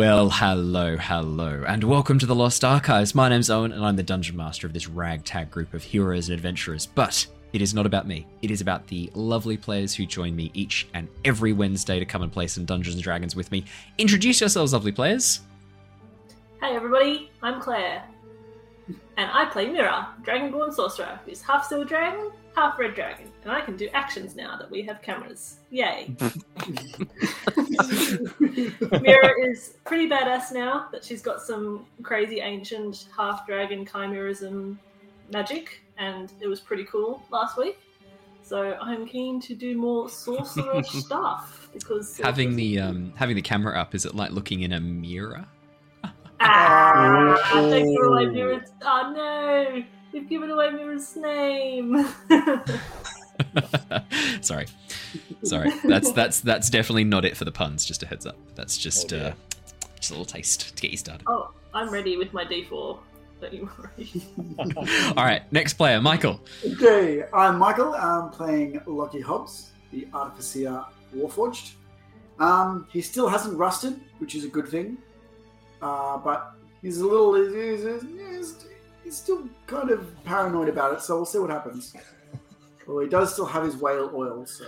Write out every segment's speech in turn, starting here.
Well, hello, hello, and welcome to the Lost Archives. My name's Owen, and I'm the dungeon master of this ragtag group of heroes and adventurers. But it is not about me. It is about the lovely players who join me each and every Wednesday to come and play some Dungeons and Dragons with me. Introduce yourselves, lovely players. Hey everybody, I'm Claire. And I play Mira, Dragonborn Sorcerer, who's half Silver Dragon, half Red Dragon. And I can do actions now that we have cameras. Yay. Mira is pretty badass now that she's got some crazy ancient half dragon chimerism magic, and it was pretty cool last week. So I'm keen to do more sorcerer stuff because Having the um, having the camera up, is it like looking in a mirror? Ah, they threw away Mira's. Oh no, they've given away Mira's name. Sorry, sorry. That's that's that's definitely not it for the puns. Just a heads up. That's just Oh, uh, just a little taste to get you started. oh, I'm ready with my D4. Don't you worry. All right, next player, Michael. Okay, I'm Michael. I'm playing Lockie Hobbs, the Artificer Warforged. Um, he still hasn't rusted, which is a good thing. Uh, but he's a little. He's, he's, he's still kind of paranoid about it, so we'll see what happens. Well, he does still have his whale oil, so.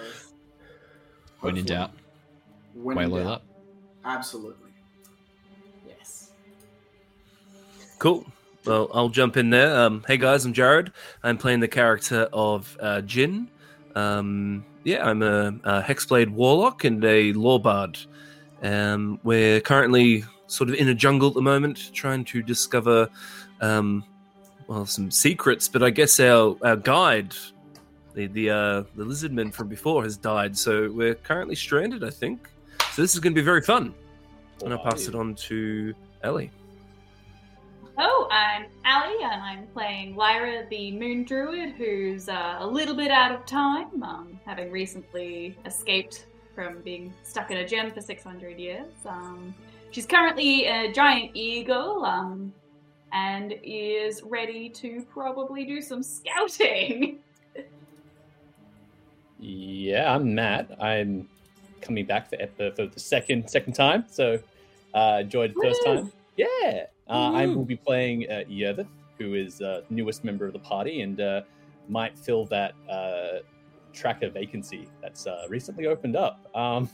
When in doubt, when whale in oil up. Absolutely. Yes. Cool. Well, I'll jump in there. Um, hey guys, I'm Jared. I'm playing the character of uh, Jin. Um, yeah, I'm a, a Hexblade Warlock and a Lore Bard. Um, we're currently sort of in a jungle at the moment, trying to discover, um, well, some secrets. But I guess our our guide, the the uh, the lizardman from before, has died, so we're currently stranded. I think. So this is going to be very fun. And I'll pass it on to Ellie. Oh, I'm Ally, and I'm playing Lyra, the Moon Druid, who's uh, a little bit out of time, um, having recently escaped from being stuck in a gem for 600 years. Um, she's currently a giant eagle, um, and is ready to probably do some scouting. Yeah, I'm Matt. I'm coming back for, ep- for the second second time. So uh, enjoyed the first Woo! time. Yeah, uh, I will be playing uh, Yervith, who is uh, newest member of the party and uh, might fill that uh, tracker vacancy that's uh, recently opened up. Um,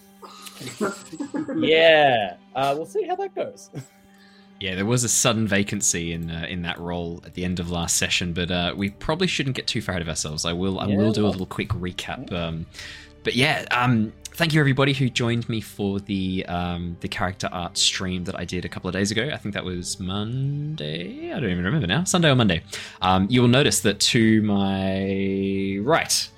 yeah, uh, we'll see how that goes. Yeah, there was a sudden vacancy in uh, in that role at the end of last session, but uh, we probably shouldn't get too far ahead of ourselves. I will I Yeah, will do a little quick recap. Um, but yeah, um, thank you everybody who joined me for the um, the character art stream that I did a couple of days ago. I think that was Monday. I don't even remember now. Sunday or Monday. Um, you will notice that to my right.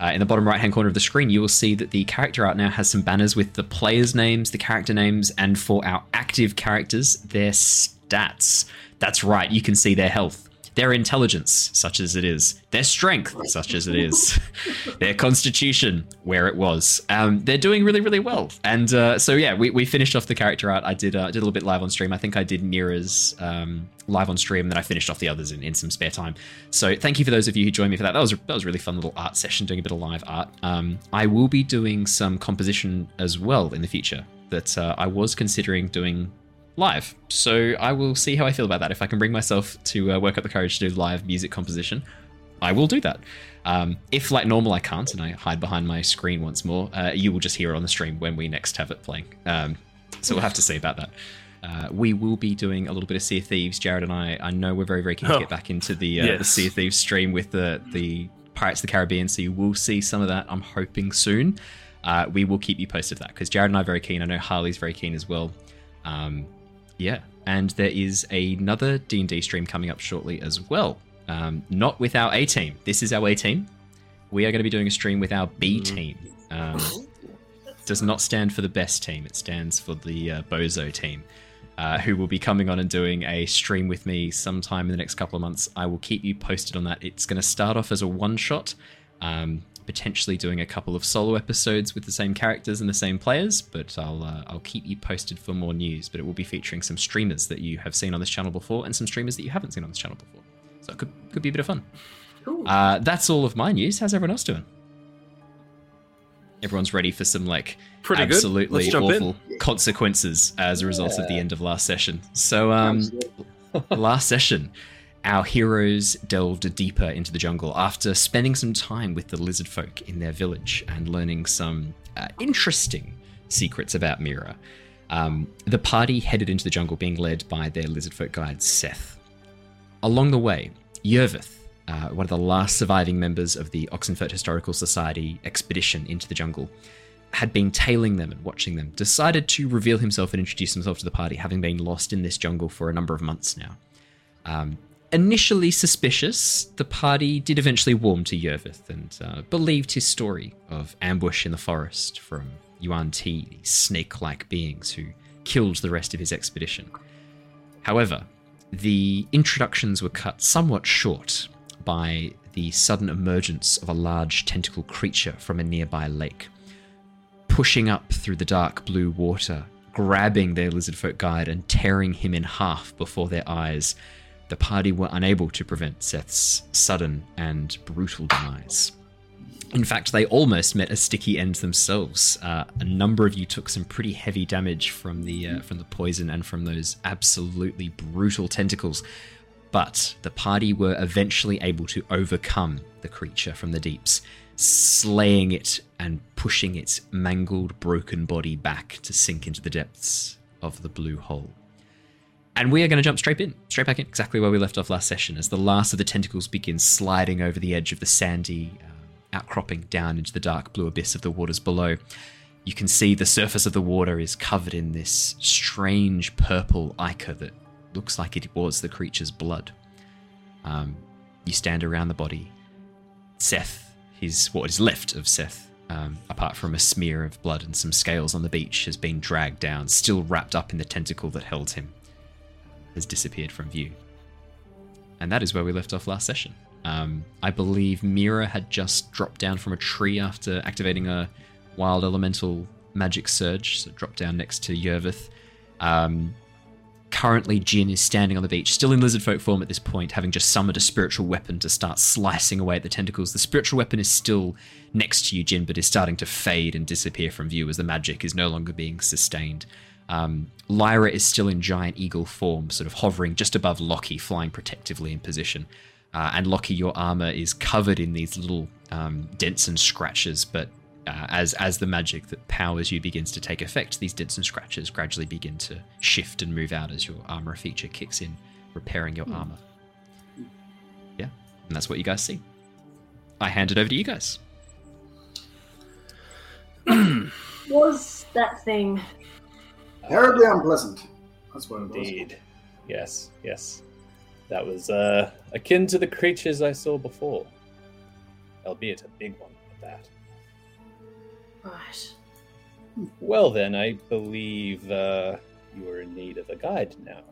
Uh, in the bottom right hand corner of the screen, you will see that the character art now has some banners with the players' names, the character names, and for our active characters, their stats. That's right, you can see their health, their intelligence, such as it is, their strength, such as it is, their constitution, where it was. Um, they're doing really, really well. And uh, so, yeah, we, we finished off the character art. I did, uh, did a little bit live on stream. I think I did Mira's um, live on stream, and then I finished off the others in, in some spare time. So, thank you for those of you who joined me for that. That was, that was a really fun little art session, doing a bit of live art. Um, I will be doing some composition as well in the future that uh, I was considering doing live. So I will see how I feel about that. If I can bring myself to uh, work up the courage to do live music composition, I will do that. Um, if, like normal, I can't and I hide behind my screen once more, uh, you will just hear it on the stream when we next have it playing. Um, so we'll have to see about that. Uh, we will be doing a little bit of Sea of Thieves. Jared and I, I know we're very, very keen to Oh. get back into the, uh, the Sea of Thieves stream with the, the Pirates of the Caribbean, so you will see some of that, I'm hoping, soon. Uh, we will keep you posted of that because Jared and I are very keen. I know Harley's very keen as well. Um, yeah, and there is another D and D stream coming up shortly as well. Um, not with our A team. This is our A team. We are going to be doing a stream with our B team. Um, does not stand for the best team. It stands for the uh, Bozo team, uh, who will be coming on and doing a stream with me sometime in the next couple of months. I will keep you posted on that. It's going to start off as a one shot. Um, potentially doing a couple of solo episodes with the same characters and the same players, but I'll uh, I'll keep you posted for more news. But it will be featuring some streamers that you have seen on this channel before and some streamers that you haven't seen on this channel before. So it could could be a bit of fun. Cool. Uh, that's all of my news. How's everyone else doing? Everyone's ready for some like Pretty good. absolutely Let's jump awful consequences as a result of the end of last session. So, um, last session, our heroes delved deeper into the jungle after spending some time with the lizard folk in their village and learning some uh, interesting secrets about Mira. Um, the party headed into the jungle, being led by their lizard folk guide Seth. Along the way, Yervith, uh, one of the last surviving members of the Oxenfurt Historical Society expedition into the jungle, had been tailing them and watching them, decided to reveal himself and introduce himself to the party, having been lost in this jungle for a number of months now. Um, initially suspicious, the party did eventually warm to Yervith and uh, believed his story of ambush in the forest from Yuan Ti, these snake like beings who killed the rest of his expedition. However, the introductions were cut somewhat short by the sudden emergence of a large tentacle creature from a nearby lake pushing up through the dark blue water, grabbing their lizardfolk guide and tearing him in half before their eyes. The party were unable to prevent Seth's sudden and brutal demise. In fact, they almost met a sticky end themselves. Uh, a number of you took some pretty heavy damage from the uh, from the poison and from those absolutely brutal tentacles. But the party were eventually able to overcome the creature from the deeps, slaying it and pushing its mangled, broken body back to sink into the depths of the blue hole. And we are going to jump straight in, straight back in, exactly where we left off last session, as the last of the tentacles begins sliding over the edge of the sandy um, outcropping down into the dark blue abyss of the waters below. You can see the surface of the water is covered in this strange purple ichor that looks like it was the creature's blood. Um, you stand around the body. Seth, his what is left of Seth, um, apart from a smear of blood and some scales on the beach, has been dragged down, still wrapped up in the tentacle that held him, has disappeared from view. And that is where we left off last session. Um, I believe Mira had just dropped down from a tree after activating a wild elemental magic surge, so dropped down next to Yervith. Um, currently, Jin is standing on the beach, still in lizard folk form at this point, having just summoned a spiritual weapon to start slicing away at the tentacles. The spiritual weapon is still next to you, Jin, but is starting to fade and disappear from view as the magic is no longer being sustained. Um, Lyra is still in giant eagle form, sort of hovering just above Lockie, flying protectively in position. Uh, and Lockie, your armor is covered in these little um, dents and scratches, but uh, as as the magic that powers you begins to take effect, these dents and scratches gradually begin to shift and move out as your armor feature kicks in, repairing your armor. Yeah, and that's what you guys see. I hand it over to you guys. Was that thing? Terribly unpleasant. That's what it was. Indeed. Yes, yes. That was uh, akin to the creatures I saw before. Albeit a big one at that. Right. Well, then, I believe uh, you are in need of a guide now.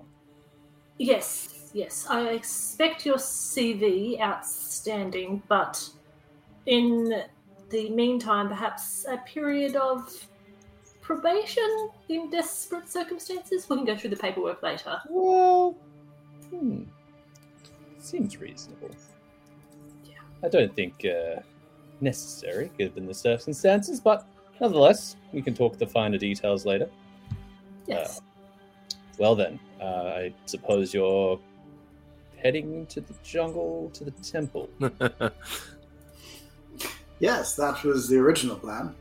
Yes, yes. I expect your CV outstanding, but in the meantime, perhaps a period of probation in desperate circumstances. We can go through the paperwork later. Well, hmm. Seems reasonable. Yeah. I don't think uh, necessary given the circumstances, but nonetheless, we can talk the finer details later. Yes. Well, then, uh, I suppose you're heading to the jungle to the temple. Yes, that was the original plan.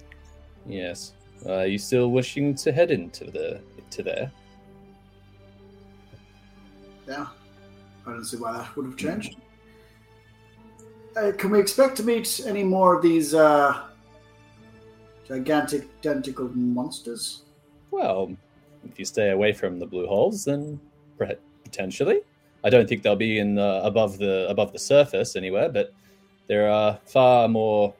yes. Uh, are you still wishing to head into the to there? Yeah. I don't see why that would have changed. Uh, can we expect to meet any more of these uh, gigantic tentacled monsters? Well, if you stay away from the blue holes, then potentially. I don't think they'll be in uh, above the above the surface anywhere, but there are far more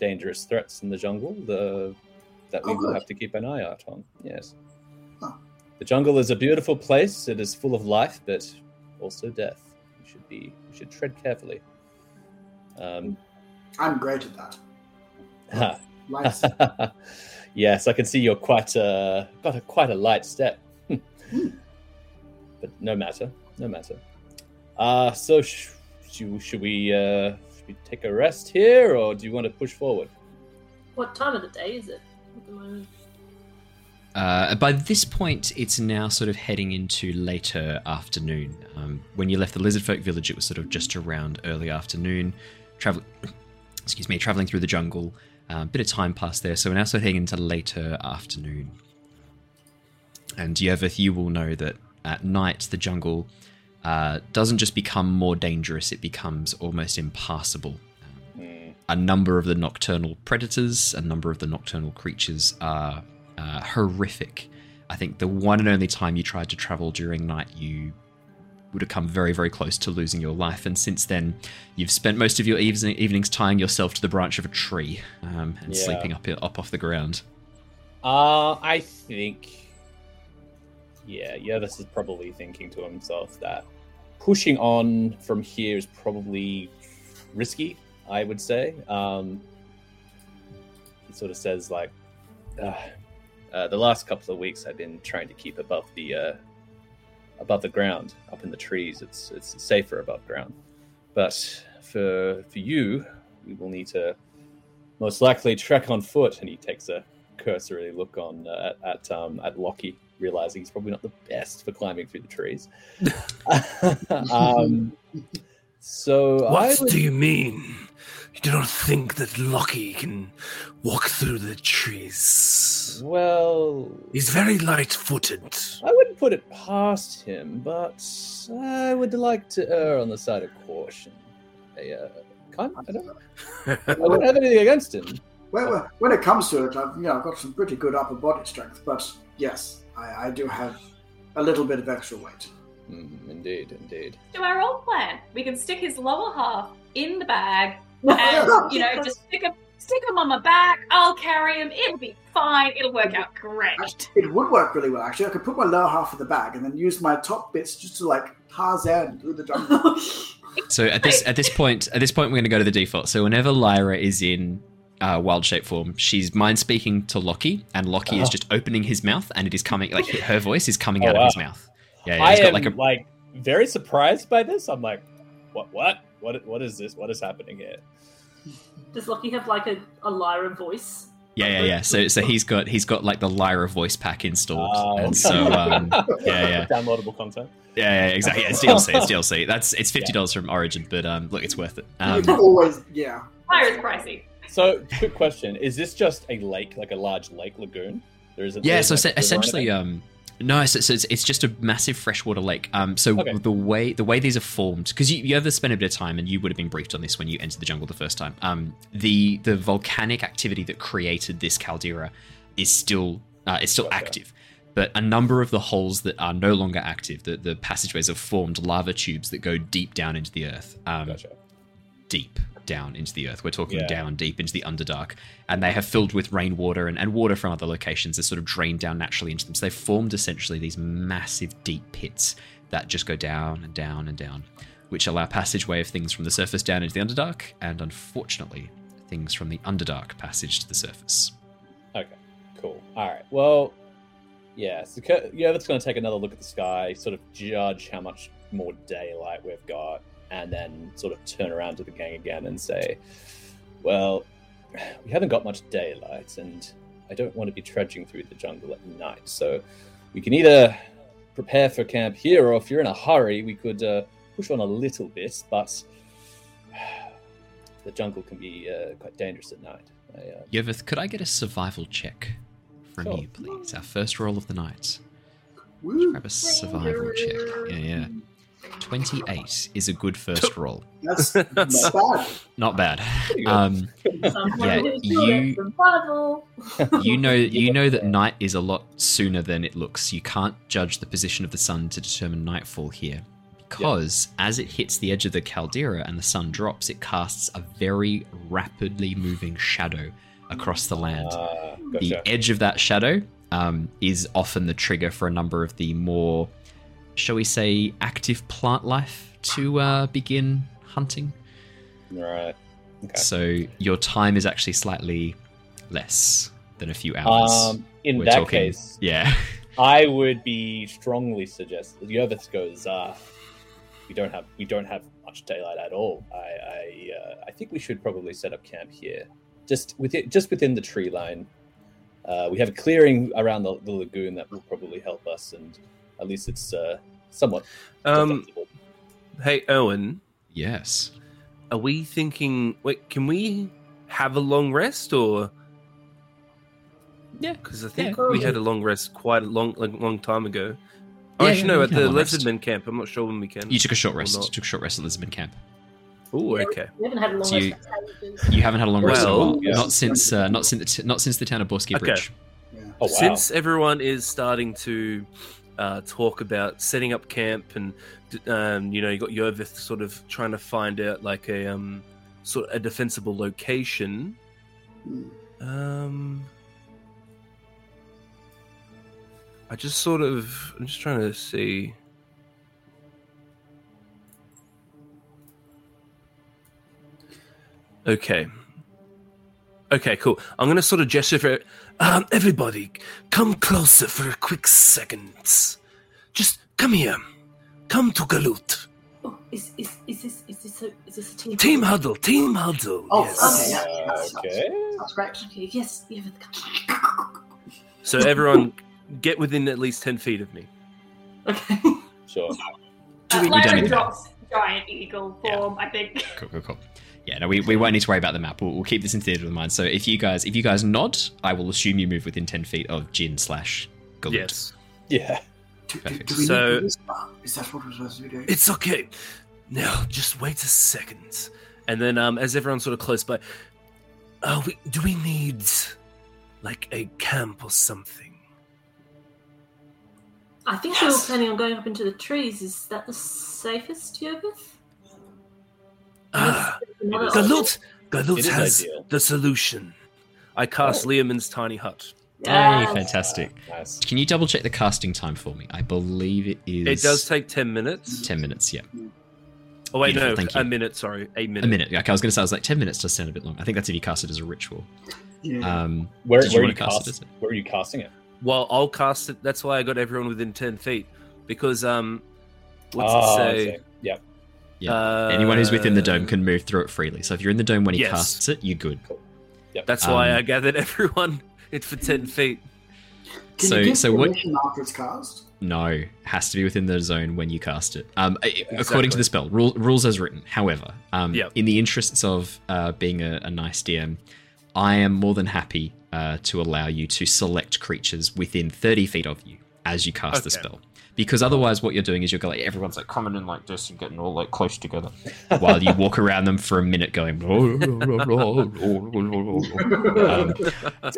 dangerous threats in the jungle the, that we Oh, will have to keep an eye out on. Yes. Huh. The jungle is a beautiful place. It is full of life, but also death. You should be you should tread carefully. Um, I'm great at that. ha. Lights. yes, I can see you're quite uh, got a quite a light step. but no matter, no matter. Uh so sh- should, should we uh, should we take a rest here, or do you want to push forward? What time of the day is it Uh, by this point, it's now sort of heading into later afternoon. Um, when you left the Lizardfolk village, it was sort of just around early afternoon. Travel, excuse me, traveling through the jungle. A um, bit of time passed there, so we're now sort of heading into later afternoon. And Yervith, you will know that at night the jungle uh, doesn't just become more dangerous; it becomes almost impassable. A number of the nocturnal predators, a number of the nocturnal creatures are uh, horrific. I think the one and only time you tried to travel during night, you would have come very, very close to losing your life. And since then, you've spent most of your evening, evenings tying yourself to the branch of a tree um, and Yeah. sleeping up up off the ground. Uh, I think, yeah, yeah, this is probably thinking to himself that pushing on from here is probably risky. I would say. Um, he sort of says like, uh, uh, the last couple of weeks I've been trying to keep above the uh, above the ground, up in the trees. It's it's safer above ground, but for for you, we will need to most likely trek on foot. And he takes a cursory look on uh, at um, at Lockie, realizing he's probably not the best for climbing through the trees. um, so What would, do you mean? You do not think that Lockie can walk through the trees? well, He's very light-footed. I wouldn't put it past him, but I would like to err on the side of caution. I, uh, can't, I don't. I don't have anything against him. When, when- when it comes to it, I've, you know, I've got some pretty good upper body strength, but yes, I, I do have a little bit of extra weight. Mm, indeed, indeed. Do our old plan. We can stick his lower half in the bag and, you know, just stick him, stick him on my back. I'll carry him. It'll be fine. It'll work out great. It would work really well, actually. I could put my lower half of the bag and then use my top bits just to like Tarzan through the jungle. So at this at this point at this point we're going to go to the default. So whenever Lyra is in uh, wild shape form, she's mind speaking to Lockie, and Lockie is Oh. just opening his mouth, and it is coming like her voice is coming Oh, out wow. of his mouth. Yeah, yeah I he's got am like like, very surprised by this. I'm like, what? What? What? What is this? What is happening here? Does Lockie have like a, a Lyra voice? yeah yeah yeah. So so he's got he's got like the Lyra voice pack installed, Oh. and so um, yeah yeah downloadable content. yeah, yeah exactly. Yeah, it's DLC. It's DLC. That's it's fifty dollars from Origin, but um, look, it's worth it. it's Um, always, yeah. Fire is pricey. So, quick question: Is this just a lake, like a large lake lagoon? There is a, Yeah, so isn't, se- like, a river or essentially, um, no, so, so it's, it's just a massive freshwater lake. Um, so Okay. the way the way these are formed, because you, you ever spent a bit of time, and you would have been briefed on this when you entered the jungle the first time. Um, the the volcanic activity that created this caldera is still uh, is still Gotcha. active, but a number of the holes that are no longer active, the the passageways have formed lava tubes that go deep down into the earth. Um, Gotcha. deep down into the earth. We're talking Yeah. down deep into the Underdark. And they have filled with rainwater and, and water from other locations that sort of drain down naturally into them. So they've formed essentially these massive deep pits that just go down and down and down, which allow passageway of things from the surface down into the Underdark, and unfortunately, things from the Underdark passage to the surface. Okay, cool. All right. Well, yeah. So yeah, that's going to take another look at the sky, sort of judge how much more daylight we've got, and then sort of turn around to the gang again and say, "Well, we haven't got much daylight, and I don't want to be trudging through the jungle at night. So we can either prepare for camp here, or if you're in a hurry, we could uh, push on a little bit. But the jungle can be uh, quite dangerous at night." I, uh, Yervith, could I get a survival check from Sure. you, please? Our first roll of the night. Woo. Grab a survival check. Yeah, yeah. 28 is a good first roll. That's not bad. Not bad. Um, Yeah, you- you know you know that night is a lot sooner than it looks. You can't judge the position of the sun to determine nightfall here. Because as it hits the edge of the caldera and the sun drops, it casts a very rapidly moving shadow across the land. Ah, the edge of that shadow um, is often the trigger for a number of the more, shall we say, active plant life to uh, begin hunting. Right. Okay. So your time is actually slightly less than a few hours. Um, in We're that talking- case, yeah. I would be strongly suggest that Yervith goes. Uh, we don't have we don't have much daylight at all. I I, uh, I think we should probably set up camp here. just within just within the tree line. Uh, we have a clearing around the, the lagoon that will probably help us, and at least it's uh, somewhat Um, hey, Owen, Yes. are we thinking? Wait, can we have a long rest or? Yeah. Because I think Yeah. we had a long rest quite a long, like, long time ago. Oh, Yeah, actually, yeah, no, at the a long rest. Lizardman camp. I'm not sure when we can. You took a short rest. You took a short rest at Lisbon camp. Oh, okay. We haven't had a long So you- rest for ages. You haven't had a long rest in a Well, while. yeah. Not since uh, not since not since the town of Borsky Okay. Bridge. Yeah. Oh wow! Since everyone is starting to uh, talk about setting up camp, and um, you know, you got Yervith sort of trying to find out like a um, sort of a defensible location. Um, I just sort of, I'm just trying to see. Okay. Okay, cool. I'm gonna sort of gesture for um, everybody. Come closer for a quick second. Just come here. Come to Galut. Oh, is, is, is this is this a is this a team? Team huddle. Team huddle. Oh, yes. okay, yeah. That's, okay. That's great. Okay, yes, yeah, So everyone, get within at least ten feet of me. okay. Sure. Uh, we- we Lyra drops giant eagle Yeah. form, I think. Cool, cool, cool. Yeah, no, we, we won't need to worry about the map. We'll, we'll keep this in theatre of the mind. So if you guys if you guys nod, I will assume you move within ten feet of Jin slash Galut. Yes. Yeah. Do, do, do we So- need this? Is that what we're supposed to be doing? It's okay. Now, just wait a second. And then, um, as everyone's sort of close by, uh, we, do we need like a camp or something? I think we were planning on going up into the trees. Is that the safest, Yervith? Ah, Galut, Galut has ideal. the solution. I cast Oh. Leomund's tiny hut. Hey, Yes. fantastic. Nice. Can you double check the casting time for me? I believe it is. It does take ten minutes. ten minutes. Yeah, Oh wait, Beautiful, no, thank you. a minute. Sorry, a minute. a minute. Okay, I was going to say I was like ten minutes does sound a bit long. I think that's if you cast it as a ritual. Yeah. Um, Where, Did you are you cast it, cast, it? where are you casting it? Well, I'll cast it. That's why I got everyone within ten feet because um, what's Ah, it I say? See. Yep. Yeah. Uh, anyone who's within the dome can move through it freely. So if you're in the dome when he Yes. casts it, you're good. That's why Um, I gathered everyone it for ten feet. Can so- you give so what- after it's cast? No, it has to be within the zone when you cast it. Um, I- according to the spell, rule, rules as written. However, um, Yep. in the interests of uh, being a, a nice DM, I am more than happy uh, to allow you to select creatures within 30 feet of you as you cast the spell. Because otherwise, what you're doing is you're going, everyone's like coming in like this and getting all like close together, while you walk around them for a minute going. um,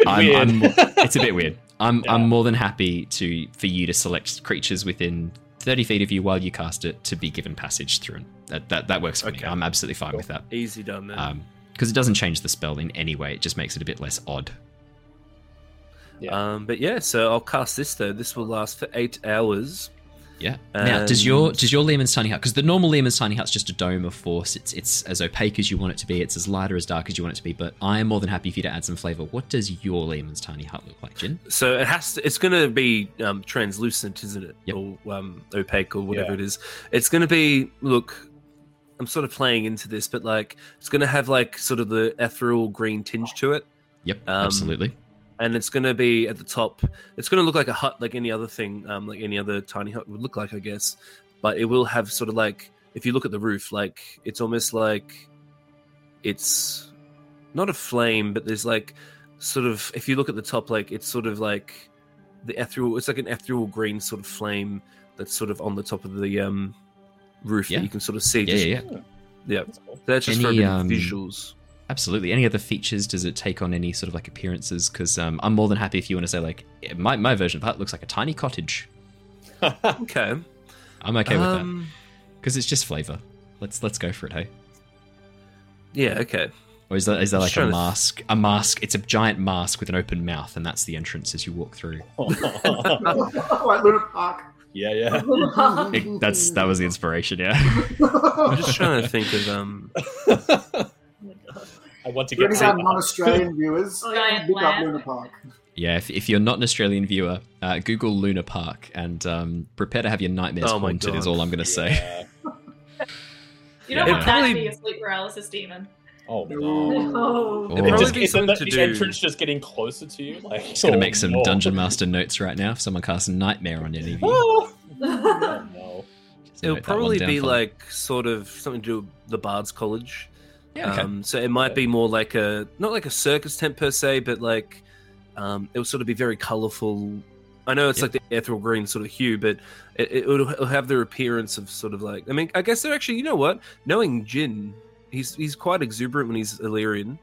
I'm. I'm, it's a bit weird. I'm Yeah. I'm more than happy to for you to select creatures within 30 feet of you while you cast it to be given passage through. That that, that works for me. I'm absolutely fine with that. Easy done, man. Because it doesn't change the spell in any way. It just makes it a bit less odd. Yeah. Um, but yeah, so I'll cast this though. This will last for eight hours. Yeah. now, does your does your Leomund's tiny hut? Because the normal Leomund's tiny hut's just a dome of force. It's it's as opaque as you want it to be. It's as light or as dark as you want it to be. But I am more than happy for you to add some flavor. What does your Leomund's tiny hut look like, Jin? So it has to. It's going to be um, translucent, isn't it? Yep. Or um, opaque, or whatever Yeah. it is. It's going to be. Look, I'm sort of playing into this, but like, it's going to have like sort of the ethereal green tinge to it, Yep, Um, absolutely. And it's going to be at the top. It's going to look like a hut, like any other thing, um, like any other tiny hut would look like, I guess. But it will have sort of like, if you look at the roof, like it's almost like it's not a flame, but there's like sort of if you look at the top, like it's sort of like the ethereal. It's like an ethereal green sort of flame that's sort of on the top of the um roof Yeah. that you can sort of see. Yeah, just- yeah, yeah. yeah. That's cool. That's just for a Any, bit of um, visuals. Absolutely. Any other features? Does it take on any sort of like appearances? Because um, I'm more than happy if you want to say like my, my version of that looks like a tiny cottage. Okay. I'm okay with that Um, because it's just flavor. Let's let's go for it, hey. Yeah. Okay. Or is that is that I'm like a mask? A mask. It's a giant mask with an open mouth, and that's the entrance as you walk through. like Luna Park. yeah, yeah. It- that's that was the inspiration, yeah. I'm just trying to think of um. I want to For get any of to our non-Australian viewers, Oh, look up. Luna Park. Yeah, if, if you're not an Australian viewer, uh, Google Luna Park and um, prepare to have your nightmares Oh haunted. Is all I'm going to say. Yeah. You don't Yeah. want that to be a sleep paralysis demon. Oh no! Oh. Oh. It Probably just, be is the, something to the do- entrance just getting closer to you? Like, Just gonna oh, make some no. dungeon master notes right now. If someone casts a nightmare on any of you, Oh, oh, no. It'll note that one probably be like sort of something to do with the Bard's College. Yeah, okay. Um, so it might be more like a not like a circus tent per se, but like um, it will sort of be very colourful. I know it's Yep. like the ethereal green sort of hue, but it, it will it'll have the appearance of sort of like. I mean, I guess they're actually. You know what? Knowing Jin, he's he's quite exuberant when he's Illyrian.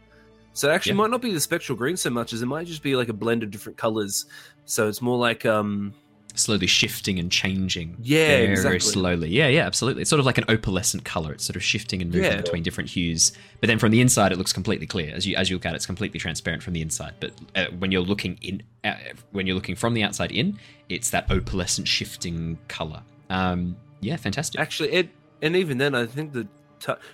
So it actually Yeah. might not be the spectral green so much as it might just be like a blend of different colours. So it's more like um slowly shifting and changing. Yeah, very, exactly. slowly. Yeah, yeah, absolutely. It's sort of like an opalescent color. It's sort of shifting and moving Yeah. between different hues. But then from the inside, it looks completely clear. As you as you look at it, it's completely transparent from the inside. But uh, when you're looking in, uh, when you're looking from the outside in, it's that opalescent shifting color. Um, yeah, fantastic. Actually, it and even then, I think the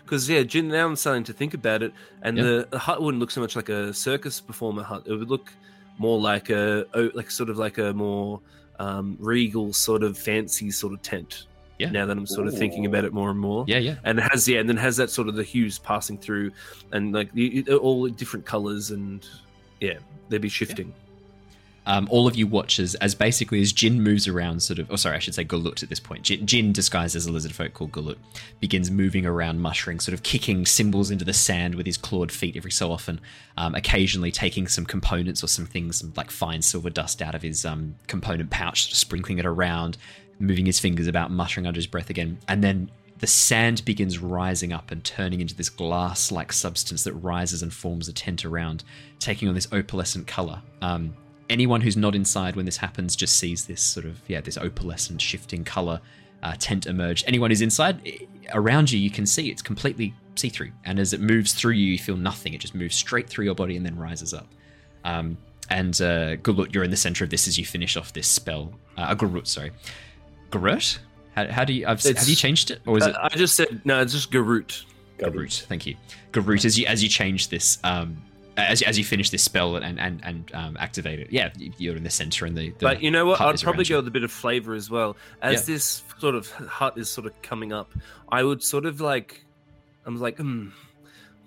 because yeah, Jin. Now I'm starting to think about it, and Yeah. the, the hut wouldn't look so much like a circus performer hut. It would look more like a like sort of like a more um, regal sort of fancy sort of tent. Yeah. Now that I'm sort of thinking about it more and more. yeah, yeah. And it has yeah, and then has that sort of the hues passing through, and like the, all different colors, and yeah, they'd be shifting. Um, all of you watchers as basically as Jin moves around, sort of. Oh, sorry, I should say Gulut at this point. Jin, Jin disguised as a lizard folk called Gulut, begins moving around, mushering, sort of kicking symbols into the sand with his clawed feet every so often. Um, occasionally taking some components or some things, some like fine silver dust out of his um, component pouch, sort of sprinkling it around, moving his fingers about, muttering under his breath again, and then. The sand begins rising up and turning into this glass like substance that rises and forms a tent around, taking on this opalescent color. Um, anyone who's not inside when this happens just sees this sort of yeah this opalescent shifting color uh, tent emerge anyone who's inside around you you can see it's completely see-through and as it moves through you you feel nothing it just moves straight through your body and then rises up um, and uh, Gulut, you're in the center of this as you finish off this spell uh, Gurut, sorry Garut? How, how do you I've, have you changed it or is it Uh, I just said no. It's just Garut. Garut. Thank you, Garut. As you as you change this, um, as as you finish this spell and and and um, activate it, yeah, you're in the center and the. the But you know what? I'd probably go with a bit of flavor as well. As Yeah. this sort of hut is sort of coming up, I would sort of like, I'm like, hmm,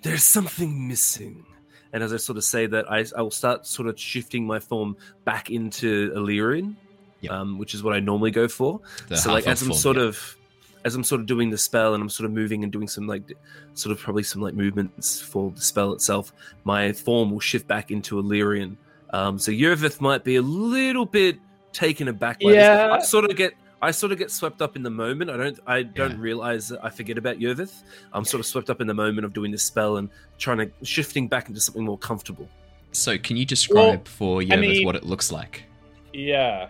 there's something missing. And as I sort of say that, I, I will start sort of shifting my form back into Illyrian, Yeah. um, which is what I normally go for. The so like as I'm form, sort yeah. of as I'm sort of doing the spell and I'm sort of moving and doing some like sort of probably some like movements for the spell itself, my form will shift back into Illyrian. Um, so Yervith might be a little bit taken aback by Yeah. this. I sort of get I sort of get swept up in the moment. I don't I don't Yeah. realize that I forget about Yervith. I'm sort of swept up in the moment of doing this spell and trying to shifting back into something more comfortable. So, can you describe Well, for Yervith mean- what it looks like? Yeah.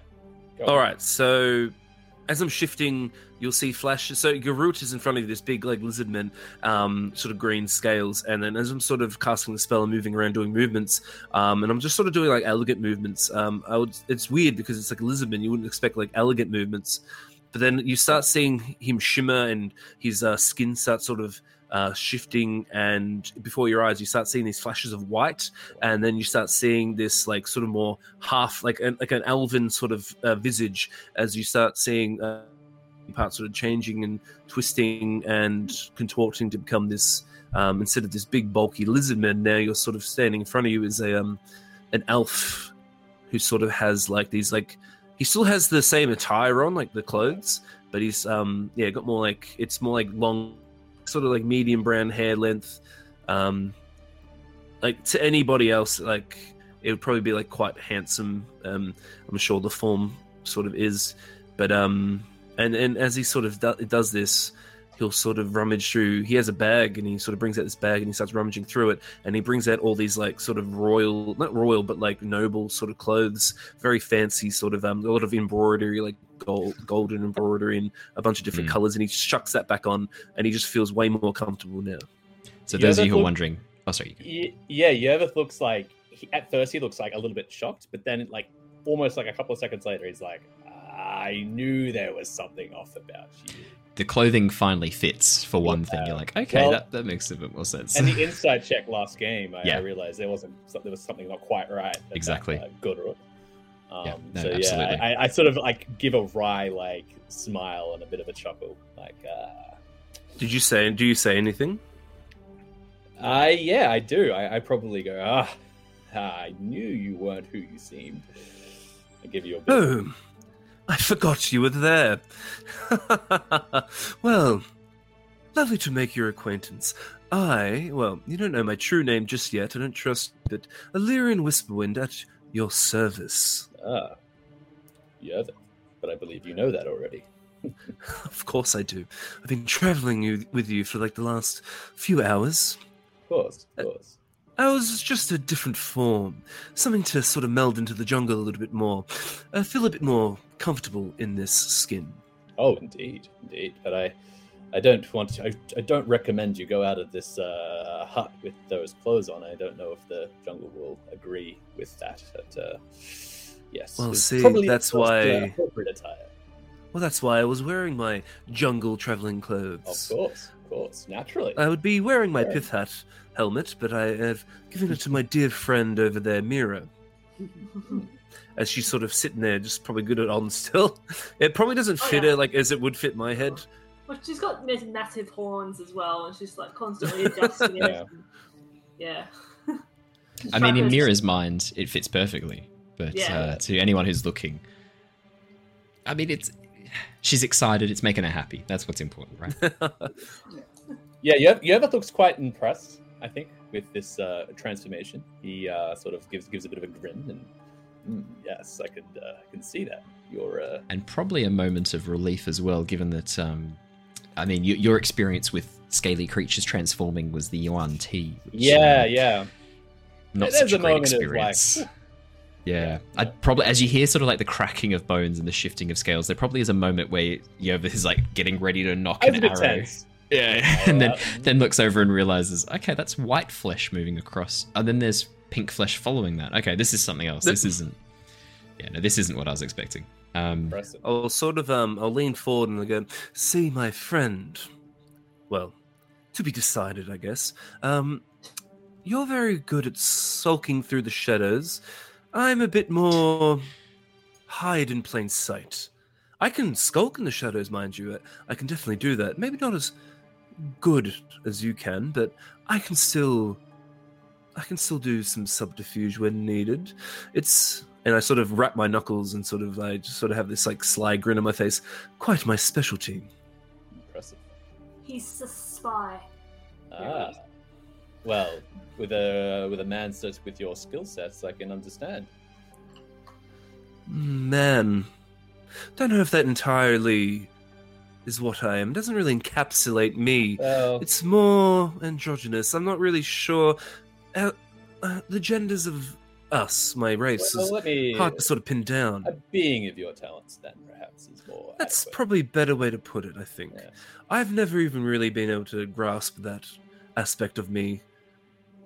Go All on. right, so as I'm shifting, you'll see flashes. So Garut is in front of you, this big like lizard man, um, sort of green scales, and then as I'm sort of casting the spell and moving around doing movements, um, and I'm just sort of doing like elegant movements. Um, I would. It's weird because it's like a lizard man. You wouldn't expect like elegant movements, but then you start seeing him shimmer and his uh, skin starts sort of. Uh, shifting and before your eyes you start seeing these flashes of white and then you start seeing this like sort of more half like an, like an elven sort of uh, visage as you start seeing uh, parts sort of changing and twisting and contorting to become this um, instead of this big bulky lizard man now you're sort of standing in front of you is a um, an elf who sort of has like these like he still has the same attire on like the clothes but he's um yeah got more like it's more like long sort of like medium brown hair length um like to anybody else like it would probably be like quite handsome um i'm sure the form sort of is but um and and as he sort of do, does this he'll sort of rummage through he has a bag and he sort of brings out this bag and he starts rummaging through it and he brings out all these like sort of royal not royal but like noble sort of clothes very fancy sort of um a lot of embroidery like gold golden embroidery and a bunch of different Mm. colors and he shucks that back on and he just feels way more comfortable now So, Yeah, those of you who are wondering, oh, sorry. Y- yeah, Yervith looks like he, at first he looks like a little bit shocked, but then like almost like a couple of seconds later he's like, I knew there was something off about you. the clothing finally fits for one thing. You're like, okay, Well- that, that makes a bit more sense. And the inside check last game, I, Yeah. I realized there wasn't there was something not quite right. about, Exactly. Uh, Gudrun. Um, Yeah, no, so absolutely. yeah, I, I sort of like give a wry like smile and a bit of a chuckle, like uh, did you say do you say anything I yeah, I do. I, I probably go. Ah, I knew you weren't who you seemed. I give you a. Bit. I forgot you were there. well, lovely to make your acquaintance. I, well, you don't know my true name just yet. I don't trust, but Illyrian Whisperwind at your service. Ah, you have it, but I believe you know that already. Of course I do. I've been traveling you, with you for like the last few hours. Of course, of course. I was just a different form, something to sort of meld into the jungle a little bit more. I feel a bit more comfortable in this skin. Oh, indeed, indeed. But I, I don't want to. I, I don't recommend you go out of this uh, hut with those clothes on. I don't know if the jungle will agree with that. But uh, yes, Well, see, probably that's why- appropriate attire. Well, that's why I was wearing my jungle traveling clothes. of course, naturally. I would be wearing my Yeah. pith hat helmet, but I have given it to my dear friend over there, Mira. As she's sort of sitting there, just probably good at on still. It probably doesn't Oh, fit yeah. her like as it would fit my head. Well, she's got massive horns as well, and she's like constantly adjusting Yeah. it. Yeah. I mean, in Trappers- Mira's mind, it fits perfectly. But Yeah. uh, to anyone who's looking, I mean, it's she's excited. It's making her happy. That's what's important, right? Yeah, Yev- Yervith looks quite impressed. I think with this uh, transformation, he uh, sort of gives gives a bit of a grin, and mm, yes, I could uh, I can see that. You're uh, and probably a moment of relief as well, given that, um, I mean, y- your experience with scaly creatures transforming was the Yuan Ti. which, yeah, um, yeah. not There's such a a great moment of, like, experience. yeah, I'd probably as you hear sort of like the cracking of bones and the shifting of scales, there probably is a moment where Yervith is like getting ready to nock an arrow. tense. Yeah, and then then looks over and realizes, okay, that's white flesh moving across, and then there's pink flesh following that. Okay, this is something else. This isn't. Yeah, no, this isn't what I was expecting. Um, impressive. I'll sort of um I'll lean forward and I'll go, see my friend. Well, to be decided, I guess. Um you're very good at sulking through the shadows. I'm a bit more hide in plain sight. I can skulk in the shadows, mind you. I can definitely do that. Maybe not as good as you can, but I can still I can still do some subterfuge when needed. It's and I sort of wrap my knuckles and sort of I just sort of have this like sly grin on my face. Quite my specialty. Impressive. He's a spy. Ah, well, with a with a man such with your skill sets, I can understand. Man, don't know if that entirely is what I am. It doesn't really encapsulate me. Well, It's more androgynous. I'm not really sure. Uh, uh, the genders of us, my race, well, is me. hard to sort of pin down. A being of your talents, then perhaps is more. That's adequate. probably a better way to put it, I think. Yeah. I've never even really been able to grasp that aspect of me.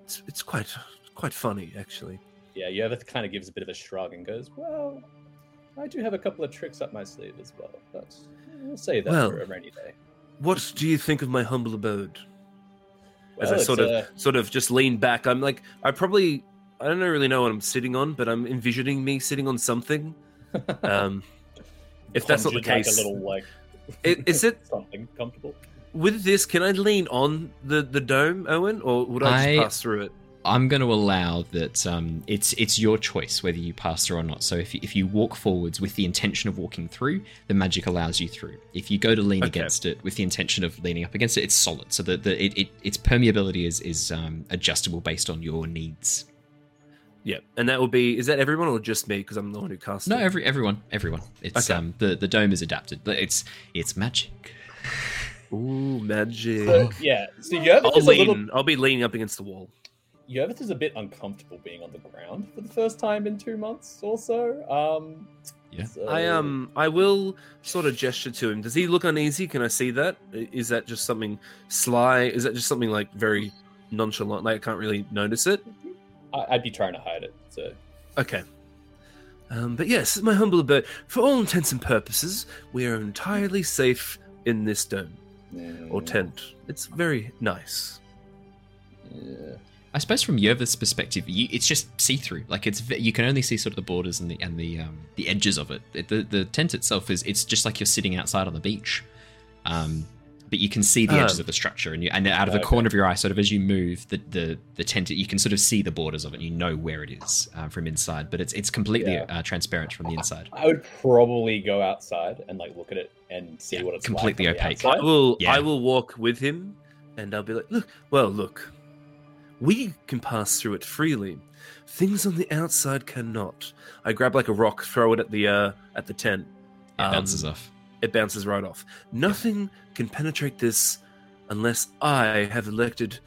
It's, it's quite quite funny, actually. Yeah, Yervith kind of gives a bit of a shrug and goes, "Well, I do have a couple of tricks up my sleeve as well, but we'll say that Well, for a rainy day." What do you think of my humble abode? As I sort of uh, sort of just lean back, I'm like, I probably I don't really know what I'm sitting on, but I'm envisioning me sitting on something. Um, if that's not the case, like a little like is it something comfortable? With this? Can I lean on the the dome, Owen, or would I just pass through it? I'm going to allow that um, it's it's your choice whether you pass through or not. So if you, if you walk forwards with the intention of walking through, the magic allows you through. If you go to lean Okay. against it with the intention of leaning up against it, it's solid. So that the it, it, its permeability is is um, adjustable based on your needs. Yeah, and that will be. Is that everyone or just me? Because I'm the one who cast. No, it? every everyone, everyone. It's Okay. um the the dome is adapted. But It's it's magic. Ooh, magic. So, yeah, so Yervith I'll is a little. I'll be leaning up against the wall. Yervith is a bit uncomfortable being on the ground for the first time in two months or so. Um, Yeah. so- I um I will sort of gesture to him. Does he look uneasy? Can I see that? Is that just something sly? Is that just something like very nonchalant? Like I can't really notice it. I, I'd be trying to hide it. So Okay. Um, but yes, my humble abode. For all intents and purposes, we are entirely safe in this dome or tent. It's very nice. Yeah. I suppose from Yerva's perspective, you, it's just see through. Like it's you can only see sort of the borders and the and the um, the edges of it. It- The the tent itself is it's just like you're sitting outside on the beach. Um, but you can see the edges Oh. of the structure, and you, and out of the Okay. corner of your eye, sort of as you move the the the tent, you can sort of see the borders of it. and You know where it is uh, from inside, but it's it's completely Yeah. uh, transparent from the inside. I would probably go outside and like look at it and see Yeah, what it's completely like on opaque. I will. Yeah. I will walk with him, and I'll be like, "Look, well, look, we can pass through it freely. Things on the outside cannot." I grab like a rock, throw it at the uh, at the tent. It Um, bounces off. It bounces right off. Nothing can penetrate this unless I have elected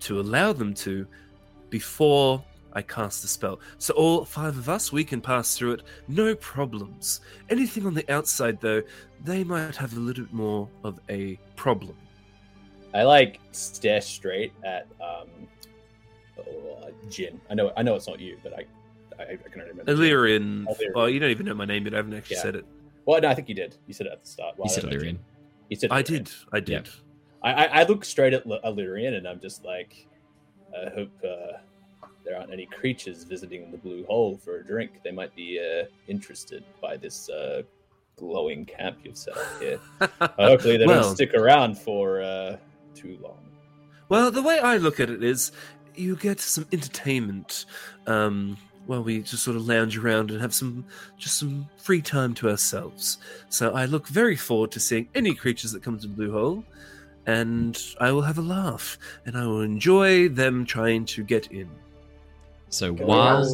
to allow them to before I cast the spell. So all five of us, we can pass through it, no problems. Anything on the outside, though, they might have a little bit more of a problem. I like stare straight at um, oh, uh, Jin. I know, I know it's not you, but I, I, I can only remember. Jin. Illyrian. Illyrian. Well, you don't even know my name yet. I haven't actually Yeah. said it. Well, no, I think you did. You said it at the start. Well, You said don't Illyrian. You said I did. I did. I, I, I look straight at L- Illyrian and I'm just like, I hope uh, there aren't any creatures visiting the blue hole for a drink. They might be uh, interested by this uh, glowing camp you've set up here. Hopefully, they well, don't stick around for uh, too long. Well, the way I look at it is, you get some entertainment um, while we just sort of lounge around and have some just some free time to ourselves. So I look very forward to seeing any creatures that come to Blue Hole, and I will have a laugh, and I will enjoy them trying to get in. So Go while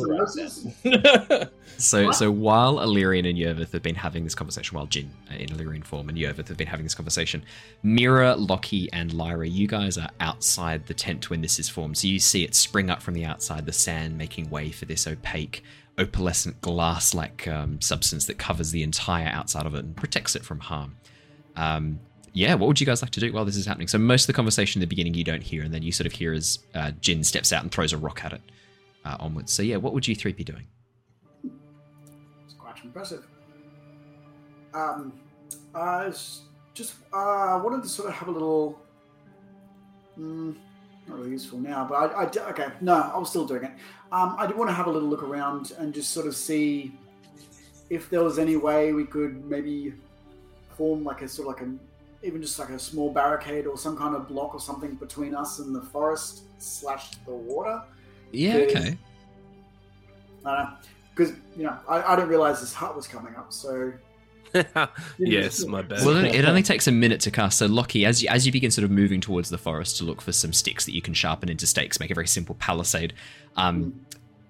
So, What? so while Illyrian and Yervith have been having this conversation, while Jin uh, in Illyrian form and Yervith have been having this conversation, Mira, Lockie, and Lyra, you guys are outside the tent when this is formed. So you see it spring up from the outside, the sand making way for this opaque, opalescent glass-like um, substance that covers the entire outside of it and protects it from harm. Um, yeah, what would you guys like to do while this is happening? So most of the conversation in the beginning you don't hear, and then you sort of hear as uh, Jin steps out and throws a rock at it uh, onwards. So yeah, what would you three be doing? It's quite impressive. Um, I just uh, wanted to sort of have a little. Mm, not really useful now, but I, I okay. No, I was still doing it. Um, I did want to have a little look around and just sort of see if there was any way we could maybe form like a sort of like a even just like a small barricade or some kind of block or something between us and the forest slash the water. Yeah, Yeah. okay. Because you know, I, I didn't realize this hut was coming up, so yes, my bad. Well, it it only takes a minute to cast. So, Lockie, as you, as you begin sort of moving towards the forest to look for some sticks that you can sharpen into stakes, make a very simple palisade, um,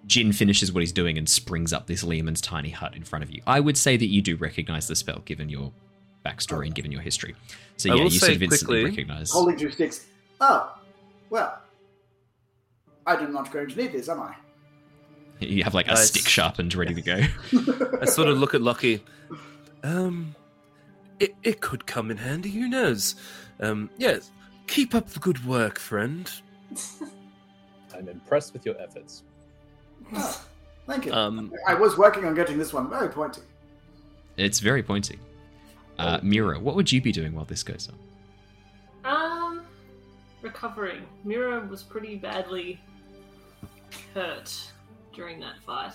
Jin finishes what he's doing and springs up this Leomund's tiny hut in front of you. I would say that you do recognize the spell, given your backstory and given your history. So, yeah, you sort of instantly quickly- recognize. holding two sticks. Oh, well, I am not going to need this, am I? You have like a Nice. stick sharpened, ready to go. I sort of look at Lockie. Um, it, it could come in handy. Who knows? Um, yes. Keep up the good work, friend. I'm impressed with your efforts. Oh, thank you. Um, I was working on getting this one very pointy. It's very pointy. Uh, Mira, what would you be doing while this goes on? Um, recovering. Mira was pretty badly hurt during that fight.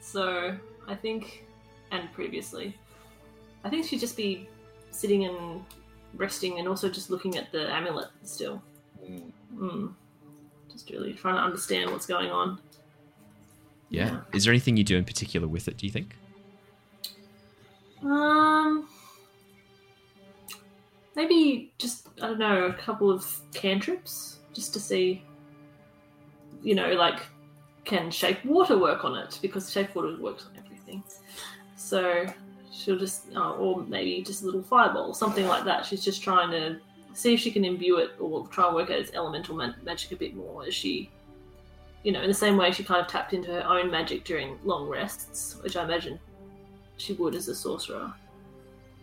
So, I think, and previously, I think she'd just be sitting and resting and also just looking at the amulet still. Mm. Mm. Just really trying to understand what's going on. Yeah. Is there anything you do in particular with it, do you think? Um, maybe just I don't know a couple of cantrips just to see. You know, like can shape water work on it because shape water works on everything. So she'll just, oh, or maybe just a little fireball, something like that. She's just trying to see if she can imbue it or try and work out its elemental ma- magic a bit more as she. You know, in the same way she kind of tapped into her own magic during long rests, which I imagine she would as a sorcerer.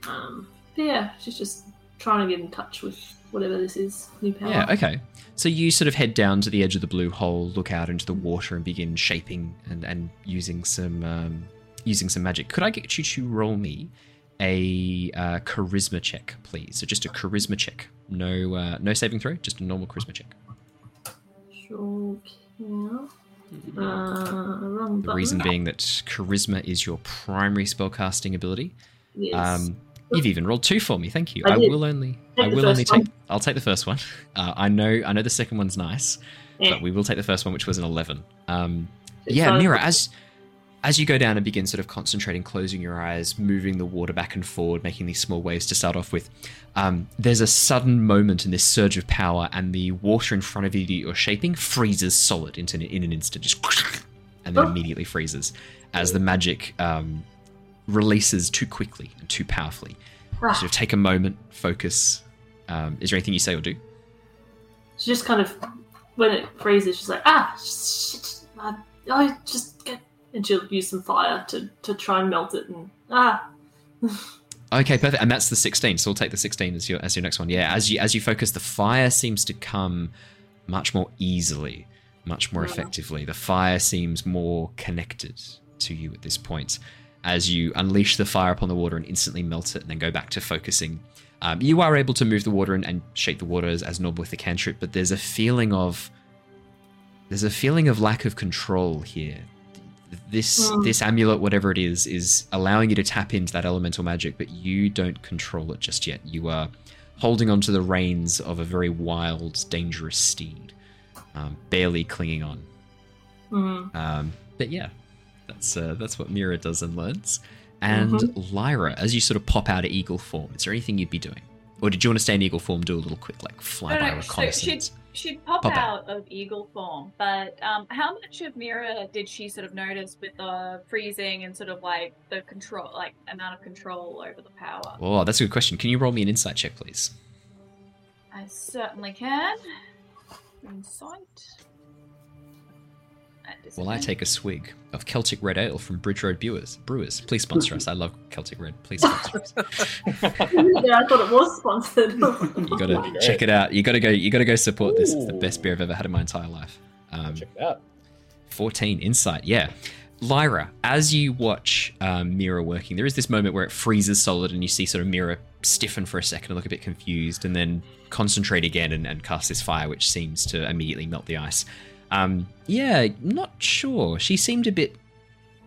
Um, but yeah, she's just trying to get in touch with whatever this is, new power. Yeah, okay. So you sort of head down to the edge of the blue hole, look out into the water, and begin shaping and, and using some um, using some magic. Could I get you to roll me a uh, charisma check, please? So just a charisma check. No uh, no saving throw, just a normal charisma check. Sure can. Uh, The reason being that charisma is your primary spellcasting ability. Yes. Um, You've even rolled two for me. Thank you. I I, will only. Take I will only first one. take. I'll take the first one. Uh, I know. I know the second one's nice, Yeah. but we will take the first one, which was an eleven. Um, yeah. Mira, as as you go down and begin sort of concentrating, closing your eyes, moving the water back and forward, making these small waves to start off with, um, there's a sudden moment in this surge of power, and the water in front of you that you're shaping freezes solid into in an instant, just and then immediately freezes as the magic um, releases too quickly and too powerfully. Ah. Sort of take a moment, focus. Um, is there anything you say or do? She just kind of, when it freezes, she's like, ah, shit, I, I just get, and she'll use some fire to, to try and melt it, and ah, Okay, perfect. And that's the 16. So we'll take the 16 as your as your next one. Yeah, as you as you focus, the fire seems to come much more easily, much more Yeah. effectively. The fire seems more connected to you at this point. As you unleash the fire upon the water and instantly melt it, and then go back to focusing. Um, you are able to move the water and, and shape the water as, as normal with the cantrip, but there's a feeling of there's a feeling of lack of control here. This Mm. this amulet, whatever it is, is allowing you to tap into that elemental magic, but you don't control it just yet. You are holding onto the reins of a very wild, dangerous steed, um, barely clinging on. mm, Um, but yeah, that's uh, that's what Mira does and learns. And Lyra, as you sort of pop out of eagle form, is there anything you'd be doing, or did you want to stay in eagle form, do a little quick like fly No, no, so she'd, she'd pop, Pop out of eagle form, but um, how much of Mira did she sort of notice with the freezing and sort of like the control, like amount of control over the power? Oh, that's a good question. Can you roll me an insight check, please? I certainly can. Insight. At While I take a swig of Celtic Red Ale from Bridge Road Brewers. Brewers, please sponsor us. I love Celtic Red. Please sponsor us. yeah, I thought it was sponsored. You gotta Great. check it out. You gotta go. You gotta go support this. It's the best beer I've ever had in my entire life. Um, Check it out. 14 insight yeah lyra as you watch um, mira working there is this moment where it freezes solid and you see sort of mira stiffen for a second and look a bit confused and then concentrate again and, and cast this fire which seems to immediately melt the ice um, yeah not sure she seemed a bit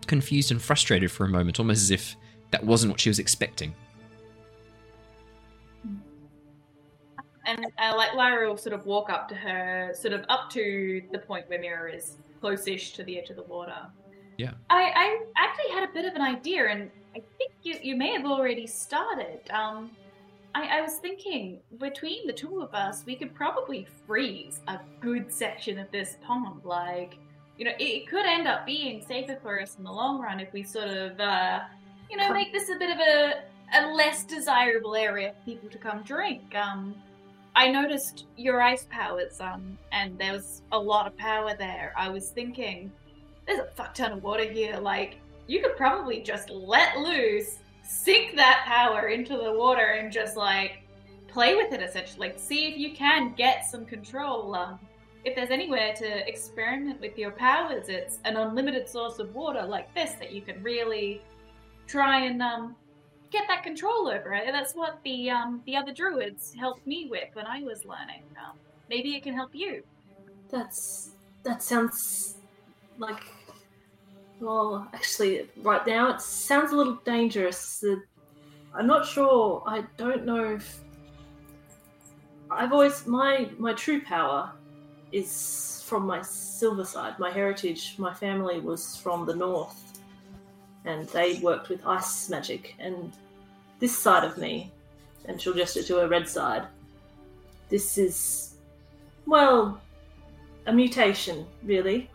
confused and frustrated for a moment almost as if that wasn't what she was expecting And uh, like Lyra will sort of walk up to her, sort of up to the point where Mira is close-ish to the edge of the water. Yeah. I, I actually had a bit of an idea, and I think you, you may have already started. Um, I, I was thinking between the two of us, we could probably freeze a good section of this pond. Like, you know, it, could end up being safer for us in the long run if we sort of, uh, you know, make this a bit of a, a less desirable area for people to come drink. Um, I noticed your ice powers, um, and there was a lot of power there. I was thinking, there's a fuck ton of water here. Like, you could probably just let loose, sink that power into the water, and just like play with it essentially. Like, see if you can get some control. Um, if there's anywhere to experiment with your powers, it's an unlimited source of water like this that you can really try and um, get that control over it. That's what the um, the other druids helped me with when I was learning. Um, maybe it can help you. That's that sounds like. Well, actually, right now it sounds a little dangerous. I'm not sure. I don't know if I've always my my true power is from my silver side. My heritage, my family was from the north, and they worked with ice magic. And this side of me, and she'll gesture to her red side. This is, well, a mutation, really.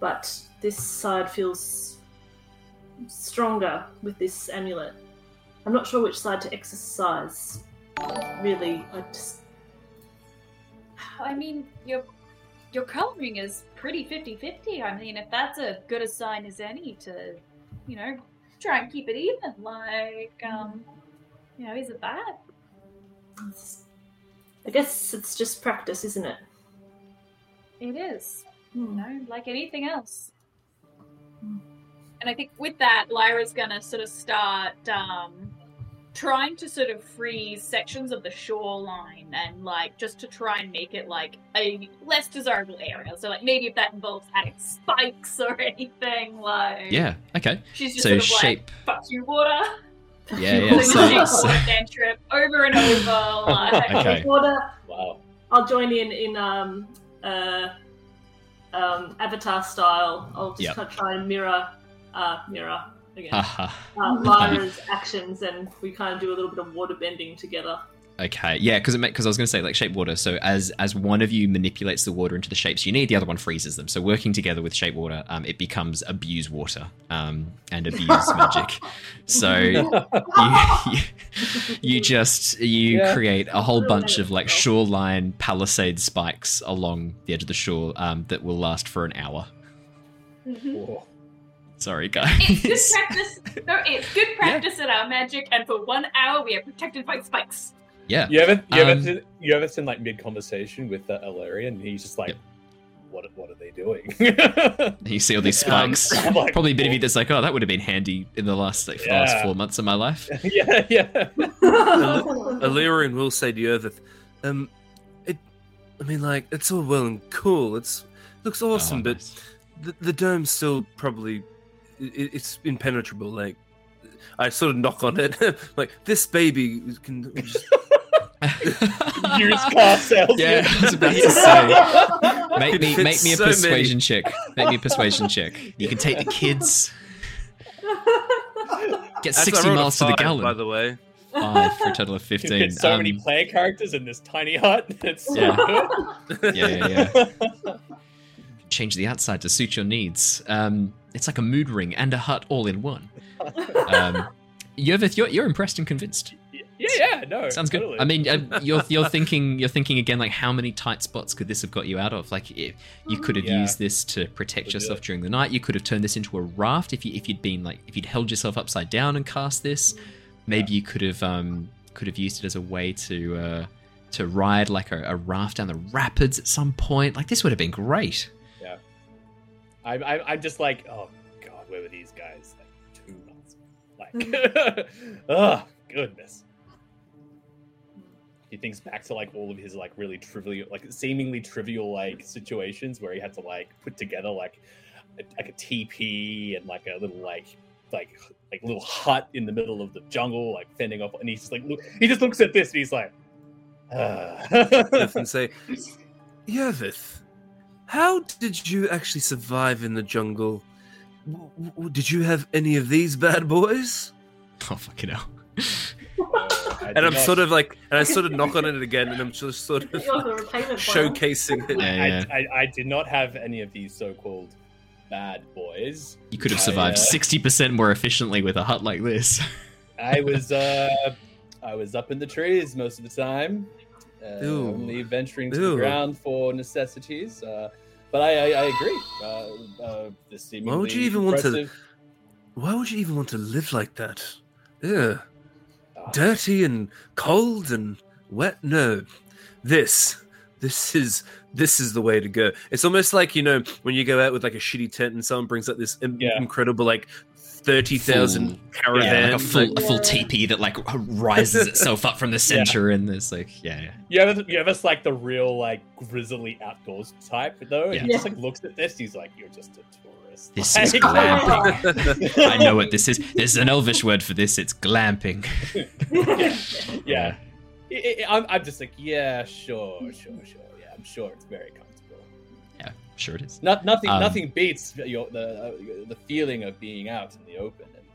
But this side feels stronger with this amulet. I'm not sure which side to exercise. Really, I just. I mean, your your coloring is pretty 50-50. I mean, if that's a good a sign as any to, you know, try and keep it even. Like, um, you know, is it bad? I guess it's just practice, isn't it? It is. Hmm. You know, like anything else. And I think with that, Lyra's gonna sort of start um, trying to sort of freeze sections of the shoreline and like just to try and make it like a less desirable area. So like maybe if that involves adding spikes or anything, like yeah okay she's just so sort of shape like fuck you water. Yeah, yeah. So, so- shape cantrip over and over. Like, Okay. Water. Wow. I'll join in in um uh um Avatar style. I'll just Yep. try and mirror uh mirror again. haha. uh, Lyra's actions, and we kind of do a little bit of water bending together. Okay, yeah, because because I was going to say like shape water. So as as one of you manipulates the water into the shapes you need, the other one freezes them. So working together with shape water, um, it becomes abuse water, um, and abuse magic. So you, you you just you Yeah. create a whole bunch of like shoreline palisade spikes along the edge of the shore um, that will last for an hour. Whoa. Sorry, It's good guys. practice. No, it's good practice at our magic, and for one hour we are protected by spikes. yeah, You ever, you ever, Um, seen, you ever seen like mid conversation with uh, Illyrian? And he's just like, Yep. "What, what are they doing?" you see all these Um, spikes. I'm like, Probably a bit of you that's like, oh, that would have been handy in the last like for the last four months of my life. yeah, yeah. Illyrian will say to Yervith, um, it, I mean, like, it's all well and cool. It's looks awesome, Oh, but the, the dome's still probably it, it's impenetrable. Like, I sort of knock on it, like this baby can just Used car salesman. Yeah, I was about to say. Make me make me a so many. persuasion check. Make me a persuasion check. You can take the kids. Get As sixty rolled a miles to the gallon. By the way, Five for a total of You fifteen. get so Um, many player characters in this tiny hut. It's so Yeah. good. yeah, yeah, yeah. Change the outside to suit your needs. Um, it's like a mood ring and a hut all in one. Um, Yervith, you're, you're impressed and convinced. yeah, yeah, no. Sounds good. totally. I mean, uh, you're you're thinking you're thinking again like how many tight spots could this have got you out of? Like if you could have Yeah. used this to protect Legit. yourself during the night. You could have turned this into a raft if you if you'd been like if you'd held yourself upside down and cast this. Maybe you could have um could have used it as a way to uh to ride like a, a raft down the rapids at some point. Like this would have been great. I'm, I'm, I'm just like, oh god, where were these guys like two months? Like, oh goodness. He thinks back to like all of his like really trivial, like seemingly trivial like situations where he had to like put together like a, like a teepee and like a little like like like little hut in the middle of the jungle, like fending off. And he's just like, look, he just looks at this and he's like, ah. Yervith and say, Yervith, how did you actually survive in the jungle? W- w- Did you have any of these bad boys? Oh fucking hell. I and I'm sort of like, and I sort of knock on it again, and I'm just sort of Yours are repayment plan. showcasing it. Yeah, yeah. I, I, I did not have any of these so-called bad boys. You could have I, survived uh, sixty percent more efficiently with a hut like this. I was uh, I was up in the trees most of the time, uh, Ew. only venturing to Ew. the ground for necessities. Uh, but I, I, I agree. Uh, uh, the seemingly would you even want to- Why would you even want to live like that? Ugh. Ah, dirty and cold and wet. No, this, this is this is the way to go. It's almost like you know when you go out with like a shitty tent and someone brings up this in- Yeah. incredible like thirty thousand Full- caravan. Yeah, like a full, like- a full teepee that like rises itself up from the center, and there's like, yeah, yeah. You ever, you ever like the real like grizzly outdoors type though? And he Yeah. just like looks at this. He's like, "You're just a tourist." This Like- is glamping. I know what this is. There's an Elvish word for this. It's glamping. yeah. I, I, I'm, I'm just like, yeah, sure, sure, sure. Yeah, I'm sure it's very comfortable. Yeah, sure it is. Not, nothing, Um, nothing beats your, the uh, the feeling of being out in the open and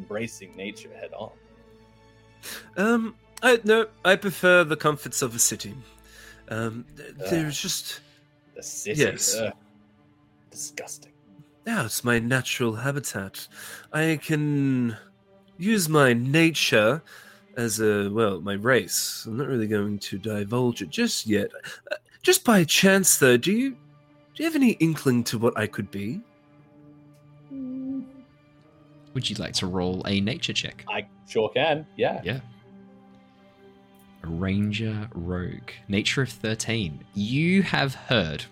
embracing nature head on. Um, I no, I prefer the comforts of a city. Um, th- there's just The city, Yes. ugh, disgusting. yeah, it's my natural habitat. I can use my nature as a well, my race. I'm not really going to divulge it just yet. Uh, just by chance, though, do you do you have any inkling to what I could be? Would you like to roll a nature check? I sure can. Yeah. Yeah. A ranger rogue. Nature of 13. You have heard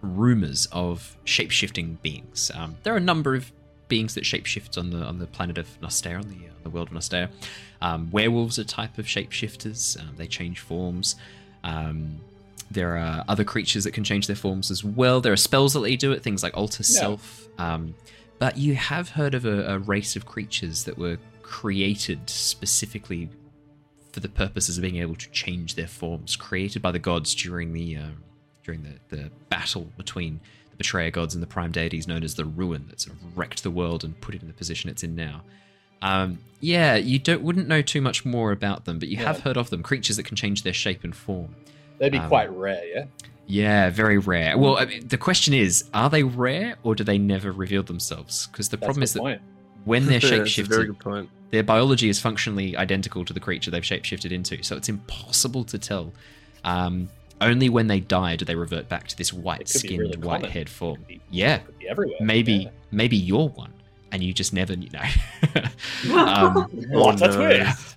rumors of shape-shifting beings. Um, there are a number of beings that shapeshift on the on the planet of Nostea, on the, uh, the world of Nostea. Um, werewolves are a type of shapeshifters. Um, they change forms. Um, there are other creatures that can change their forms as well. There are spells that let you do it, things like alter Yeah. self. Um, but you have heard of a, a race of creatures that were created specifically for the purposes of being able to change their forms, created by the gods during the uh, during the, the battle between the betrayer gods and the prime deities, known as the Ruin, that sort of wrecked the world and put it in the position it's in now. Um, yeah, you don't wouldn't know too much more about them, but you Yeah. have heard of them. Creatures that can change their shape and form. They'd be Um, quite rare, yeah. Yeah, very rare. Well, I mean, the question is, are they rare or do they never reveal themselves? Because the That's problem the is that point. when they're That's shapeshifted, good point. their biology is functionally identical to the creature they've shapeshifted into, so it's impossible to tell. Um, only when they die do they revert back to this It could be white-skinned, really white-haired form. Be- Yeah, everywhere. maybe, yeah. maybe you're one, and you just never knew. No. um, What a no. twist!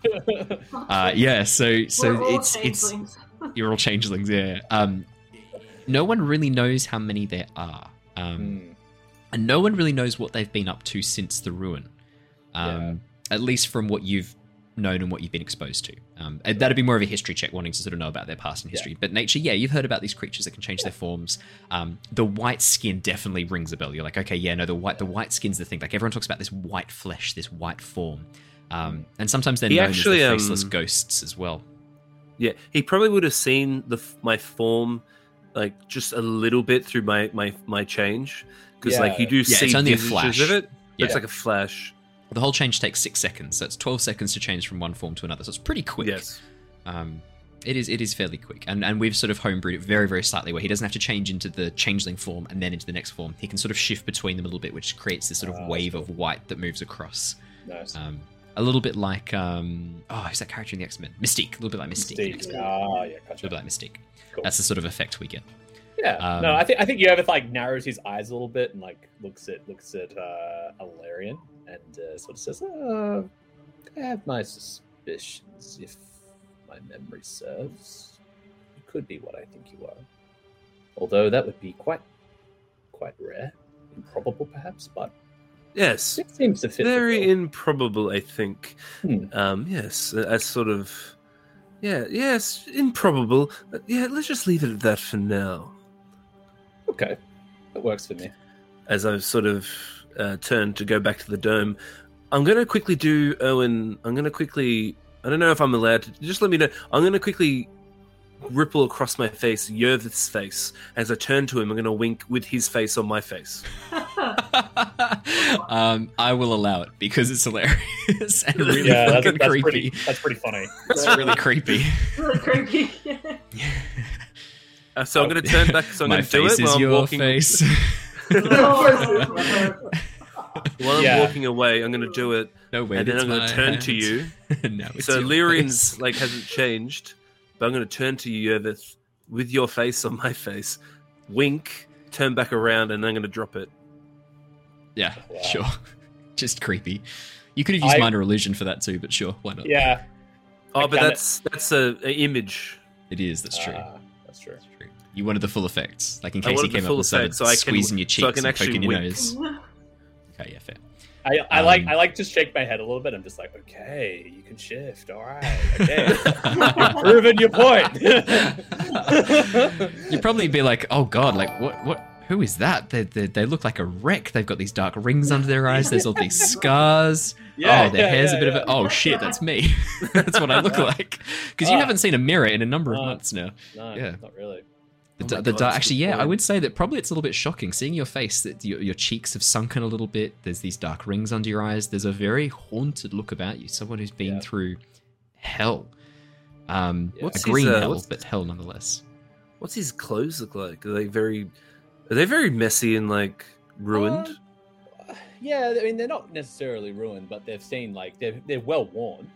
uh, yeah, so so We're all it's it's changelings. You're all changelings. Yeah. Um, no one really knows how many there are. Um, Hmm. and no one really knows what they've been up to since the ruin. Um, At least from what you've known and what you've been exposed to. Um, that'd be more of a history check, wanting to sort of know about their past and Yeah. history. But nature, yeah, you've heard about these creatures that can change their forms. Um, the white skin definitely rings a bell. You're like, okay, yeah, no, the white the white skin's the thing. Like everyone talks about this white flesh, this white form. Um, and sometimes they're He known actually, as the faceless um, ghosts as well. Yeah, he probably would have seen the my form like just a little bit through my my my change because like you do Yeah, see it's only a flash. of it. Yeah. It's like a flash. The whole change takes six seconds, so it's twelve seconds to change from one form to another. So it's pretty quick. Yes. Um, it is it is fairly quick, and and we've sort of homebrewed it very very slightly, where he doesn't have to change into the changeling form and then into the next form. He can sort of shift between them a little bit, which creates this sort of that's wave cool. of white that moves across. Nice. Um, a little bit like um, oh, who's that character in the X Men? Mystique. A little bit like Mystique. Mystique. Ah, yeah, A little bit like Mystique. Cool. That's the sort of effect we get. Yeah, Um, no, I think I think Yervith like narrows his eyes a little bit and like looks at looks at uh, Illyrian and uh, sort of says, uh, "I have my suspicions. If my memory serves, you could be what I think you are. Although that would be quite quite rare, improbable perhaps, but Yes. it seems to fit. Very improbable, I think. Hmm. Um, yes, as sort of. Yeah, yes, improbable. Yeah, let's just leave it at that for now. okay, that works for me. As I've sort of uh, turned to go back to the dome, I'm going to quickly do Owen. I'm going to quickly. I don't know if I'm allowed to. Just let me know. I'm going to quickly ripple across my face, Yervith's face. As I turn to him, I'm going to wink with his face on my face. um, I will allow it because it's hilarious and really yeah, that's, fucking that's creepy. pretty. That's pretty funny. It's really creepy. really creepy. Uh, so I'm going to turn back. So I'm going to do it while I'm walking. face. While I'm Yeah. walking away, I'm going to do it, no way. and then I'm going to turn to you. now so Lyrian's face. like hasn't changed, but I'm going to turn to you, Yervith, with your face on my face, wink, turn back around, and I'm going to drop it. Yeah, Wow. sure. Just creepy. You could have used I- minor illusion for that too, but sure, why not? Yeah, Oh, I but kinda- that's that's a, a image. It is. That's true. Ah, that's true. That's true. You wanted the full effects, like in case he came up with and started effect, so I can- squeezing your so cheeks I can and actually poking your wink. nose. Okay, yeah, fair. I, I like Um, I like to shake my head a little bit. I'm just like, okay, you can shift. All right, okay, you've proven your point. You'd probably be like, "Oh God, like what? What? Who is that? They, they, they look like a wreck. They've got these dark rings under their eyes. There's all these scars. Yeah, oh, their yeah, hair's yeah, a bit yeah. of a. Oh shit, that's me. that's what I look like. Because you Ah. haven't seen a mirror in a number of Ah. months now. no, Yeah. not really. The, Oh the God, dark, actually, good yeah, I would say that probably it's a little bit shocking seeing your face. That your, your cheeks have sunken a little bit. There's these dark rings under your eyes. There's a very haunted look about you. Someone who's been Yeah. through hell. Um, Yeah. a What's his, green uh, hell, what's- but hell nonetheless. What's his clothes look like? Are they very? Are they very messy and like ruined? Uh, yeah, I mean they're not necessarily ruined, but they've seen like they're they're well worn. Um,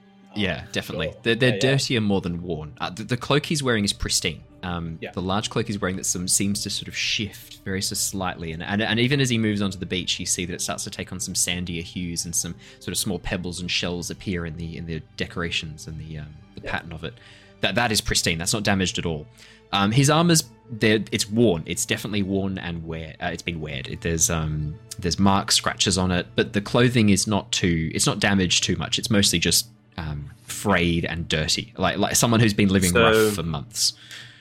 Yeah, definitely. sure. They're, they're Yeah, yeah. dirtier more than worn. Uh, the, the cloak he's wearing is pristine. Um, Yeah. The large cloak he's wearing that some seems to sort of shift very so slightly, and, and and even as he moves onto the beach, you see that it starts to take on some sandier hues, and some sort of small pebbles and shells appear in the in the decorations and the um, the Yeah. pattern of it. That that is pristine. That's not damaged at all. Um, his armor's there. It's worn. It's definitely worn and wear. Uh, it's been weared. It, there's um there's marks, scratches on it, but the clothing is not too. It's not damaged too much. It's mostly just um, frayed and dirty, like like someone who's been living So- rough for months.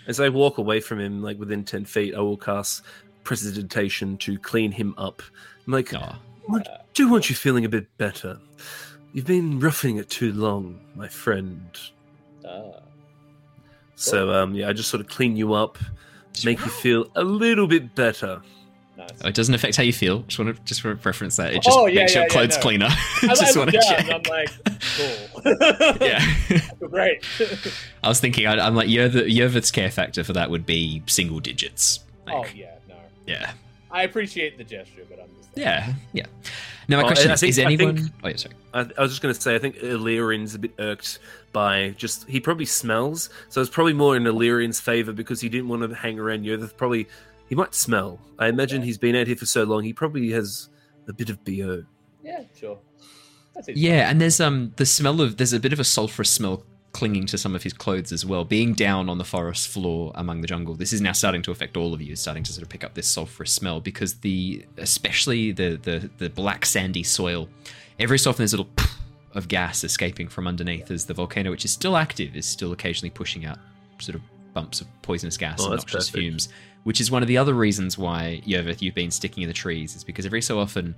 As I walk away from him, like within ten feet, I will cast prestidigitation to clean him up. I'm like, I do want you feeling a bit better. You've been roughing it too long, my friend. Ah. So um, yeah, I just sort of clean you up, make you feel a little bit better. Nice. Oh, it doesn't affect how you feel. Just want to just reference that. It just Oh, yeah, makes your yeah, yeah, clothes no. cleaner. I, just I want to down check. and I'm like, cool. yeah. Great. I was thinking, I, I'm like, Yerv- Yervith's care factor for that would be single digits. Like, oh yeah, no. yeah. I appreciate the gesture, but I'm just like, Yeah, yeah. Now my Well, question is: think- Is I think- anyone? Oh yeah, sorry. I, I was just going to say, I think Illyrian's a bit irked by just he probably smells, so it's probably more in Illyrian's favor because he didn't want to hang around you. Probably he might smell. I imagine he's been out here for so long, he probably has a bit of bo. yeah, sure. That's it. Yeah, and there's um the smell of there's a bit of a sulfurous smell clinging to some of his clothes as well. Being down on the forest floor among the jungle, this is now starting to affect all of you. Starting to sort of pick up this sulfurous smell because the especially the the the black sandy soil. Every so often there's a little of gas escaping from underneath as the volcano, which is still active, is still occasionally pushing out sort of bumps of poisonous gas Oh, and noxious perfect. fumes. Which is one of the other reasons why Yervith, you've been sticking in the trees, is because every so often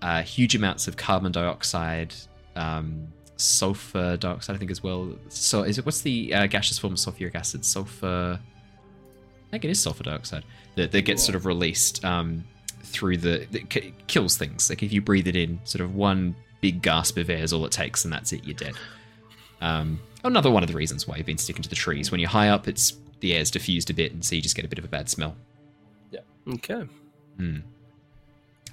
uh, huge amounts of carbon dioxide, um, sulfur dioxide, I think as well. So, is it what's the uh, gaseous form of sulfuric acid? Sulfur. I think it is sulfur dioxide that, that gets sort of released um, through the that kills things. Like if you breathe it in, sort of one big gasp of air is all it takes, and that's it. You're dead. Um, another one of the reasons why you've been sticking to the trees. When you're high up, it's the air's diffused a bit, and so you just get a bit of a bad smell. Yeah. Okay. Hmm.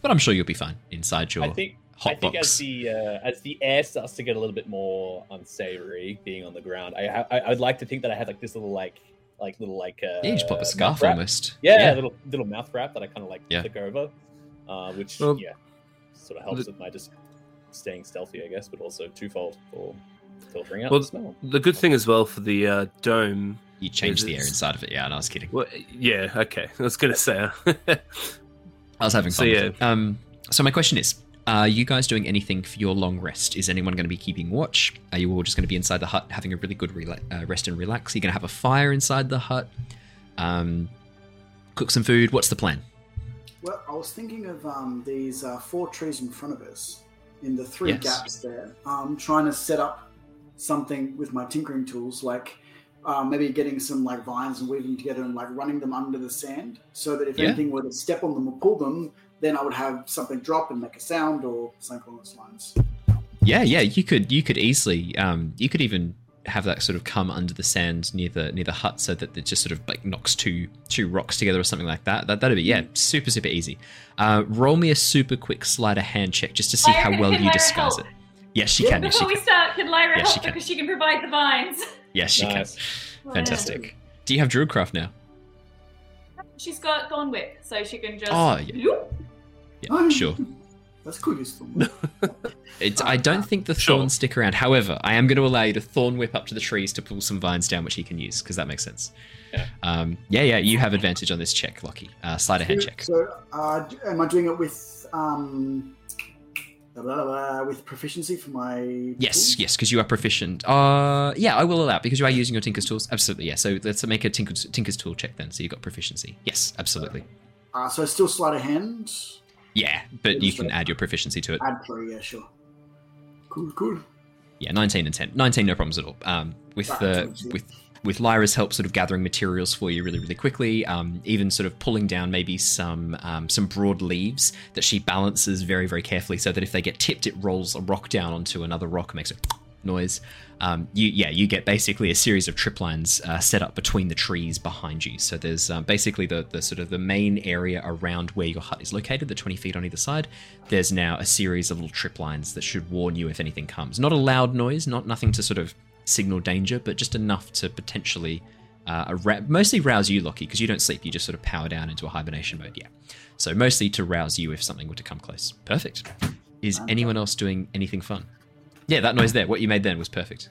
But I'm sure you'll be fine inside your I think hot I think box. as the uh, as the air starts to get a little bit more unsavory, being on the ground, I I I'd like to think that I had like this little like like little like uh, yeah, you just pop a scarf wrap. almost. Yeah, little little mouth wrap that I kind of like Yeah. flick over, uh, which Well, yeah, sort of helps the- with my just staying stealthy, I guess, but also twofold for filtering out Well, the smell. The good thing as well for the uh, dome. You change the air inside of it. Yeah, no, I was kidding. Well, yeah, okay. I was going to say. I was having So, fun. with yeah. Um, so my question is: Are you guys doing anything for your long rest? Is anyone going to be keeping watch? Are you all just going to be inside the hut having a really good rela- uh, rest and relax? Are you going to have a fire inside the hut? Um, cook some food. What's the plan? Well, I was thinking of um, these uh, four trees in front of us, in the three Yes. gaps there. Um, trying to set up something with my tinkering tools, like uh, maybe getting some like vines and weaving together and like running them under the sand, so that if Yeah. anything were to step on them or pull them, then I would have something drop and make a sound or something along those lines. Yeah, yeah, you could you could easily um, you could even have that sort of come under the sand near the near the hut so that it just sort of like knocks two two rocks together or something like that. That that'd be yeah, super super easy. Uh, roll me a super quick sleight of hand check just to see Lyra, how well you disguise help? it. Yes, she Yeah, can. Yes, she Before we can. start, can Lyra Yes, she help can. because she can provide the vines? Yes, she Nice. can. Fantastic. Do you have Druidcraft now? She's got Thorn Whip, so she can just. Oh, yeah. Whoop. Yeah, Oh. sure. That's cool, useful. It's, I don't think the Sure. thorns stick around. However, I am going to allow you to thorn whip up to the trees to pull some vines down, which he can use because that makes sense. Yeah. Um, yeah, yeah. You have advantage on this check, Lockie. Uh, sleight of hand check. So, uh, am I doing it with um, blah, blah, blah, with proficiency for my? Yes, tools? yes, because you are proficient. Uh, yeah, I will allow it because you are using your Tinker's tools. Absolutely, yeah. So let's make a Tinker's, Tinker's tool check then. So you got proficiency. Yes, absolutely. Uh, so it's still sleight of hand. Yeah, but you can add your proficiency to it. Add three, yeah, sure. Cool, cool. Yeah, 19 and 10. 19, no problems at all. Um, with the twenty-two. with with Lyra's help, sort of gathering materials for you really, really quickly. Um, even sort of pulling down maybe some um, some broad leaves that she balances very, very carefully, so that if they get tipped, it rolls a rock down onto another rock, and makes a noise. Um, you yeah, you get basically a series of trip lines uh, set up between the trees behind you. So there's um, basically the the sort of the main area around where your hut is located, the 20 feet on either side. There's now a series of little trip lines that should warn you if anything comes. Not a loud noise, not nothing to sort of signal danger, but just enough to potentially uh, arou- mostly rouse you, Lockie, because you don't sleep. You just sort of power down into a hibernation mode. Yeah. So mostly to rouse you if something were to come close. Perfect. Is anyone else doing anything fun? Yeah, that noise there. What you made then was perfect.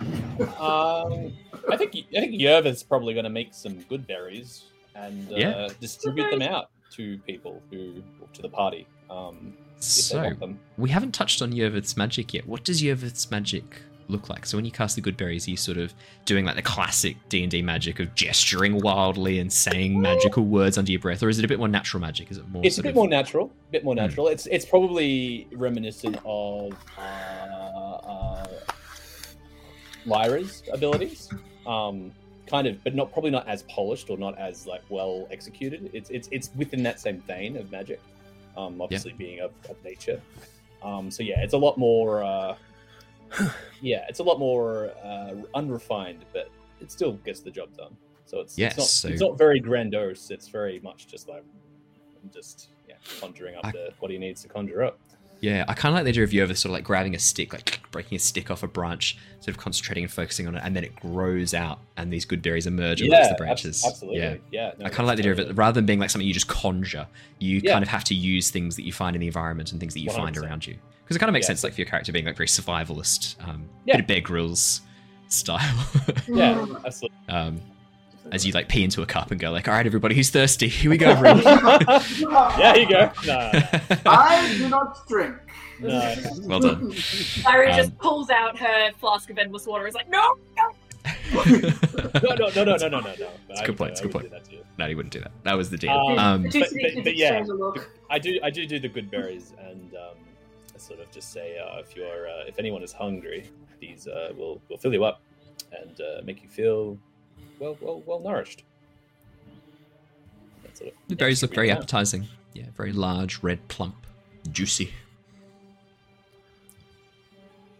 Um, I think I think Yervith's probably going to make some good berries and uh, Yeah. distribute them out to people who to the party. Um, So we haven't touched on Yervith's magic yet. What does Yervith's magic look like? So when you cast the good berries, are you sort of doing like the classic D and D magic of gesturing wildly and saying magical words under your breath, or is it a bit more natural magic? Is it more? It's a bit of- more natural. A bit more Hmm. natural. It's it's probably reminiscent of uh, uh, Lyra's abilities, um, kind of, but not probably not as polished or not as like well executed. It's it's it's within that same vein of magic, um, obviously being of, of nature. Um, so yeah, it's a lot more. Uh, yeah, it's a lot more uh, unrefined, but it still gets the job done. So it's Yes, it's, not, so- it's not very grandiose. It's very much just like just yeah, conjuring up I- the, what he needs to conjure up. Yeah, I kind of like the idea of you over sort of like grabbing a stick, like breaking a stick off a branch, sort of concentrating and focusing on it, and then it grows out, and these good berries emerge amongst the abs- branches. absolutely. Yeah. Yeah, no, I kind of like the idea of it, rather than being like something you just conjure, you Yeah. kind of have to use things that you find in the environment and things that you find 100%. around you. Because it kind of makes Yeah. sense, like for your character being like very survivalist, um, Yeah. bit of Bear Grylls style. Yeah, Mm. absolutely. um, as you like pee into a cup and go like, "All right, everybody, who's thirsty? Here we go, yeah, here you go. No, I do not drink. no. well done. Lyra Um, just pulls out her flask of endless water. Is like, no, no. no, no, no, no, no, no, no, no. It's a good point, it's a good point. point. no, he wouldn't do that. That was the deal. Um, Um, The but- but- but yeah. exchange a look. I do, I do do the good berries, and um, I sort of just say, uh, if you're, uh, if anyone is hungry, these uh, will will fill you up and uh, make you feel well, well, well nourished. Sort of- the berries look very yeah. appetizing. Yeah, very large, red, plump, juicy.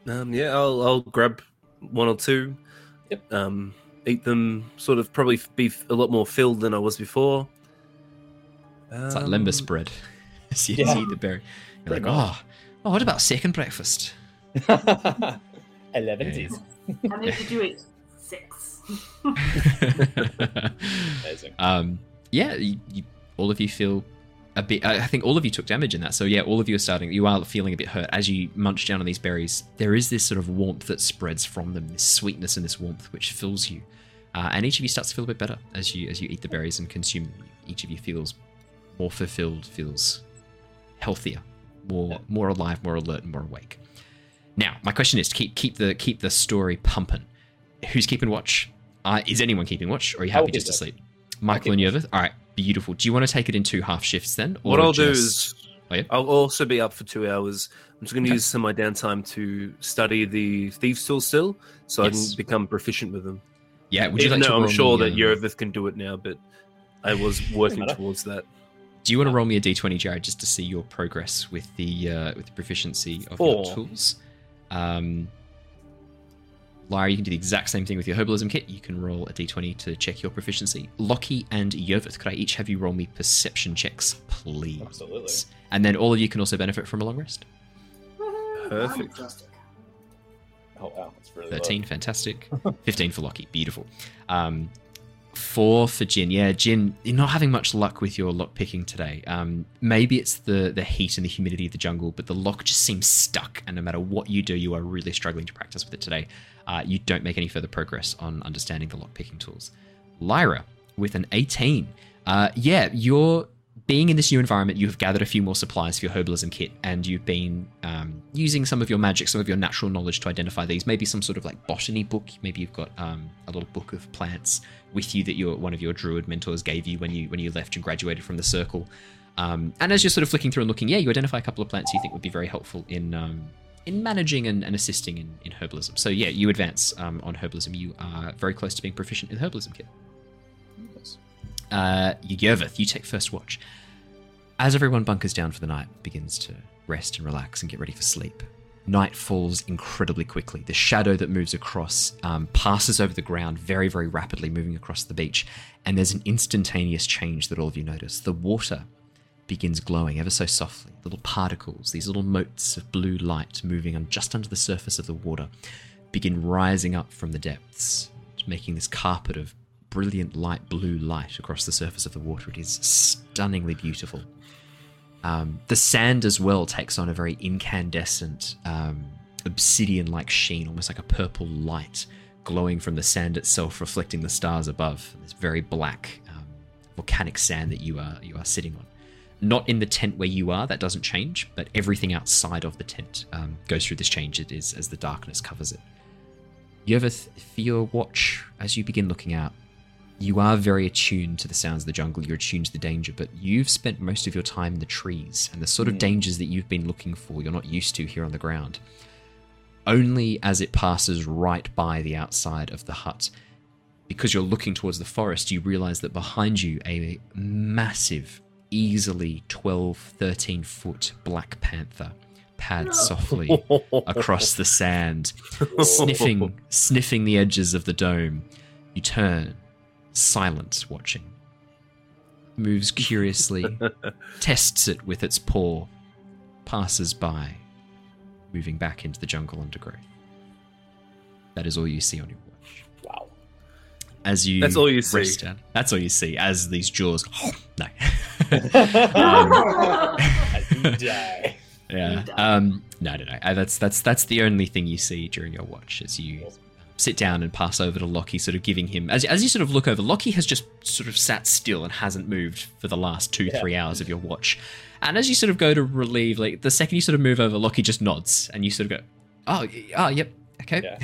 Um, yeah, I'll, I'll grab one or two. Yep. Um, eat them. Sort of probably be a lot more filled than I was before. It's like Um, lembas bread. so you Yeah. eat the berry. You're Pretty like, much. oh, oh, what about second breakfast? Eleventies. How many did you eat? Six. Amazing. um, yeah, you, you, all of you feel a bit. I think all of you took damage in that. So yeah, all of you are starting. You are feeling a bit hurt as you munch down on these berries. There is this sort of warmth that spreads from them, this sweetness and this warmth which fills you. Uh, and each of you starts to feel a bit better as you as you eat the berries and consume them. Each of you feels more fulfilled, feels healthier, more Yeah. more alive, more alert, and more awake. Now, my question is to keep keep the keep the story pumping. Who's keeping watch? Uh, is anyone keeping watch, or are you happy just to sleep? Michael and keep Yervith? All right, beautiful. Do you want to take it in two half shifts then? What I'll do is Oh, yeah? I'll also be up for two hours. I'm just going to Okay. use some of my downtime to study the thieves' tools still, so I can become proficient with them. yeah, would you Even like to though I'm sure me, that um, Yervith can do it now, but I was working towards that. Do you want to roll me a d20, Jared, just to see your progress with the uh, with the proficiency of Four. your tools? Um, Lyra, you can do the exact same thing with your herbalism kit. You can roll a d20 to check your proficiency. Lockie and Yervith, could I each have you roll me perception checks, please? Absolutely. And then all of you can also benefit from a long rest. Perfect. Fantastic. Oh wow, that's really low. 13, fantastic. 15 for Lockie, beautiful. Um, four for Jin. Yeah, Jin, you're not having much luck with your lock picking today. Um, maybe it's the, the heat and the humidity of the jungle, but the lock just seems stuck, and no matter what you do, you are really struggling to practice with it today. Uh, you don't make any further progress on understanding the lock picking tools. Lyra, with an 18. Uh, yeah, you're being in this new environment, you have gathered a few more supplies for your herbalism kit, and you've been um, using some of your magic, some of your natural knowledge to identify these. Maybe some sort of like botany book. Maybe you've got um, a little book of plants with you that your one of your druid mentors gave you when you when you left and graduated from the circle. Um, and as you're sort of flicking through and looking, yeah, you identify a couple of plants you think would be very helpful in um, in managing and, and assisting in, in herbalism. So yeah, you advance um, on herbalism. You are very close to being proficient in herbalism kit. Uh, Yervith, you take first watch. As everyone bunkers down for the night, begins to rest and relax and get ready for sleep. Night falls incredibly quickly. The shadow that moves across um, passes over the ground very, very rapidly, moving across the beach. And there's an instantaneous change that all of you notice. The water begins glowing ever so softly. Little particles, these little motes of blue light moving on just under the surface of the water, begin rising up from the depths, making this carpet of brilliant light blue light across the surface of the water. It is stunningly beautiful. Um, the sand as well takes on a very incandescent, um, obsidian like sheen, almost like a purple light glowing from the sand itself, reflecting the stars above. This very black um, volcanic sand that you are you are sitting on. Not in the tent where you are, that doesn't change, but everything outside of the tent um, goes through this change. It is as the darkness covers it. You ever, th- for your watch, as you begin looking out, you are very attuned to the sounds of the jungle, you're attuned to the danger, but you've spent most of your time in the trees, and the sort of Mm. dangers that you've been looking for, you're not used to here on the ground. Only as it passes right by the outside of the hut, because you're looking towards the forest, you realize that behind you, a massive, easily 12, 13 foot black panther pads softly across the sand, sniffing, sniffing the edges of the dome. You turn, silent, watching. Moves curiously, tests it with its paw, passes by, moving back into the jungle undergrowth. That is all you see on your. As you That's all you see. rest down. That's all you see as these jaws. no. As you die. Yeah. done. Um, no, no, no. Uh, That's that's that's the only thing you see during your watch as you sit down and pass over to Lockie, sort of giving him as as you sort of look over. Lockie has just sort of sat still and hasn't moved for the last two Yeah. three hours of your watch. And as you sort of go to relieve, like the second you sort of move over, Lockie just nods and you sort of go, "Oh, y- oh, yep, okay." Yeah.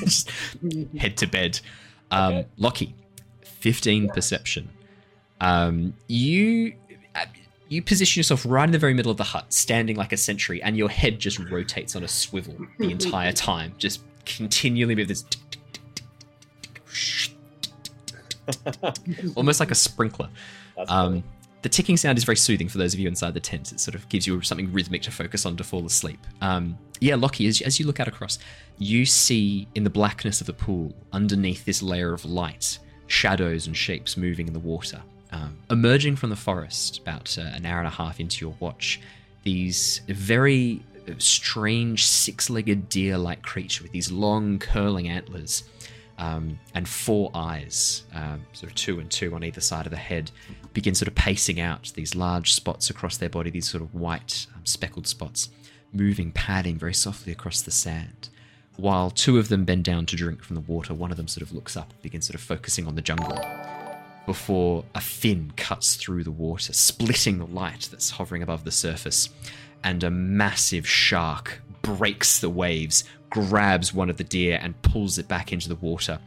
just head to bed. Um. Lockie, fifteen perception. Um, you you position yourself right in the very middle of the hut, standing like a sentry, and your head just rotates on a swivel the entire time, just continually with this. Almost like a sprinkler. Um, the ticking sound is very soothing for those of you inside the tent. It sort of gives you something rhythmic to focus on to fall asleep. Um, yeah, Lockie, as, as you look out across, you see in the blackness of the pool, underneath this layer of light, shadows and shapes moving in the water. Um, emerging from the forest, about uh, an hour and a half into your watch, these very strange six legged deer like creature with these long curling antlers um, and four eyes, um, sort of two and two on either side of the head, begin sort of pacing out these large spots across their body, these sort of white um, speckled spots, moving, padding very softly across the sand. While two of them bend down to drink from the water, one of them sort of looks up, begins sort of focusing on the jungle. Before a fin cuts through the water, splitting the light that's hovering above the surface, and a massive shark breaks the waves, grabs one of the deer, and pulls it back into the water.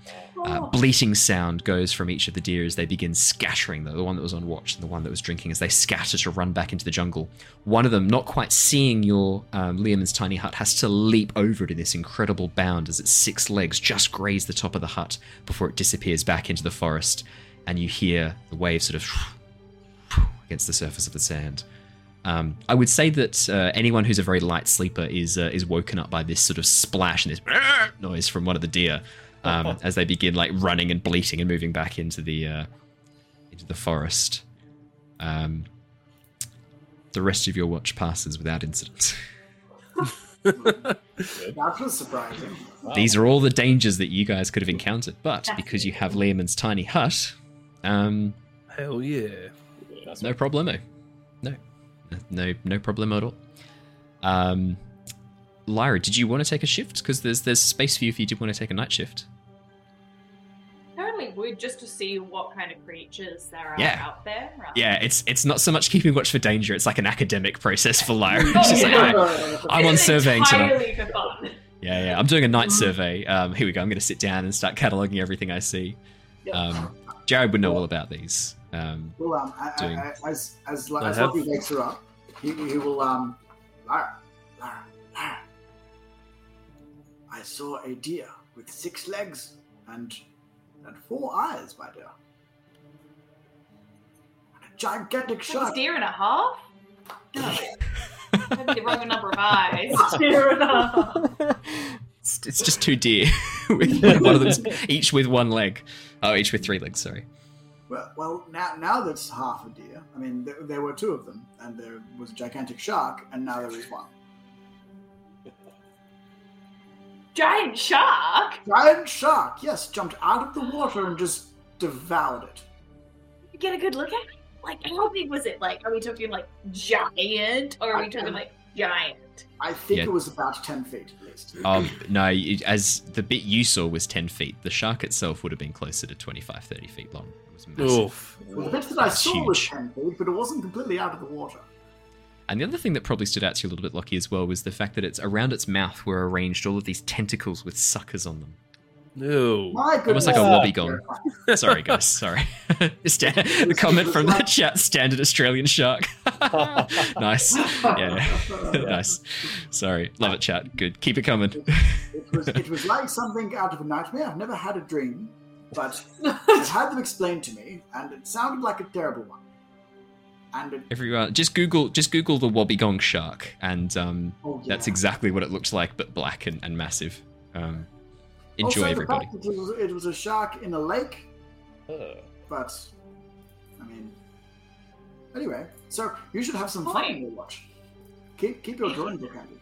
Uh, bleating sound goes from each of the deer as they begin scattering, the, the one that was on watch and the one that was drinking, as they scatter to run back into the jungle. One of them, not quite seeing your um, Leomund's tiny hut, has to leap over it in this incredible bound as its six legs just graze the top of the hut before it disappears back into the forest. And you hear the waves sort of against the surface of the sand. Um, I would say that uh, anyone who's a very light sleeper is uh, is woken up by this sort of splash and this noise from one of the deer um, as they begin like running and bleating and moving back into the uh, into the forest. Um, the rest of your watch passes without incident. That was surprising. Wow. These are all the dangers that you guys could have encountered, but because you have Leomund's tiny hut, um, Hell yeah. That's no problemo. No, no, no problem at all. Um, Lyra, did you want to take a shift? Because there's there's space for you if you did want to take a night shift. Totally would just to see what kind of creatures there are Yeah. out there. Right? Yeah, it's it's not so much keeping watch for danger; it's like an academic process for Lyra. Oh, She's like, yeah. "Alright, I'm on surveying tonight. for fun. Yeah, yeah. I'm doing a night Mhm. survey. Um, here we go. I'm going to sit down and start cataloging everything I see. Um, Jared would know all about these. Um, Well, um, I, doing- I, I, as as, I as have- wakes her up, he, he will um, Lara, I saw a deer with six legs and and four eyes, my dear. And a gigantic That was shark. deer and a half? No. That'd be the wrong number of eyes. Fair enough. it's, it's just two deer, with one of them's each with one leg. Oh, each with three legs. Sorry. Well, well, now now that's half a deer. I mean, there, there were two of them, and there was a gigantic shark, and now there is one. Giant shark? Giant shark, yes, jumped out of the water and just devoured it. You get a good look at it? Like, how big was it? Like, are we talking like giant or are we talking like giant? I think Yeah. it was about ten feet at least. Um, no, it- as the bit you saw was 10 feet, the shark itself would have been closer to 25, 30 feet long. It was massive. Oof. Well, the bit that I That's saw was huge. ten feet, but it wasn't completely out of the water. And the other thing that probably stood out to you a little bit, Lockie, as well, was the fact that it's around its mouth were arranged all of these tentacles with suckers on them. No. My goodness. Almost like a Ah. wobbegong. Sorry, guys. Sorry. Sta- the comment from the chat: standard Australian shark. nice. Yeah. nice. Sorry. Love it, chat. Good. Keep it coming. It was, it was like something out of a nightmare. I've never had a dream, but I've had them explained to me, and it sounded like a terrible one. And it, Everyone, just Google, just Google the wobbegong shark, and um, oh, yeah. that's exactly what it looks like, but black and, and massive. Um, enjoy, also, everybody. it was, it was a shark in a lake, Uh, but I mean, anyway. So you should have some fun in your watch. Keep keep your drawing book handy.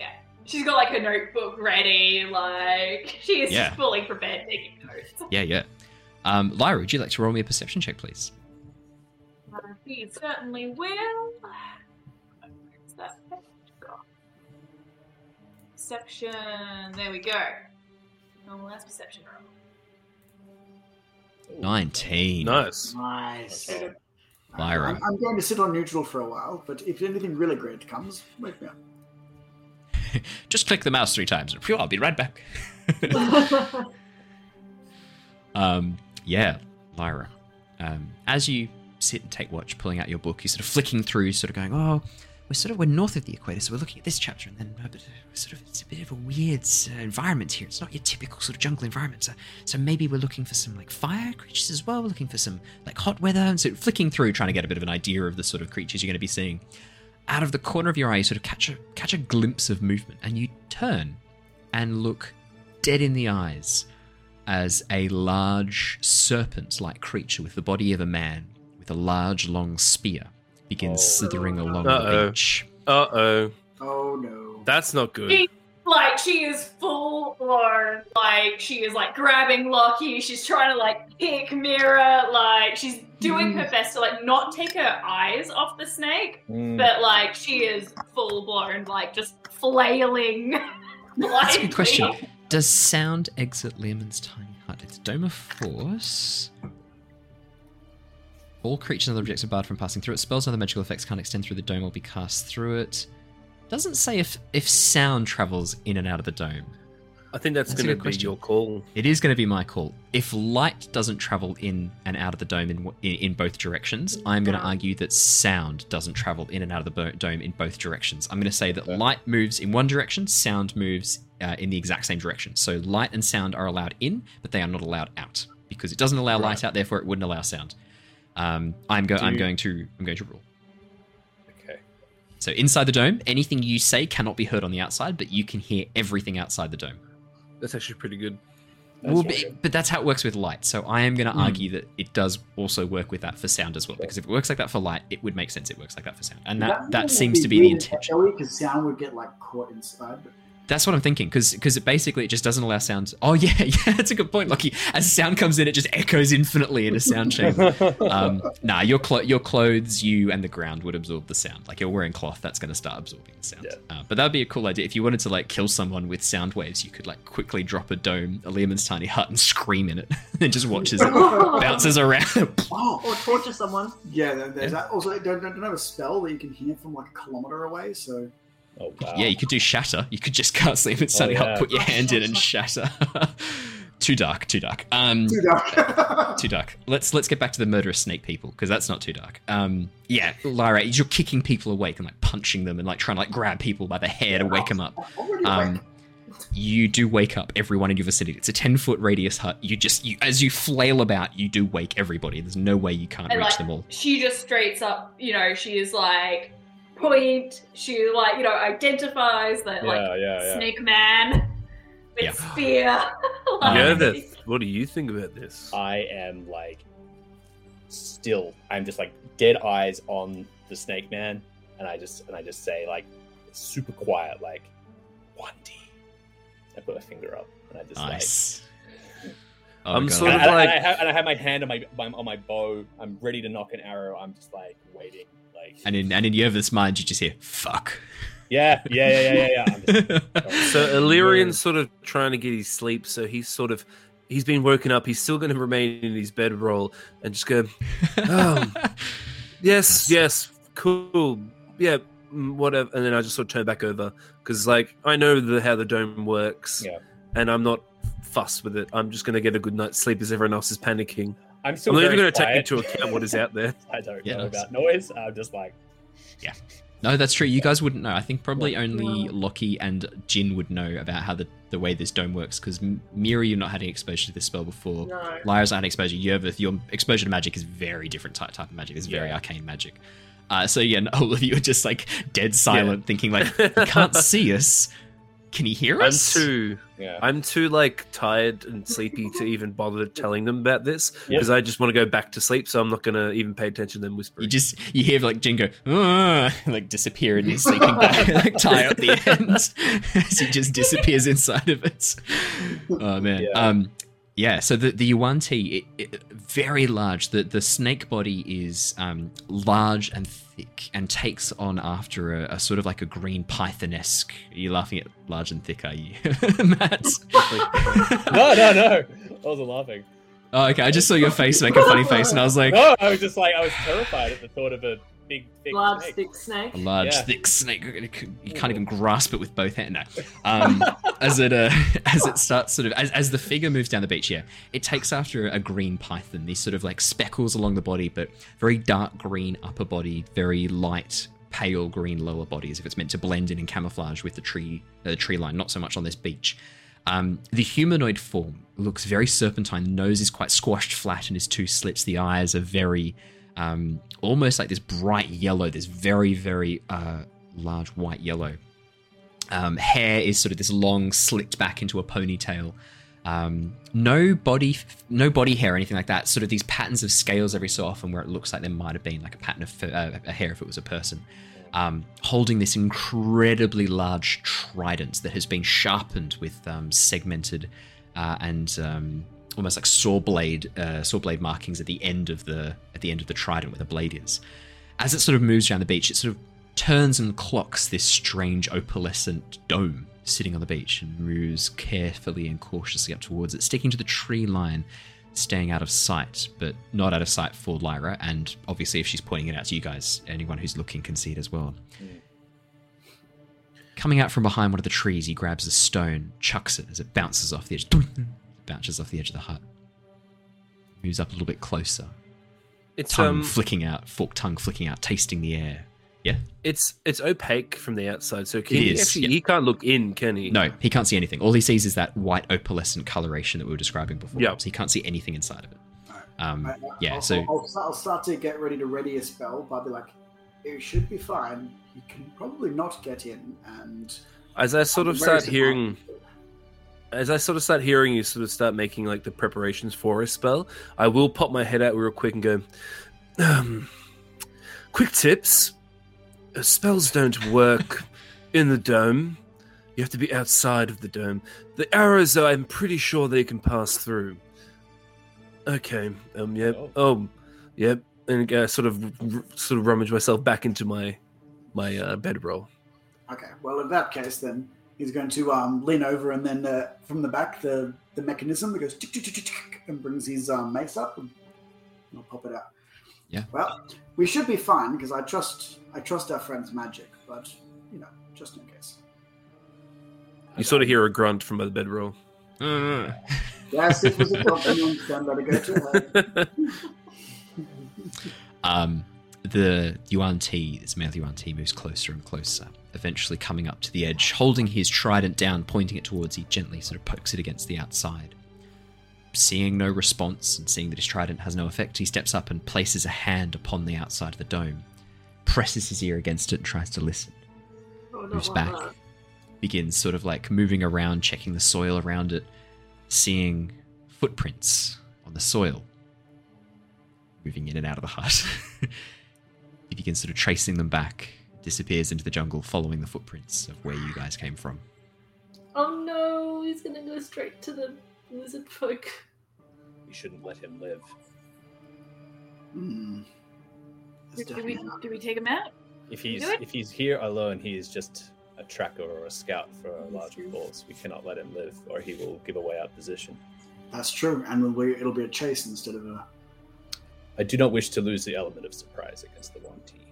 Yeah, she's got like her notebook ready, like she is Yeah. just fully prepared taking notes. Yeah, yeah. Um, Lyra, would you like to roll me a perception check, please? Uh, he certainly will. Where's that? Perception. There we go. Oh, that's perception roll. Nineteen. Nice. Nice. Lyra. I'm, I'm going to sit on neutral for a while, but if anything really great comes, wake me up. Just click the mouse three times. and Phew, I'll be right back. um, yeah, Lyra. Um, as you sit and take watch, pulling out your book, you're sort of flicking through, sort of going, "Oh, we're sort of we're north of the equator, so we're looking at this chapter, and then uh, uh, sort of it's a bit of a weird uh, environment here. It's not your typical sort of jungle environment. So, so maybe we're looking for some like fire creatures as well. We're looking for some like hot weather, and so flicking through, trying to get a bit of an idea of the sort of creatures you're going to be seeing. Out of the corner of your eye, you sort of catch a catch a glimpse of movement, and you turn and look dead in the eyes as a large serpent-like creature with the body of a man with a large long spear begins Oh. slithering along Uh-oh. the beach. Uh oh. Oh no. That's not good. She, like she is full blown. Like she is like grabbing Lockie. She's trying to like pick Mira. Like she's doing her best to like not take her eyes off the snake, mm, but like she is full blown, like just flailing. That's a good question. Does sound exit Leomund's tiny hut? It's Dome of Force. All creatures and other objects are barred from passing through it. Spells and other magical effects can't extend through the dome or be cast through it. Doesn't say if if sound travels in and out of the dome. I think that's, That's going to good be question. your call. It is going to be my call. If light doesn't travel in and out of the dome in in, in both directions, I'm going to argue that sound doesn't travel in and out of the bo- dome in both directions. I'm going to say that Okay. light moves in one direction, sound moves uh, in the exact same direction. So light and sound are allowed in, but they are not allowed out because it doesn't allow light out. Therefore, it wouldn't allow sound. Um, I'm go- Do I'm going to I'm going to rule. okay. So inside the dome, anything you say cannot be heard on the outside, but you can hear everything outside the dome. That's actually pretty good. That's well, but, but that's how it works with light. So I am going to Hmm. argue that it does also work with that for sound as well. Because if it works like that for light, it would make sense. It works like that for sound, and that that seems to be the intention. Because sound would get like caught inside. But That's what I'm thinking. Because because it basically it just doesn't allow sound. Oh yeah, yeah, that's a good point, Lucky. As sound comes in, it just echoes infinitely in a sound chamber. um, nah, your clo- your clothes, you and the ground would absorb the sound. Like you're wearing cloth, that's going to start absorbing the sound. Yeah. Uh, but that'd be a cool idea. If you wanted to like kill someone with sound waves, you could like quickly drop a dome, a Leomund's tiny hut, and scream in it, and just watches it bounces around. oh, or torture someone. yeah. there- There's that. Also, don't, don't have a spell that you can hear from like a kilometer away. So Oh wow. yeah, you could do shatter. You could just cast Leomund's tiny Oh, hut, yeah. put your hand in, and shatter. too dark. Too dark. Um, too dark. too dark. Let's let's get back to the murderous snake people because that's not too dark. Um, yeah, Lyra, you're kicking people awake and like punching them and like trying to like grab people by the hair to wake them up. Um, you do wake up everyone in your vicinity. It's a ten foot radius hut. You just you as you flail about, you do wake everybody. There's no way you can't And, reach like, them all. She just straight up, you know, she is like point. She like, you know, identifies that Yeah, like yeah, yeah. snake man with Yeah. spear. Yeah, Like, that. What do you think about this? I am like still. I'm just like dead eyes on the snake man, and I just and I just say like super quiet, like one D. I put a finger up, and I just Nice. Oh, I'm God. sort of and I- and I like- have, and I have my hand on my on my bow. I'm ready to nock an arrow. I'm just like waiting, like and in and in Yervith's mind, you just hear "fuck." yeah, yeah, yeah, yeah, yeah. yeah. Just, So Illyrian's sort of trying to get his sleep, so he's sort of he's been woken up. He's still going to remain in his bedroll and just go, Oh. yes, Yes. yes, cool, yeah, mm, whatever. And then I just sort of turn back over because, like, I know the how the dome works, Yeah. and I'm not fussed with it. I'm just going to get a good night's sleep as everyone else is panicking. I'm still I'm not even very going to take into account what is out there. I don't Yeah, know nice. about noise. I'm just like, yeah. No, that's true. You guys wouldn't know. I think probably Yeah. only Lockie and Jin would know about how the, the way this dome works because Miri, you've not had any exposure to this spell before. No. Lyra's not had exposure. Yervith, your exposure to magic is very different type, type of magic. It's very Yeah. arcane magic. Uh, so yeah, and all of you are just like dead silent, thinking like, you can't see us. Can he hear us? I'm too, yeah. I'm too like tired and sleepy to even bother telling them about this Yeah. because I just want to go back to sleep. So I'm not going to even pay attention to them whispering. You just you hear like Jingo "Ah," like disappear in his sleeping bag, like tie up the end as he just disappears inside of it. Oh man, Yeah. um, yeah. So the the Yuan Ti, it, it, very large. The the snake body is um large and thick and takes on after a, a sort of like a green python-esque. Are you laughing at large and thick? Are you, Matt? no, no, no. I wasn't laughing. Oh, okay. I just saw your face make a funny face, and I was like, No, I was just like, I was terrified at the thought of a big, thick Large, snake. thick snake. a large, Yeah. thick snake. You can't even grasp it with both hands. No. Um, as it uh, as it starts sort of as, as the figure moves down the beach, yeah, it takes after a green python. These sort of like speckles along the body, but very dark green upper body, very light pale green lower body, as if it's meant to blend in and camouflage with the tree uh, tree line. Not so much on this beach. Um, the humanoid form looks very serpentine. The nose is quite squashed flat and his two slits. The eyes are very, um, almost like this bright yellow, this very, very uh, large white yellow. Um, hair is sort of this long, slicked back into a ponytail. Um, no body, no body hair or anything like that. Sort of these patterns of scales every so often, where it looks like there might have been like a pattern of uh, a hair if it was a person um, holding this incredibly large trident that has been sharpened with um, segmented uh, and um, almost like saw blade uh, saw blade markings at the end of the at the end of the trident where the blade is. As it sort of moves down the beach, it sort of turns and clocks this strange opalescent dome sitting on the beach and moves carefully and cautiously up towards it, sticking to the tree line staying out of sight, but not out of sight for Lyra. And obviously, if she's pointing it out to you guys, anyone who's looking can see it as well. Coming out from behind one of the trees, he grabs a stone, chucks it as it bounces off the edge, bounces off the edge of the hut. Moves up a little bit closer, It's tongue um, flicking out, forked tongue flicking out, tasting the air. Yeah, it's it's opaque from the outside, so can It he is, actually yeah. he can't look in, can he? no, he can't see anything. All he sees is that white opalescent coloration that we were describing before. Yeah. So he can't see anything inside of it. Um, I- I- yeah, I'll, so I'll, I'll, start, I'll start to get ready to ready a spell, but I'll be like, it should be fine. You can probably not get in, and As I sort I'm of start hearing, surprised. As I sort of start hearing you sort of start making like the preparations for a spell, I will pop my head out real quick and go, um, quick tips. Uh, Spells don't work in the dome. You have to be outside of the dome. The arrows, though, I'm pretty sure they can pass through. Okay. Um. Yep. Oh. Oh. Yep. And uh, sort of, r- sort of rummage myself back into my, my uh, bedroll. Okay, well, in that case, then he's going to um, lean over and then uh, from the back, the, the mechanism that goes tick, tick, tick, tick, tick, and brings his um, mace up, and I'll pop it out. Yeah. Well, we should be fine because I trust I trust our friend's magic, but you know, just in case. You sort of hear a grunt from the bedroll. Yes, it was a compliment. I'm going to go to. Um, the Yuan Ti, this male Yuan Ti, moves closer and closer, eventually coming up to the edge, holding his trident down, pointing it towards. He gently sort of pokes it against the outside. Seeing no response and seeing that his trident has no effect, he steps up and places a hand upon the outside of the dome, presses his ear against it, and tries to listen. Oh, Moves back, begins sort of like moving around, checking the soil around it, seeing footprints on the soil, moving in and out of the hut. he begins sort of tracing them back, disappears into the jungle, following the footprints of where you guys came from. Oh no, he's gonna go straight to the lizard folk. We shouldn't let him live. Hmm. That's Do, do we do we take him out? If he's Do if he's here alone, he is just a tracker or a scout for a larger force. We cannot let him live, or he will give away our position. That's true, and we'll, it'll be a chase instead of a. I do not wish to lose the element of surprise against the Yuan Ti.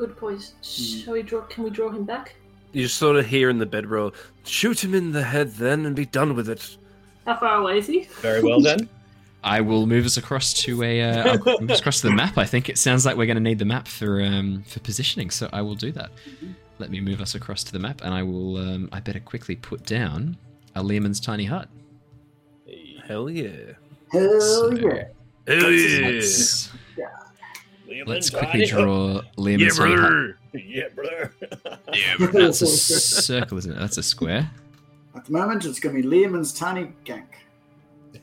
Good point. Shall we draw? Can we draw him back? You just sort of hear in the bedroll, shoot him in the head then and be done with it. How far away is he? Very well then. I will move us across to a uh, I'll move us across to the map. I think it sounds like we're going to need the map for um, for positioning, so I will do that. Let me move us across to the map, and I will. Um, I better quickly put down a Leomund's tiny hut. Hell yeah. Hell So, yeah. Hell yeah. Let's, Liam let's quickly draw Leomund's tiny hut. Yeah, brother. Yeah, brother. That's a circle, isn't it? That's a square. At the moment, it's going to be Leomund's tiny gank.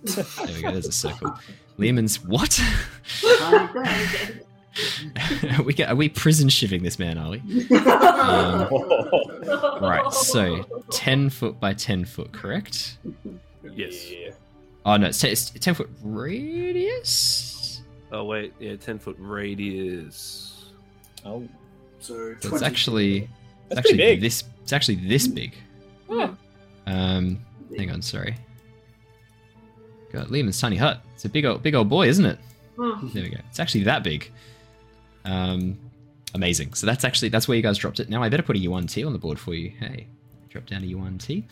There we go. There's a circle. Leomund's what? Tiny gank. are we get, are we prison shivving this man? Are we? Um, right. So ten foot by ten foot, correct? Yes. Yeah. Oh no, it's, ten, it's ten foot radius. Oh wait, yeah, ten foot radius. Oh, so So it's actually it's That's actually pretty big. this. It's actually this big. Hmm. Um, hang on, sorry. Got Leomund's tiny hut. It's a big old big old boy, isn't it? Hmm. There we go. It's actually that big. Um, amazing. So that's actually that's where you guys dropped it. Now I better put a Yuan Ti on the board for you. Hey, drop down a Yuan Ti.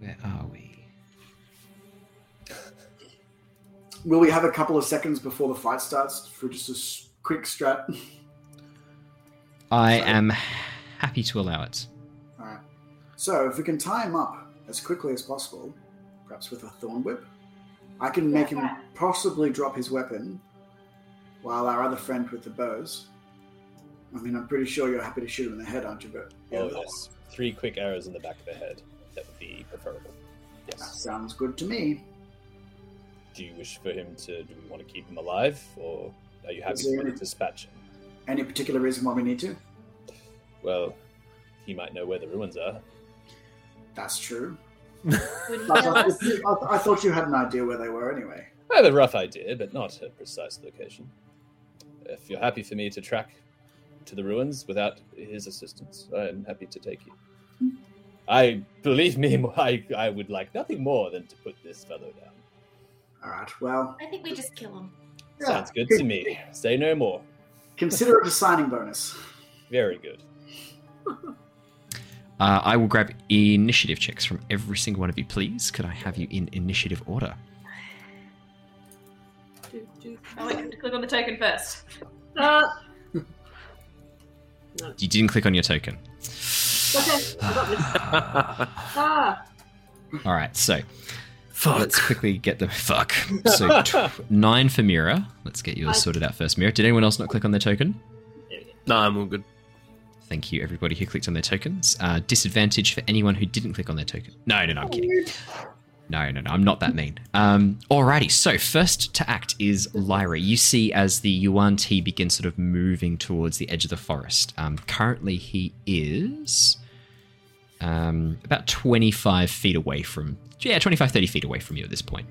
Where are we? Will we have a couple of seconds before the fight starts for just a quick strat? I Sorry. am happy to allow it. Alright. So, if we can tie him up as quickly as possible, perhaps with a thorn whip, I can make him possibly drop his weapon while our other friend with the bows. I mean, I'm pretty sure you're happy to shoot him in the head, aren't you? But oh yes. Three quick arrows in the back of the head. That would be preferable. that Yes. sounds good to me. Do you wish for him to? Do we want to keep him alive, or are you happy Is for me any- to dispatch him? Any particular reason why we need to? Well, he might know where the ruins are. That's true. I, thought- I- I thought you had an idea where they were anyway. I have a rough idea, but not a precise location. If you're happy for me to track to the ruins without his assistance, I'm happy to take you. I believe me, I, I would like nothing more than to put this fellow down. All right. Well, I think we just kill him. yeah, Sounds good to me. Say no more. Consider it a signing bonus. Very good. Uh, I will grab initiative checks from every single one of you, please. Could I have you in initiative order? Do, do. Oh, wait, I have to click on the token first. Uh, You didn't click on your token. okay, I got this. Ah, All right, so Fuck. let's quickly get them. Fuck. So tw- nine for Mira. Let's get yours sorted out first. Mira, did anyone else not click on their token? there we go. No, I'm all good. Thank you, everybody who clicked on their tokens. Uh, disadvantage for anyone who didn't click on their token. No, no, no, I'm kidding. No, no, no, I'm not that mean. Um, alrighty, so first to act is Lyra. You see as the Yuan Ti begins sort of moving towards the edge of the forest. Um, currently, he is um, about 25 feet away from, yeah, 25, 30 feet away from you at this point.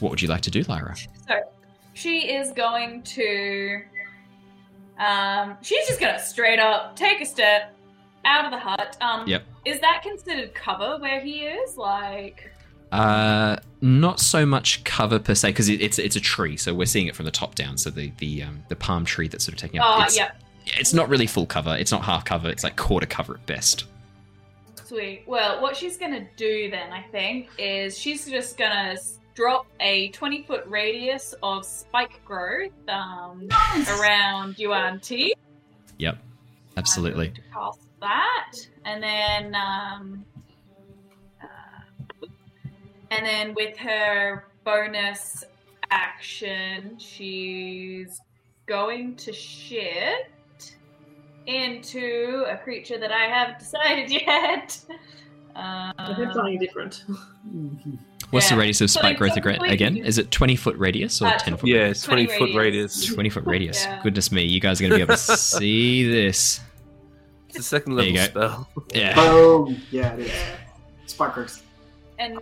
What would you like to do, Lyra? So she is going to. Um, she's just gonna straight up take a step out of the hut. Um, Yep. Is that considered cover where he is? Like, Uh, not so much cover per se because it, it's it's a tree, so we're seeing it from the top down. So the the um, the palm tree that's sort of taking up. oh, it's, yeah, It's not really full cover. It's not half cover. It's like quarter cover at best. sweet. Well, what she's gonna do then, I think, is she's just gonna drop a twenty foot radius of spike growth um, around Yuan Ti. Yep, absolutely. I'm going to cast that, and then um, uh, and then with her bonus action, she's going to shift into a creature that I haven't decided yet. I Um, did something different. What's the radius of spike growth something again? Is it twenty foot radius or Uh, ten foot? Yeah, 20 20 foot radius. radius. Twenty foot radius. Yeah. Goodness me, you guys are going to be able to see this. It's a second level spell. Yeah. Boom. Yeah, it is. Spike Growth. and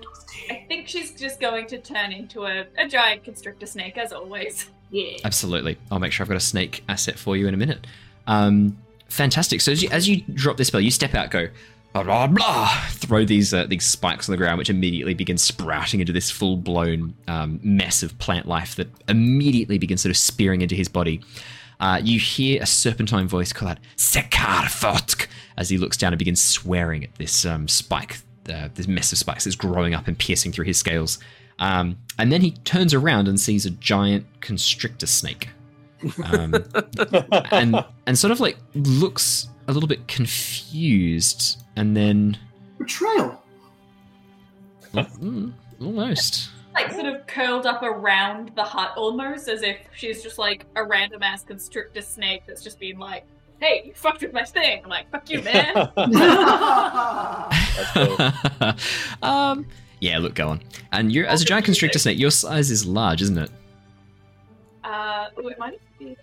I think she's just going to turn into a, a giant constrictor snake, as always. Yeah. Absolutely. I'll make sure I've got a snake asset for you in a minute. Um, fantastic. So as you, as you drop this spell, you step out, go, blah blah blah, throw these uh, these spikes on the ground, which immediately begin sprouting into this full blown um, mess of plant life that immediately begins sort of spearing into his body. Uh, you hear a serpentine voice call out "Sekar Fotk" as he looks down and begins swearing at this um, spike, uh, this mess of spikes that's growing up and piercing through his scales. Um, and then he turns around and sees a giant constrictor snake, um, and and sort of like looks a little bit confused, and then Betrayal. Mm, almost. Like sort of curled up around the hut almost as if she's just like a random ass constrictor snake that's just been like, hey, you fucked with my thing. I'm like, fuck you, man. Cool. um, yeah, look, go on. And you're as a giant constrictor snake, your size is large, isn't it? Uh, oh, it might be.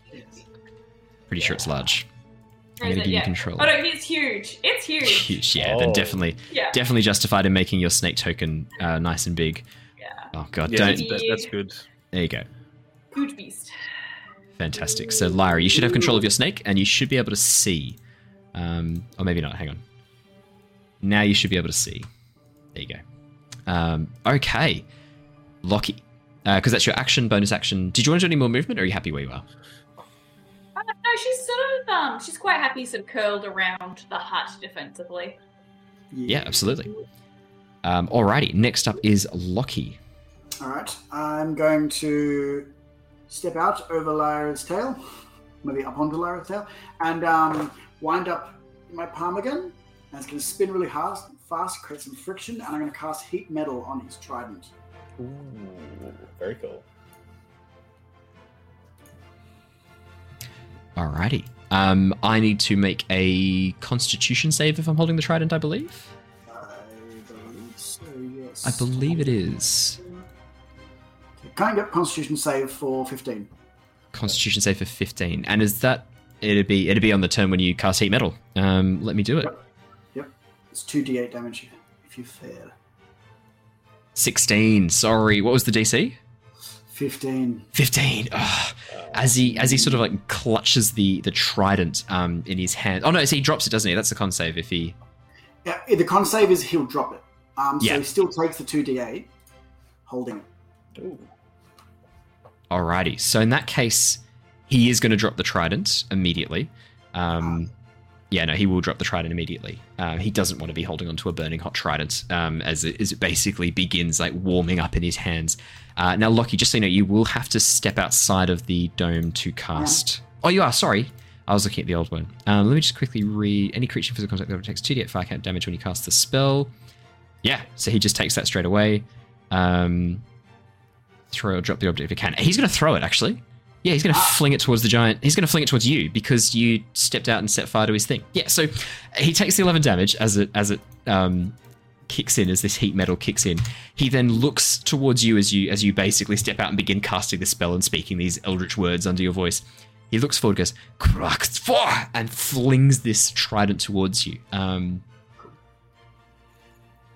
Pretty sure it's large. I'm gonna it? give you control. Oh no, he's huge. It's huge. Huge, yeah. Then Oh. definitely, Yeah. definitely justified in making your snake token uh, nice and big. Yeah. Oh god, Yeah, don't. that's, that's good. There you go. Huge beast. Fantastic. So, Lyra, you should have control of your snake, and you should be able to see. Um, or maybe not. Hang on. Now you should be able to see. There you go. Um, okay, Lockie, because that's your action, bonus action. Did you want to do any more movement, or are you happy where you are? Uh, no, she's sort of um, she's quite happy, sort of curled around the hut defensively. Yeah, absolutely. Um, alrighty. Next up is Lockie. All right. I'm going to step out over Lyra's tail, maybe up onto Lyra's tail, and um, wind up my palm again. And it's going to spin really hard, fast, create some friction, and I'm going to cast heat metal on his trident. Ooh, very cool. Alrighty. Um, I need to make a Constitution save if I'm holding the trident. I believe. I believe so. Yes. I believe it is. Can't get Constitution save for 15. Constitution save for 15. And is that it'd be it'd be on the turn when you cast heat metal. Um, let me do it. Yep. It's 2d8 damage if you fail. 16. Sorry. What was the DC? 15. 15. Ugh. As he as he sort of like clutches the the trident um in his hand. Oh no, so he drops it, doesn't he? That's the con save if he Yeah, the con save is he'll drop it. Um, so Yeah. he still takes the 2d8, holding it. Ooh. Alrighty. So in that case, he is going to drop the trident immediately. Um, yeah, no, he will drop the trident immediately. Um, he doesn't want to be holding onto a burning hot trident um, as, it, as it basically begins like warming up in his hands. Uh, now, Lockie, just so you know, you will have to step outside of the dome to cast. Oh, you are. Sorry. I was looking at the old one. Um, let me just quickly read. Any creature in physical contact that takes 2d8 fire count damage when you cast the spell. Yeah, so he just takes that straight away. Um, throw or drop the object if he can. He's going to throw it, actually. Yeah, he's going to fling it towards the giant. He's going to fling it towards you because you stepped out and set fire to his thing. Yeah, so he takes the 11 damage as it as it um, kicks in, as this heat metal kicks in. He then looks towards you as you as you basically step out and begin casting the spell and speaking these eldritch words under your voice. He looks forward, goes "Krakt for," and flings this trident towards you. Um,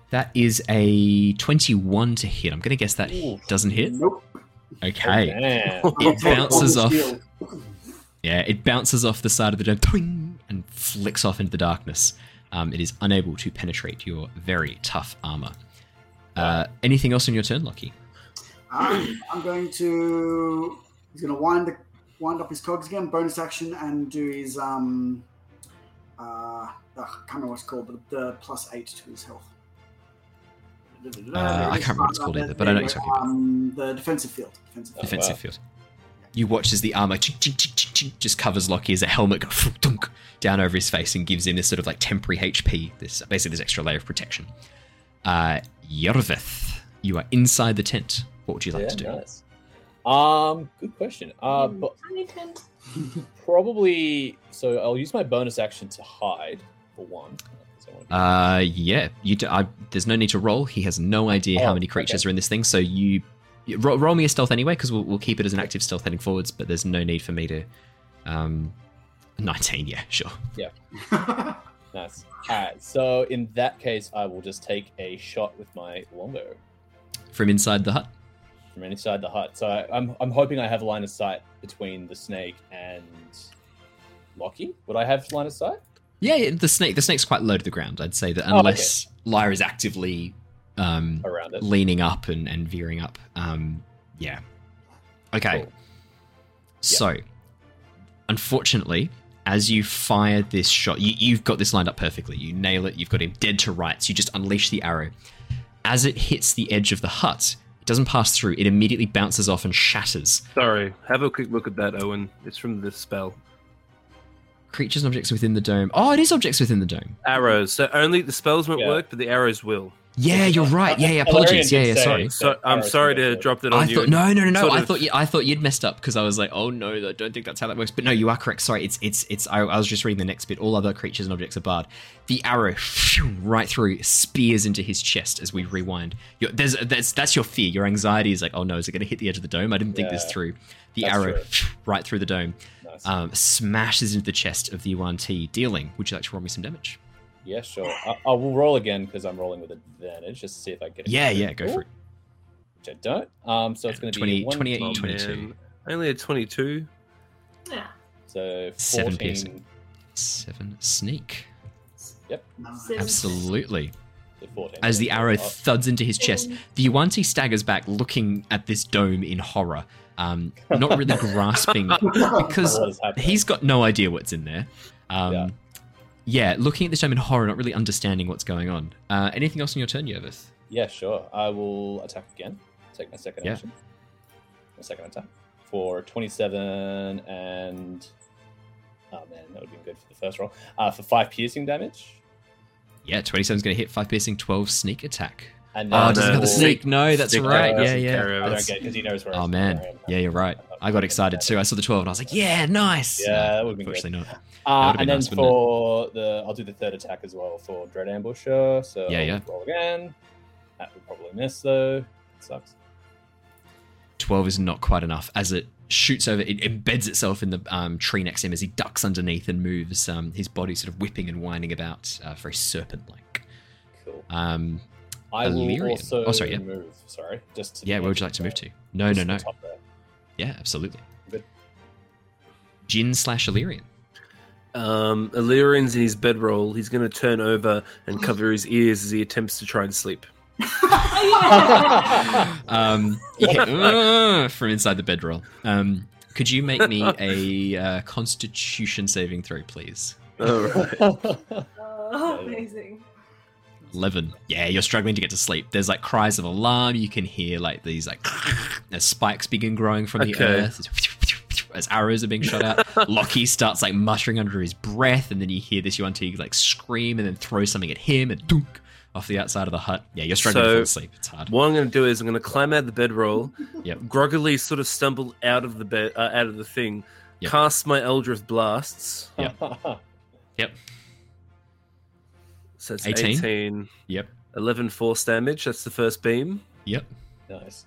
that is a 21 to hit. I'm going to guess that Ooh. doesn't hit. Nope. Okay. Damn. It bounces off. Yeah, it bounces off the side of the dome twing, and flicks off into the darkness. Um, it is unable to penetrate your very tough armor. Uh, anything else on your turn, Lockie? Um, I'm going to. He's going to wind the wind up his cogs again, bonus action, and do his um. Uh, I can't remember what it's called, but the plus eight to his health. Uh, I can't remember what it's called either, but I know what you're talking about. Um, the defensive field. Defensive field. Defensive wow. field. You watch as the armor just covers Lockie as a helmet goes dunk, down over his face and gives him this sort of like temporary HP, this basically this extra layer of protection. Uh, Yervith, you are inside the tent. What would you like yeah, to do? nice. Um, good question. Uh, but probably so. I'll use my bonus action to hide for one. Uh, yeah. You. Do, I, there's no need to roll. He has no idea how Oh, many creatures okay. are in this thing. So you, you ro- roll me a stealth anyway, because we'll, we'll keep it as an active stealth heading forwards. But there's no need for me to. Um, 19. Yeah, sure. Yeah. nice. Alright, so in that case, I will just take a shot with my longbow From inside the hut. from inside the hut. So I, I'm I'm hoping I have line of sight between the snake and Lockie. Would I have line of sight? Yeah, yeah, the snake. The snake's quite low to the ground. I'd say that Oh, okay. unless Lyra is actively um, around it. leaning up and, and veering up. Um, yeah. Okay. Cool. So, unfortunately, as you fire this shot, you, you've got this lined up perfectly. You nail it. You've got him dead to rights. You just unleash the arrow. As it hits the edge of the hut, it doesn't pass through. It immediately bounces off and shatters. Sorry, have a quick look at that, Owen. It's from the spell. Creatures and objects within the dome. Oh, it is objects within the dome. Arrows. So only the spells won't Yeah. work, but the arrows will. Yeah, you're right. Yeah, yeah. Valerian Apologies. Yeah, yeah. Sorry. So I'm sorry to drop that on I you. thought no, no, no, no. Sort I of- thought you, I thought you'd messed up because I was like, oh no, I don't think that's how that works. But no, you are correct. Sorry, it's it's it's. I, I was just reading the next bit. All other creatures and objects are barred. The arrow phew, right through spears into his chest as we rewind. Your, there's that's that's your fear. Your anxiety is like, oh no, is it going to hit the edge of the dome? I didn't think this Yeah, through. The arrow true. phew, right through the dome Nice. um, smashes into the chest of the Yuan Ti, dealing. Would you like to roll me some damage? yeah, sure. I, I will roll again because I'm rolling with advantage just to see if I get. a Yeah, yeah, go for it. Which I don't. Um, so it's going to 20 be one 28, Oh, 22. man. Only a 22. Yeah. So Seven piercing. Seven sneak. Yep. Seven. Absolutely. As the arrow Oh, thuds into his chest, the Yuan Ti staggers back, looking at this dome in horror, um, not really grasping because what is happening? he's got no idea what's in there. Um, Yeah. yeah. looking at this dome in horror, not really understanding what's going on. Uh, anything else on your turn, Yervith? Yeah, sure. I will attack again. Take my second Yeah. action. My second attack for 27 and. Oh man, that would have been good for the first roll. Uh, for five piercing damage. Yeah, 27's going to hit 5 piercing, 12 sneak attack. And Oh, then it doesn't have the sneak. No, that's right. Yeah, yeah. I don't get because he knows where. Oh man, where yeah, you're right. I got excited too. I saw the 12 and I was like, yeah, nice. Yeah, that would've been good. Unfortunately not. Uh, and then nice, for the, I'll do the third attack as well for Dread Ambusher. So Yeah, yeah. roll again. That would probably miss though. It Sucks. 12 is not quite enough as it shoots over it embeds itself in the um, tree next to him as he ducks underneath and moves um, his body sort of whipping and winding about uh, very serpent like Cool. um, I will Illyrian. also Oh, sorry, yeah. move. Sorry, just to yeah where would you like to move to no no no the top there. yeah absolutely Good. Jin slash Illyrian Um, Illyrian's in his bedroll. He's going to turn over and cover his ears as he attempts to try and sleep. um, yeah, uh, from inside the bedroll um, could you make me a uh, constitution saving throw please All right. Oh, amazing. 11 yeah you're struggling to get to sleep there's like cries of alarm you can hear like these like as spikes begin growing from the Okay. earth as arrows are being shot out Lockie starts like muttering under his breath and then you hear this yuan like scream and then throw something at him and dunk off the outside of the hut yeah you're struggling to So- fall asleep it's hard What I'm going to do is I'm going to climb out of the bedroll, Yep. groggily sort of stumble out of the bed, uh, out of the thing, Yep. cast my Eldritch blasts. Yep. yep So it's 18? 18, yep 11 force damage. That's the first beam. yep nice.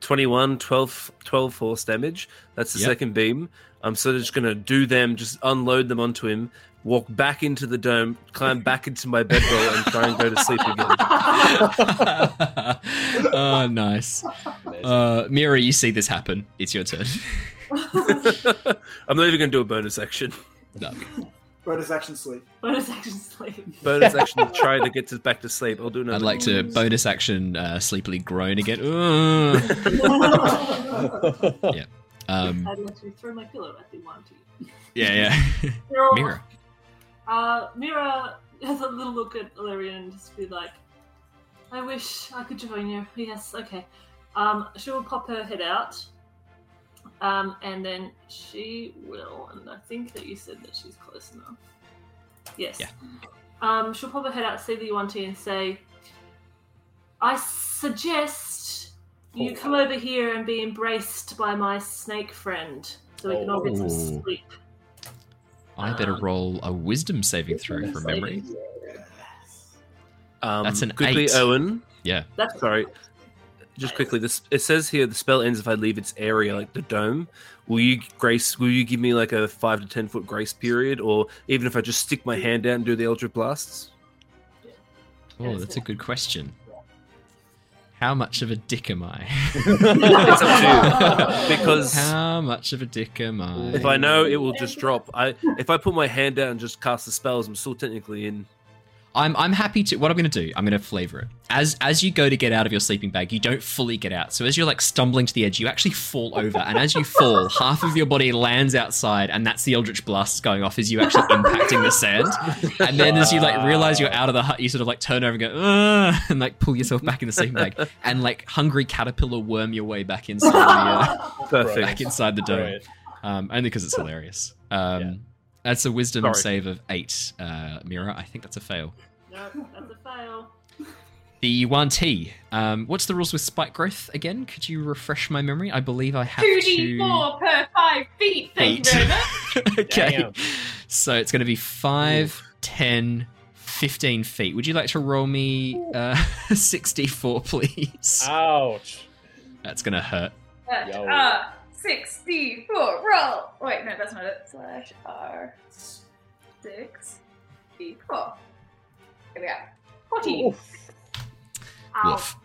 21, 12, 12 force damage. That's the Yep. second beam. I'm sort of just going to do them, just unload them onto him, walk back into the dome, climb back into my bedroll, and try and go to sleep again. oh nice Amazing. uh mira you see this happen it's your turn I'm not even going to do a bonus action. no. Bonus action sleep. Bonus action sleep. Bonus action to try to get to back to sleep. I'll do another. I'd like to bonus action uh, sleepily groan again. Ugh. I'd Um, literally throw my pillow at the one to you. yeah, yeah. Mira. Mira. Uh, Mira has a little look at Illyrian and just be like, I wish I could join you. Yes, okay. Um, she will pop her head out. Um, and then she will, and I think that you said that she's close enough. Yes. Yeah. Um, she'll pop her head out, to see the Yuan Ti, and say, I suggest you Oh. come over here and be embraced by my snake friend so we can all get some Oh. sleep. I better Um, roll a wisdom saving throw from memory. Um, That's an quickly, eight. Owen. Yeah. That's Sorry, just quickly. This it says here the spell ends if I leave its area, like the dome. Will you grace? Will you give me like a five to ten foot grace period, or even if I just stick my hand out and do the Eldritch blasts? Oh, that's a good question. How much of a dick am I? It's up to you. Because How much of a dick am I? if I know, it will just drop. I if I put my hand down and just cast the spells, I'm still technically in. I'm I'm happy to. What I'm going to do, I'm going to flavor it. As as you go to get out of your sleeping bag, you don't fully get out. So as you're like stumbling to the edge, you actually fall over, and as you fall, half of your body lands outside, and that's the Eldritch blast going off as you actually impacting the sand. And then as you like realize you're out of the hut, you sort of like turn over and go, Ugh, and like pull yourself back in the sleeping bag, and like hungry caterpillar worm your way back inside the uh, Perfect. back inside the dome. Um, only because it's hilarious. Um, Yeah. That's a wisdom Sorry. save of eight, uh, Mira. I think that's a fail. Nope, that's a fail. The Yuan Ti. Um, what's the rules with spike growth again? Could you refresh my memory? I believe I have Two to. D four per five feet. Thank you very much. okay. Damn. So it's going to be 5, 10, 15 feet. Would you like to roll me uh, 64, please? Ouch. That's going to hurt. Uh, six D four roll. Wait, no, that's not it. Slash R six D four. Here we go. Fourteen. Oof. Woof.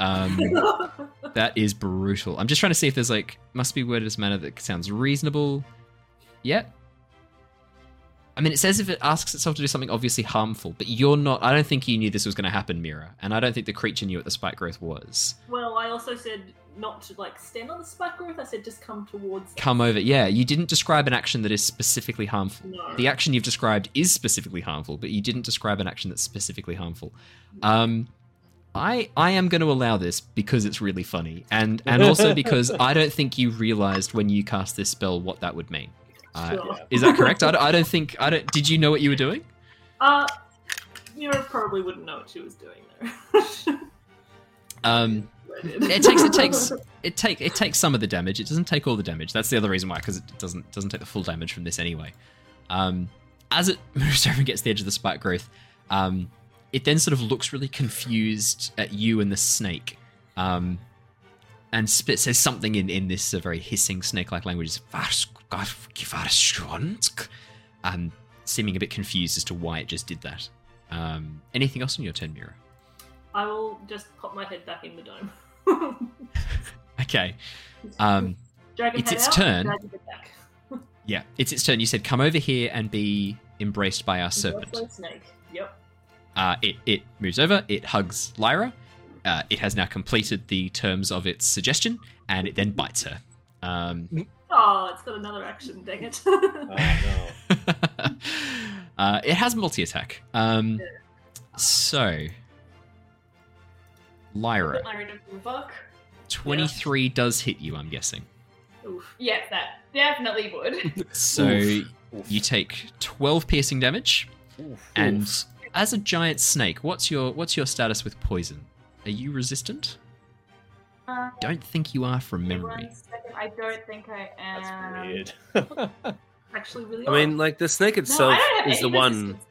Um, that is brutal. I'm just trying to see if there's like must be worded as manner that sounds reasonable. Yep. I mean, it says if it asks itself to do something obviously harmful, but you're not. I don't think you knew this was going to happen, Mira, and I don't think the creature knew what the spike growth was. Well, I also said not to like stand on the spike growth. I said just come towards. Come over. Yeah, you didn't describe an action that is specifically harmful. No. The action you've described is specifically harmful, but you didn't describe an action that's specifically harmful. Um, I I am going to allow this because it's really funny, and and also because I don't think you realized when you cast this spell what that would mean. Uh, Sure. Is that correct? I don't, I don't think I don't. Did you know what you were doing? Uh, Mira probably wouldn't know what she was doing there. Um, it takes it takes it take it takes some of the damage. It doesn't take all the damage. That's the other reason why, because it doesn't doesn't take the full damage from this anyway. Um, as it moves over and gets to the edge of the spike growth, um, it then sort of looks really confused at you and the snake, um, and spit says something in in this uh, very hissing snake-like language. Um, seeming a bit confused as to why it just did that. Um, anything else on your turn, Mira? I will just pop my head back in the dome. Okay. Um, Dragon It's head its out, turn. dragon head back. Yeah, it's its turn. You said, "Come over here and be embraced by our serpent." Snake. Yep. Uh, it it moves over. It hugs Lyra. Uh, it has now completed the terms of its suggestion, and it then bites her. Um, Oh, it's got another action. Dang it. Oh no. uh, it has multi attack. Um, so, Lyra, Larry doesn't give a fuck. twenty three does hit you. I'm guessing. Oof. Yes, that definitely would. So Oof. you take twelve piercing damage. Oof. And Oof. as a giant snake, what's your what's your status with poison? Are you resistant? Uh, Don't think you are from memory. second, I don't think I am. that's weird. Actually, really. I mean, like the snake itself I is the one. resistance.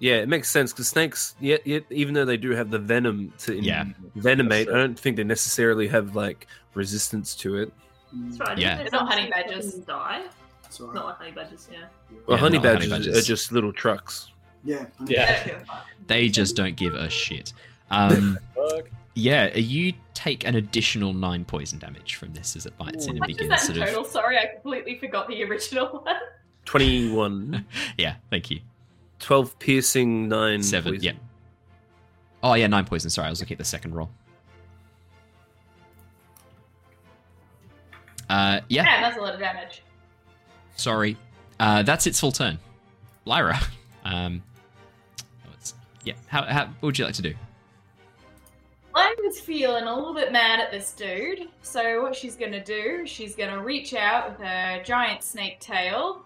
Yeah, it makes sense because snakes, yet, yet, even though they do have the venom to in- Yeah. venomate, I don't think they necessarily have like resistance to it. That's right. Yeah. Isn't it They're not some honey badgers. Die. That's all Not like honey badgers. Yeah. Well, Yeah, honey, not honey badgers badgers. are just little trucks. Yeah. Yeah. I don't give a fuck. They just don't give a shit. Um, Fuck. Yeah, you take an additional nine poison damage from this as it bites in and What is begins that sort in of. total? Sorry, I completely forgot the original one. Twenty-one, Yeah, thank you. 12 piercing, nine Seven. poison. Yeah. Oh yeah, nine poison. Sorry, I was looking at the second roll. Uh, yeah. Damn, that's a lot of damage. Sorry. Uh, that's its full turn. Lyra. Um, yeah. How, how, what would you like to do? I was feeling a little bit mad at this dude, so what she's gonna do, she's gonna reach out with her giant snake tail,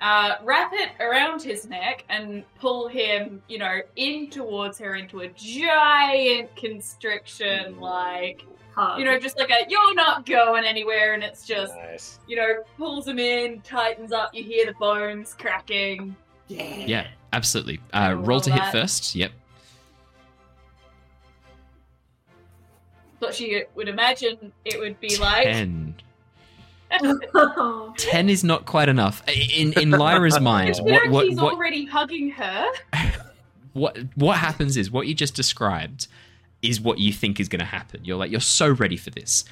uh, wrap it around his neck, and pull him, you know, in towards her into a giant constriction, like, Hard. you know, just like a you're not going anywhere, and it's just, Nice. you know, pulls him in, tightens up, you hear the bones cracking. Yeah, yeah absolutely. Uh, Roll roll to hit that. first. Yep. But she would imagine it would be like. Ten. Ten is not quite enough. In in Lyra's mind, what what he's what already hugging her. what what happens is what you just described is what you think is going to happen. You're like, you're so ready for this.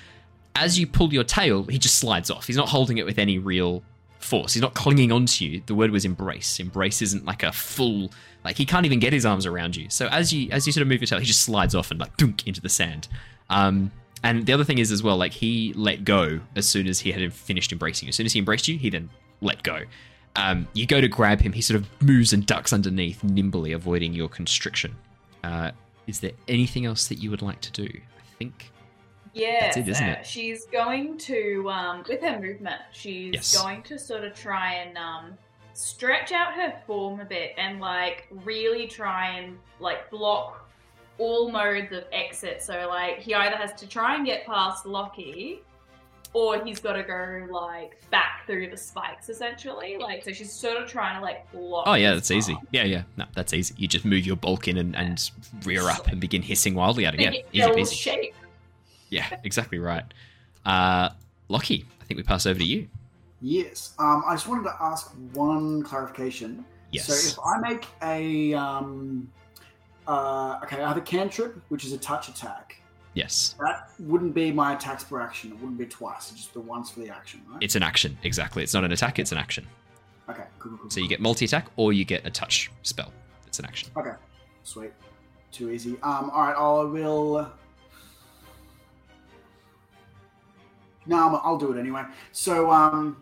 As you pull your tail, he just slides off. He's not holding it with any real force. He's not clinging onto you. The word was embrace. Embrace isn't like a full like he can't even get his arms around you. So as you as you sort of move your tail, he just slides off and like dunk into the sand. Um, and the other thing is as well, like he let go as soon as he had finished embracing you. As soon as he embraced you, he then let go. Um, you go to grab him, he sort of moves and ducks underneath, nimbly avoiding your constriction. Uh, is there anything else that you would like to do? I think Yeah, That's it, isn't uh, it? she's going to, um, with her movement, she's Yes. going to sort of try and um, stretch out her form a bit and like really try and like block all modes of exit. So like he either has to try and get past Lockie, or he's got to go like back through the spikes essentially. Like so, she's sort of trying to like block. Oh yeah, his that's easy. Yeah, yeah. No, that's easy. You just move your bulk in and, and rear up and begin hissing wildly at it. Yeah, Big easy peasy. shape. Yeah, exactly right. Uh, Lockie, I think we pass over to you. Yes. Um, I just wanted to ask one clarification. Yes. So if I make a um, uh, okay, I have a cantrip, which is a touch attack. Yes, That wouldn't be my attacks per action. It wouldn't be twice. It's just the once for the action, right? it's an action. Exactly. It's not an attack. It's an action. okay. Cool, cool, cool, So you get multi attack or you get a touch spell. It's an action. Okay. Sweet. Too easy. Um. All right. I will. No, I'm- I'll do it anyway. So, um,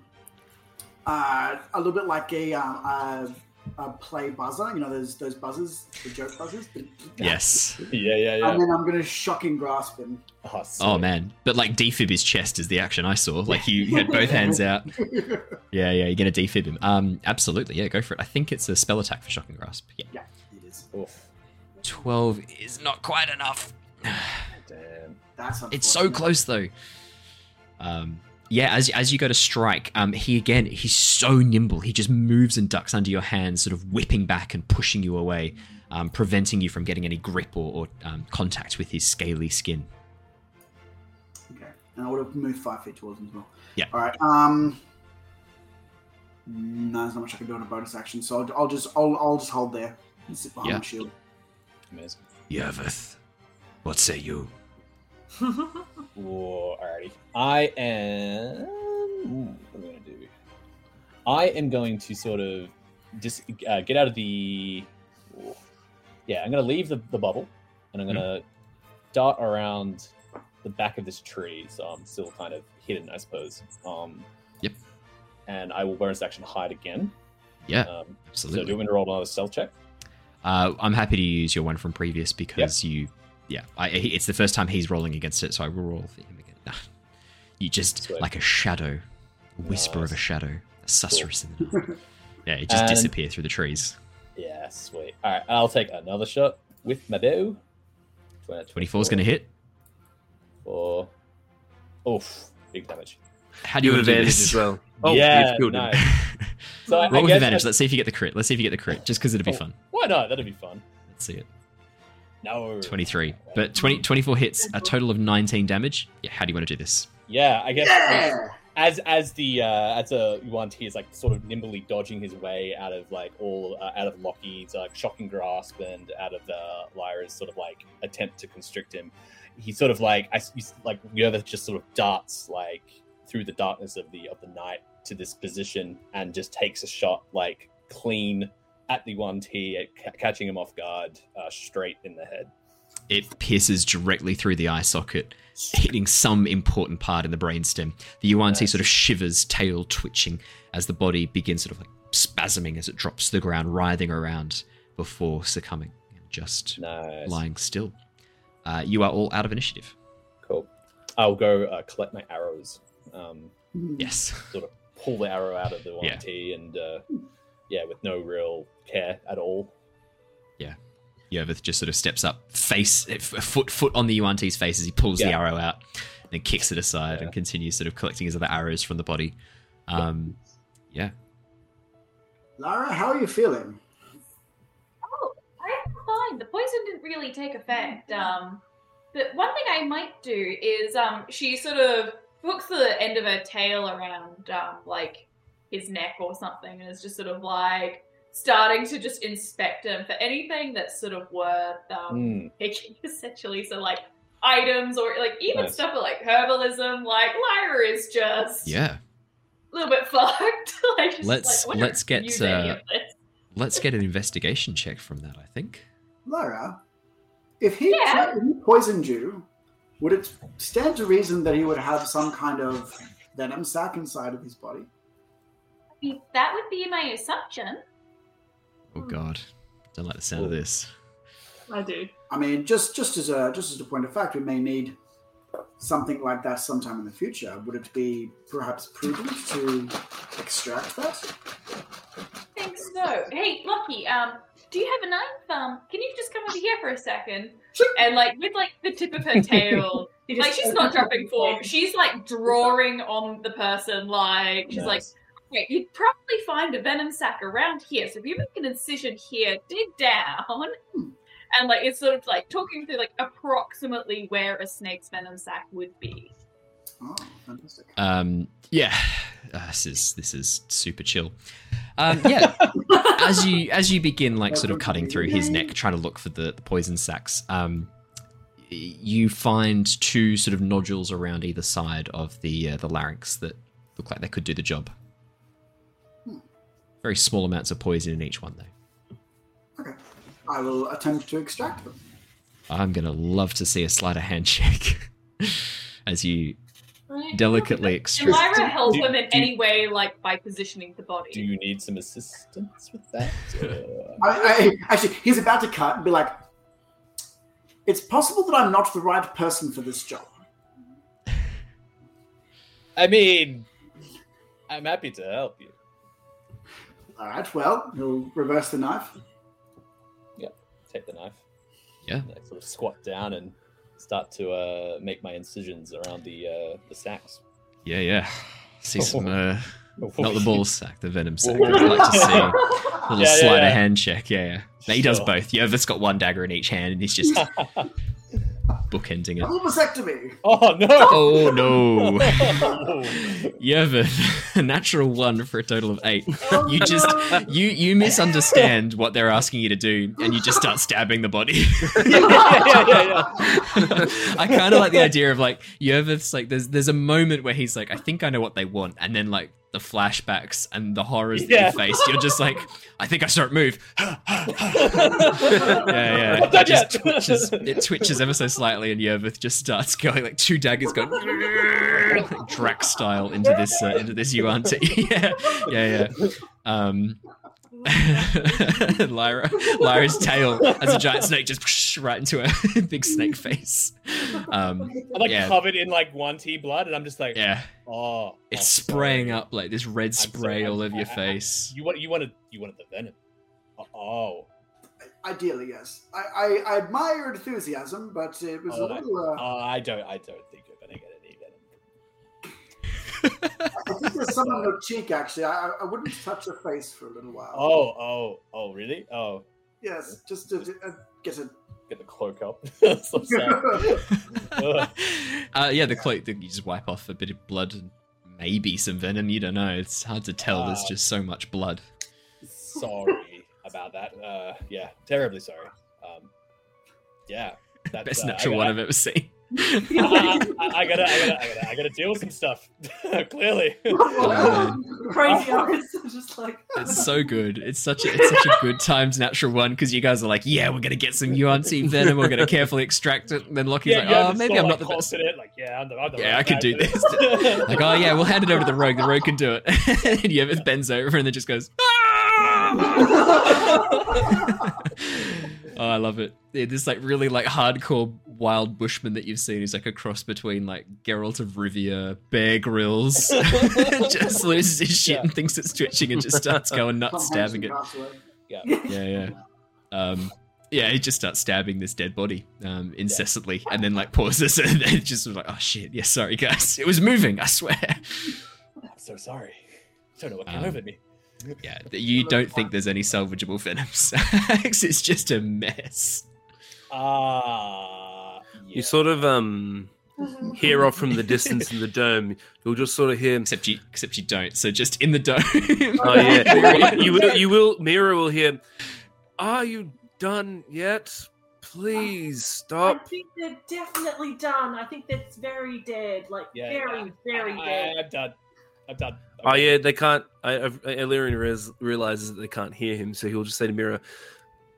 uh, a little bit like a um, a, a play buzzer. You know, those those buzzers, the joke buzzers. Yes. Yeah, yeah, yeah. And then I'm gonna shocking grasp him. Oh. Oh man, but like defib his chest is the action I saw. Like you, you had both hands out. Yeah, yeah. You're gonna defib him. Um, absolutely. Yeah, go for it. I think it's a spell attack for shocking grasp. Yeah. yeah, it is. Oof. Twelve is not quite enough. Damn. That's It's so close though. Um, yeah, as as you go to strike, um, he again he's so nimble. He just moves and ducks under your hands, sort of whipping back and pushing you away, um, preventing you from getting any grip or, or um, contact with his scaly skin. Okay, and I would have moved five feet towards him as well. Yeah. All right. Um. No, there's not much I can do on a bonus action, so I'll, I'll just I'll, I'll just hold there and sit behind Yeah. my shield. Amazing. Yervith, what say you? Alrighty. I am. Ooh, what am I going to do? I am going to sort of just uh, get out of the. Ooh. Yeah, I'm going to leave the, the bubble and I'm going to dart around the back of this tree. So I'm still kind of hidden, I suppose. Um, Yep. And I will bonus action hide again. Yeah, Um, so do absolutely. you want me to roll another stealth check? Uh, I'm happy to use your one from previous because you, yeah, I, it's the first time he's rolling against it, so I will roll for him again. Nah. You just Sweet. like a shadow, a whisper of a shadow, a susurrus in the night. Yeah, it just And- disappear through the trees. Yeah, sweet. All right, I'll take another shot with my bow. 24 is going to hit. Four. Oof, big damage. How do You you have want advantage this? as well. Oh, Yeah, you've nice. So I, I Roll with advantage. I- Let's see if you get the crit. Let's see if you get the crit, just because it'll be Oh. fun. why not? That'd be fun. Let's see it. No. 23. But 20, 24 hits, a total of 19 damage. Yeah, how do you want to do this? Yeah, I guess Yeah. as as the uh, as a one he is like sort of nimbly dodging his way out of like all uh, out of Lockie's like shocking grasp and out of uh, Lyra's sort of like attempt to constrict him. He sort of like I he's, like Yervith just sort of darts like through the darkness of the of the night to this position and just takes a shot like clean at the Yuan-Ti, catching him off guard, uh, straight in the head. It pierces directly through the eye socket, hitting some important part in the brainstem. The Yuan-Ti Nice. sort of shivers, tail twitching, as the body begins sort of like spasming as it drops to the ground, writhing around before succumbing and just Nice. lying still. Uh, you are all out of initiative. Cool. I'll go uh, collect my arrows. Um, Yes. sort of pull the arrow out of the one Yeah. T and uh, yeah, with no real care at all. Yeah. Yervith just sort of steps up, face foot foot on the Yuan-Ti's face as he pulls the arrow out, then kicks it aside Yeah. and continues sort of collecting his other arrows from the body. Um, yeah. Lyra, how are you feeling? Oh, I'm fine. The poison didn't really take effect. Um, but one thing I might do is um, she sort of hooks the end of her tail around um, like his neck or something, and is just sort of like starting to just inspect him for anything that's sort of worth um, Mm. picking, essentially. So like items or like even Nice. stuff like herbalism. Like Lyra is just Yeah. a little bit fucked. like, Let's- like, let's get, uh. Let's get an investigation check from that, I think. Lyra, if he, Yeah. if he poisoned you, would it stand to reason that he would have some kind of venom sac inside of his body? That would be my assumption. Oh god. Don't like the sound of this. I do. I mean, just just as a just as a point of fact, we may need something like that sometime in the future. Would it be perhaps prudent to extract that? I think so. Hey, Lockie, um, do you have a knife? Um, can you just come over here for a second? And like with like the tip of her tail, like she's not dropping form. She's like drawing on the person. Like she's like, Nice. wait, you'd probably find a venom sac around here. So if you make an incision here, dig down, and like it's sort of like talking through like approximately where a snake's venom sac would be. Oh, fantastic. Um, yeah, uh, this is this is super chill. Um, yeah, as you as you begin like sort of cutting through his neck, trying to look for the, the poison sacs, um, you find two sort of nodules around either side of the uh, the larynx that look like they could do the job. Very small amounts of poison in each one, though. Okay, I will attempt to extract them. I'm gonna love to see a sleight of hand check as you Right? delicately Can extract. Lyra help Do- him in do- any way, like by positioning the body? Do you need some assistance with that? I, I, actually, he's about to cut and be like, "It's possible that I'm not the right person for this job." I mean, I'm happy to help you. All right, well, he'll reverse the knife. Yep. Take the knife. Yeah. I sort of squat down and start to uh, make my incisions around the uh, the sacks. Yeah, yeah. See some, uh, not Not the ball sack, the venom sack. I'd like to see a little Yeah, yeah, sleight yeah. of hand check. Yeah, yeah. No, he does Sure. both. Yervith's got one dagger in each hand, and he's just bookending it. Double vasectomy. oh no! Oh no! Yervith, a natural one for a total of eight. Oh, You just no. you you misunderstand what they're asking you to do, and you just start stabbing the body. yeah, yeah, yeah, yeah. I kind of like the idea of like Yervith's like there's there's a moment where he's like I think I know what they want, and then like the flashbacks and the horrors that Yeah. you face, you're just like I think I saw it move. yeah, yeah. It just yet. twitches. It twitches ever so slightly, and Yervith just starts going like two daggers going like Drax style into this uh, into this Yuan-Ti. yeah, yeah, yeah. Um, Lyra, Lyra's tail as a giant snake just right into a big snake face. Um, I'm like Yeah. covered in like Yuan-Ti blood, and I'm just like, yeah, oh, it's I'm spraying sorry. up like this red sorry, spray I'm all over your sorry. face. You want you wanted you wanted the venom. Oh, Ideally, yes. I, I, I admire enthusiasm, but it was Oh, a little. Uh, oh, I don't I don't I think there's some on your cheek. Actually, I, I- I wouldn't touch your face for a little while. Oh, oh, oh, really? Oh, yes, just to, to, uh, get a. get the cloak up. so sad. Uh, yeah, the cloak. You just wipe off a bit of blood and maybe some venom. You don't know. It's hard to tell. There's Ah. just so much blood. sorry about that. Uh, yeah, terribly sorry. Um, yeah, that's, Best uh, natural I one I've ever seen. I, I, I gotta, I gotta, I gotta, I gotta deal with some stuff. Clearly. Crazy artists are just like. It's so good. It's such a it's such a good times natural one because you guys are like, yeah, we're gonna get some UNC venom. We're gonna carefully extract it. And then Lockie's like, yeah, oh, maybe I'm of, not the like, best. confident, Like, yeah, I'm the, I'm the Yeah, I can do for this. Like, oh yeah, we'll hand it over to the rogue. The rogue can do it. and Yervith bends over and then just goes. "Ah!" oh, I love it. Yeah, this like really like hardcore wild bushman that you've seen. He's like a cross between like Geralt of Rivia, Bear Grylls. just loses his shit Yeah. and thinks it's twitching and just starts going nuts, Tom stabbing it. Hanks and Yeah, yeah. Um, yeah, he just starts stabbing this dead body um, incessantly, and then like pauses, and then just was like, "Oh shit, yeah, sorry guys, it was moving, I swear." I'm so sorry. Don't know what came Um, over me. Yeah, you don't think there's any salvageable venoms? it's just a mess. Ah, yeah. You sort of um hear off from the distance in the dome. You'll just sort of hear. Except you, except you don't. So just in the dome. Oh yeah, you will. You will. Mira will hear. Are you done yet? Please stop. I think they're definitely done. I think that's very dead. Like Yeah, very, yeah. very I, dead. I'm done. I'm done. Oh yeah, they can't. I, I, Illyrian realizes that they can't hear him, so he'll just say to Mira,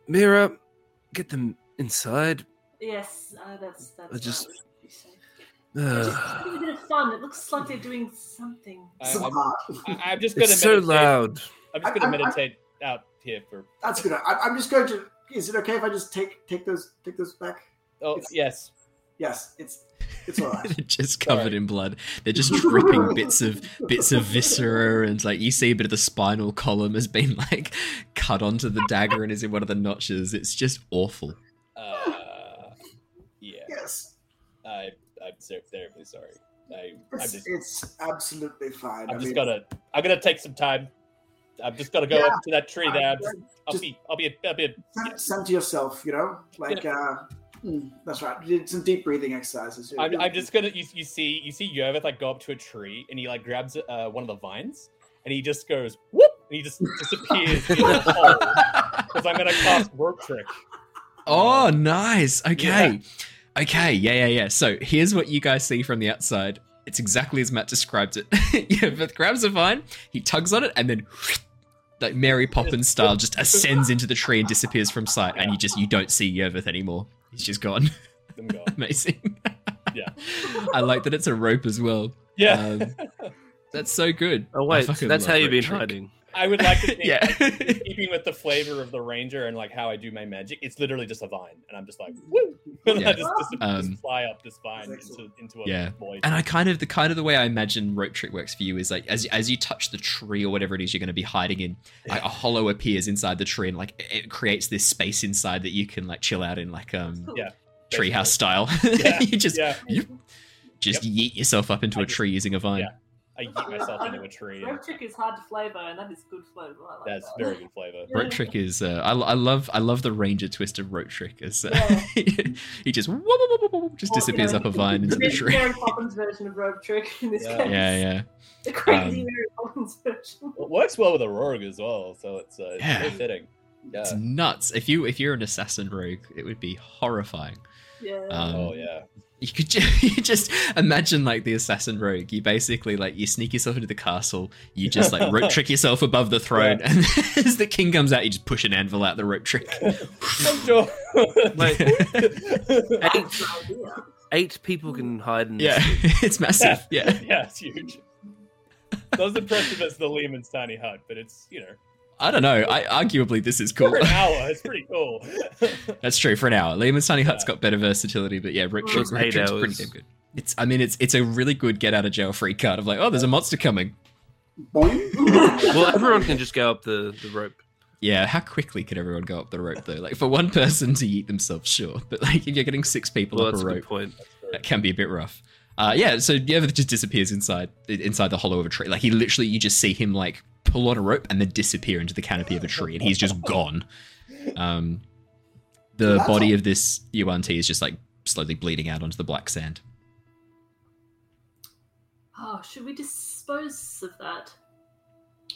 "Mira, get them inside." Yes, uh, that's that's. I just- right, what you say. They're just having a bit of fun. It looks like they're doing something. I, Some I'm, art. I- I'm just gonna it's so meditate. loud. I'm just gonna I- I- meditate out here for. That's good. I, I'm just going to. Is it okay if I just take take those take those back? Oh It's- yes. Yes, it's it's all right. They're just covered Sorry. in blood. They're just dripping bits of bits of viscera, and like you see a bit of the spinal column has been like cut onto the dagger and is in one of the notches. It's just awful. Uh, yeah. yes, I I'm so terribly sorry. I I'm it's, just it's absolutely fine. I'm I just mean, gonna I'm gonna take some time. I'm just gonna go Yeah. up to that tree there. I'm just, I'll Just- be I'll be a, I'll be a, Cent- center yourself. You know, like uh, mm, that's right. You did some deep breathing exercises. I'm, I'm just gonna you, you see you see Yervith like go up to a tree and he like grabs uh, one of the vines and he just goes whoop and he just disappears in the hole because I'm gonna cast rope trick. Oh, nice. Okay. Okay. Yeah, yeah, yeah. So here's what you guys see from the outside. It's exactly as Matt described it. yeah, but grabs a vine, he tugs on it, and then like Mary Poppins style just ascends into the tree and disappears from sight, and you just you don't see Yervith anymore. He's just gone. I'm gone. Amazing. Yeah. I like that it's a rope as well. Yeah, Um, that's so good. Oh wait, that's how you've been trick. hiding. I would like to think Yeah. keeping with the flavor of the ranger and like how I do my magic, it's literally just a vine, and I'm just like woo, and Yeah. I just, just, Um, just fly up this vine into into a Yeah. void. And I kind of the kind of the way I imagine rope trick works for you is like as as you touch the tree or whatever it is you're going to be hiding in, like a hollow appears inside the tree and like it creates this space inside that you can like chill out in like um Yeah. treehouse style. Yeah, you just yeah, you just yeet yourself up into I a just- tree using a vine. Yeah. I yeet myself into a tree. and Rope trick is hard to flavour, and that is good flavour. I like That's that. very good flavor. Rope trick is uh, I, I love I love the ranger twist of rope trick as uh, Yeah. he just whoop, whoop, whoop, whoop, just Or, you disappears know, up a vine into the tree. Mary Poppins version of rope trick in this Yeah. case. Yeah, yeah. The crazy Um, Mary Poppins version. It works well with a rogue as well, so it's, uh, it's Yeah. very fitting. Yeah. It's nuts. If you if you're an assassin rogue, it would be horrifying. Yeah. Um, oh yeah. You could just, you just imagine like the assassin rogue. You basically like you sneak yourself into the castle. You just like rope trick yourself above the throne, and as the king comes out, you just push an anvil out the rope trick. Sure. Like- Eight, eight people can hide in. yeah, this. it's massive. Yeah, yeah, it's huge. Not as impressive as the Leomund's tiny hut, but it's you know I don't know. I arguably this is cool. for an hour, it's pretty cool. That's true for an hour. Leomund's tiny hut's got better versatility, but yeah, rope trick's, Eight pretty damn good. It's I mean it's it's a really good get out of jail free card of like oh there's a monster coming. Well, everyone can just go up the, the rope. Yeah, how quickly could everyone go up the rope though? Like for one person to eat themselves, sure, but like if you're getting six people Well, up that's a a rope, good point. that can be a bit rough. Uh, yeah, so Yervith just disappears inside inside the hollow of a tree. Like he literally, you just see him like pull on a rope and then disappear into the canopy of a tree, and he's just gone. Um, the That's body all- of this Yuan-Ti is just like slowly bleeding out onto the black sand. Oh, should we dispose of that?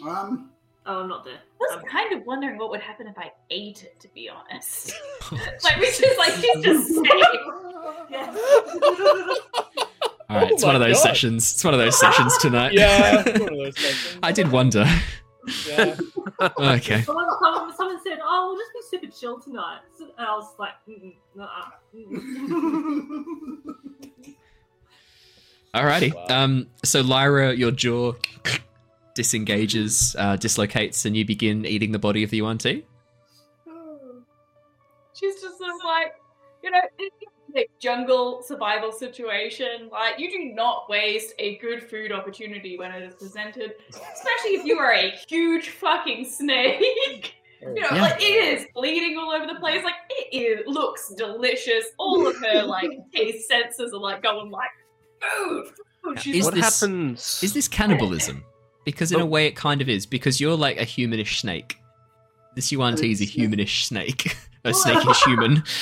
Um, Oh, I'm not there. I was Um, kind of wondering what would happen if I ate it, to be honest. like, we just, like, she's just saying. Yes. All right, Oh it's one of those God. sessions. It's one of those sessions tonight. yeah, one of those. I did wonder. Yeah. Okay. Someone, someone, someone said, "Oh, we'll just be super chill tonight," so, and I was like, Mm-mm, nuh-uh. Alrighty. Wow. Um, so Lyra, your jaw disengages, uh, dislocates, and you begin eating the body of the Yuan-Ti. She's just sort of like, you know, in a jungle survival situation, like, you do not waste a good food opportunity when it is presented, especially if you are a huge fucking snake. Oh, you know, Yeah. like it is bleeding all over the place. Like it is, looks delicious. All of her like taste senses are like going like food. food. Oh, is what this- happens? Is this cannibalism? Because in a Oh. way, it kind of is. Because you're like a humanish snake. This Yuan-Ti is a humanish snake, a snakish human.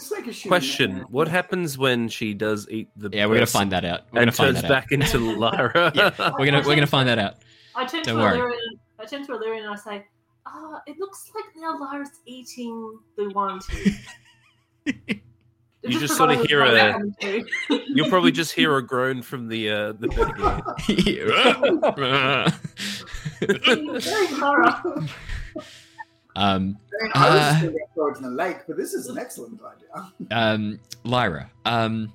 Snake is shooting Question: at- What happens when she does eat the? Yeah, we're gonna person find that out. We're and gonna find turns that back into Lyra. Yeah. We're gonna we're gonna find that out. I turn to Don't worry. Illyrian. I turn to Illyrian and I say, "Ah, it looks like now Lyra's eating the one too." You just sort of hear a- You'll probably just hear a groan from the uh, the bed. Very horror. Um, I was Uh, just going to throw it in the lake, but this is an excellent idea. um, Lyra, um,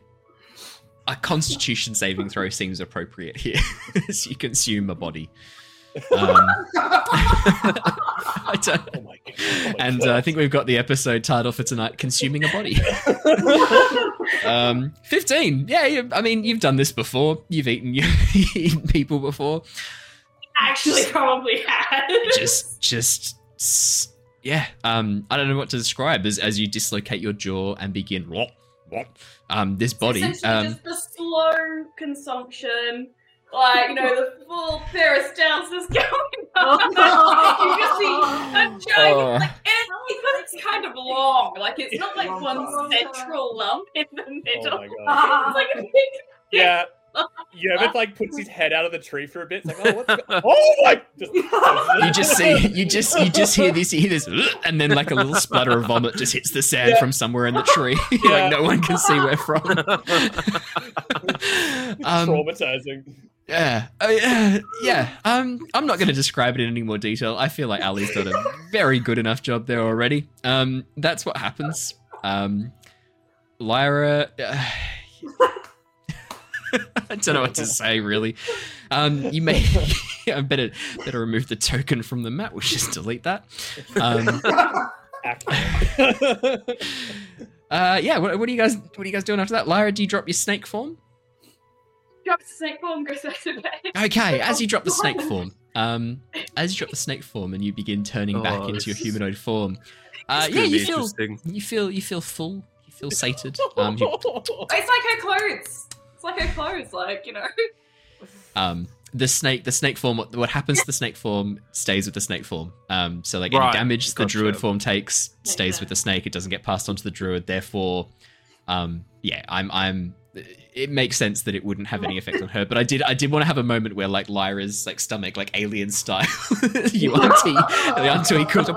a Constitution saving throw seems appropriate here as you consume a body. Um, I don't, Oh my god! Oh my and uh, I think we've got the episode title for tonight: "Consuming a Body." um, Fifteen. Yeah, you, I mean, you've done this before. You've eaten, you've eaten people before. Actually, probably had. Just, just, s- yeah. Um, I don't know what to describe as as you dislocate your jaw and begin. Wop, wop, um, this body. Essentially, Um, just the slow consumption, like you know, the full peristalsis going on. you just see a giant, Oh. like, and because it's kind of long, like it's not like one central lump in the middle. Oh my god! it's like a big Yeah. Yervith like puts his head out of the tree for a bit. It's like, oh, what's go- oh my! Just, you just see, you just, you just hear this, you hear this, and then like a little splatter of vomit just hits the sand Yeah. from somewhere in the tree. Yeah. like no one can see where from. um, traumatizing. Yeah, uh, yeah, yeah. Um, I'm not going to describe it in any more detail. I feel like Ally's done a very good enough job there already. Um, that's what happens. Um, Lyra, uh, I don't know what to say really. Um, you may, I better better remove the token from the map. We'll just delete that. Um, uh, yeah. What, what are you guys? What are you guys doing after that? Lyra, do you drop your snake form? drops the snake form, goes back to bed. Okay, as you drop the snake form, um, as you drop the snake form and you begin turning back Oh, into your humanoid form, uh, yeah, you feel you feel you feel full, you feel sated. Um, you, It's like her clothes. It's like her clothes, like you know. um, the snake, the snake form. What, what happens to the snake form stays with the snake form. Um, so like any Right, damage the druid form takes Makes stays with the snake. It doesn't get passed on to the druid. Therefore, um, yeah, I'm I'm. It makes sense that it wouldn't have any effect on her, but I did I did want to have a moment where like Lyra's like stomach, like alien style, you auntie, the auntie could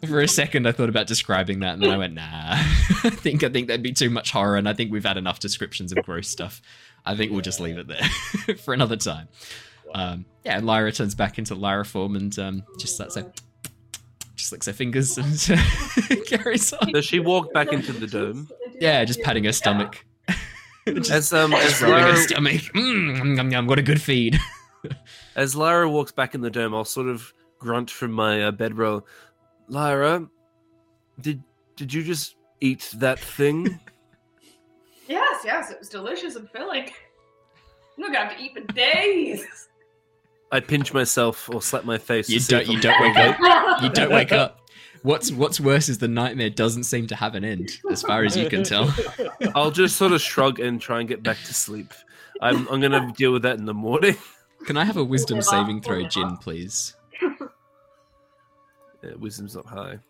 For a second, I thought about describing that, and then I went, "Nah." I think I think that'd be too much horror, and I think we've had enough descriptions of gross stuff. I think we'll just leave it there for another time. Um, yeah, and Lyra turns back into Lyra form and um, just lets her, just licks her fingers and carries on. Does she walk back into the dome? Yeah, just patting her stomach. just, As um just as rubbing her stomach. Mm, yum, yum, yum, what a good feed. as Lyra walks back in the dome, I'll sort of grunt from my uh, bedroll. Lyra, did did you just eat that thing? Yes, yes, it was delicious and filling. I'm not gonna have to eat for days. I pinch myself or slap my face. You don't. You don't wake up. You don't wake up. What's What's worse is the nightmare doesn't seem to have an end, as far as you can tell. I'll just sort of shrug and try and get back to sleep. I'm I'm gonna deal with that in the morning. Can I have a wisdom saving throw. Jin, please? Yeah, wisdom's not high.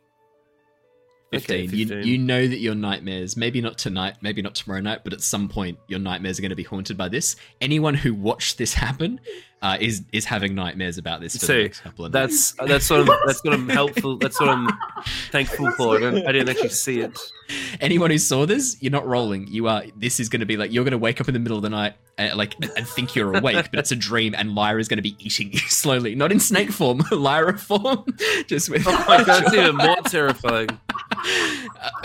15. Okay, You, 15. you know that your nightmares, maybe not tonight, maybe not tomorrow night, but at some point your nightmares are going to be haunted by this. Anyone who watched this happen uh, is is having nightmares about this for See, the next couple of nights. That's that's what I'm that's what I'm helpful. That's what I'm thankful for. I didn't, I didn't actually see it. Anyone who saw this, you're not rolling. You are. This is going to be like you're going to wake up in the middle of the night, uh, like and think you're awake, but it's a dream, and Lyra is going to be eating you slowly, not in snake form, Lyra form, just with. Oh my god, it's even more terrifying.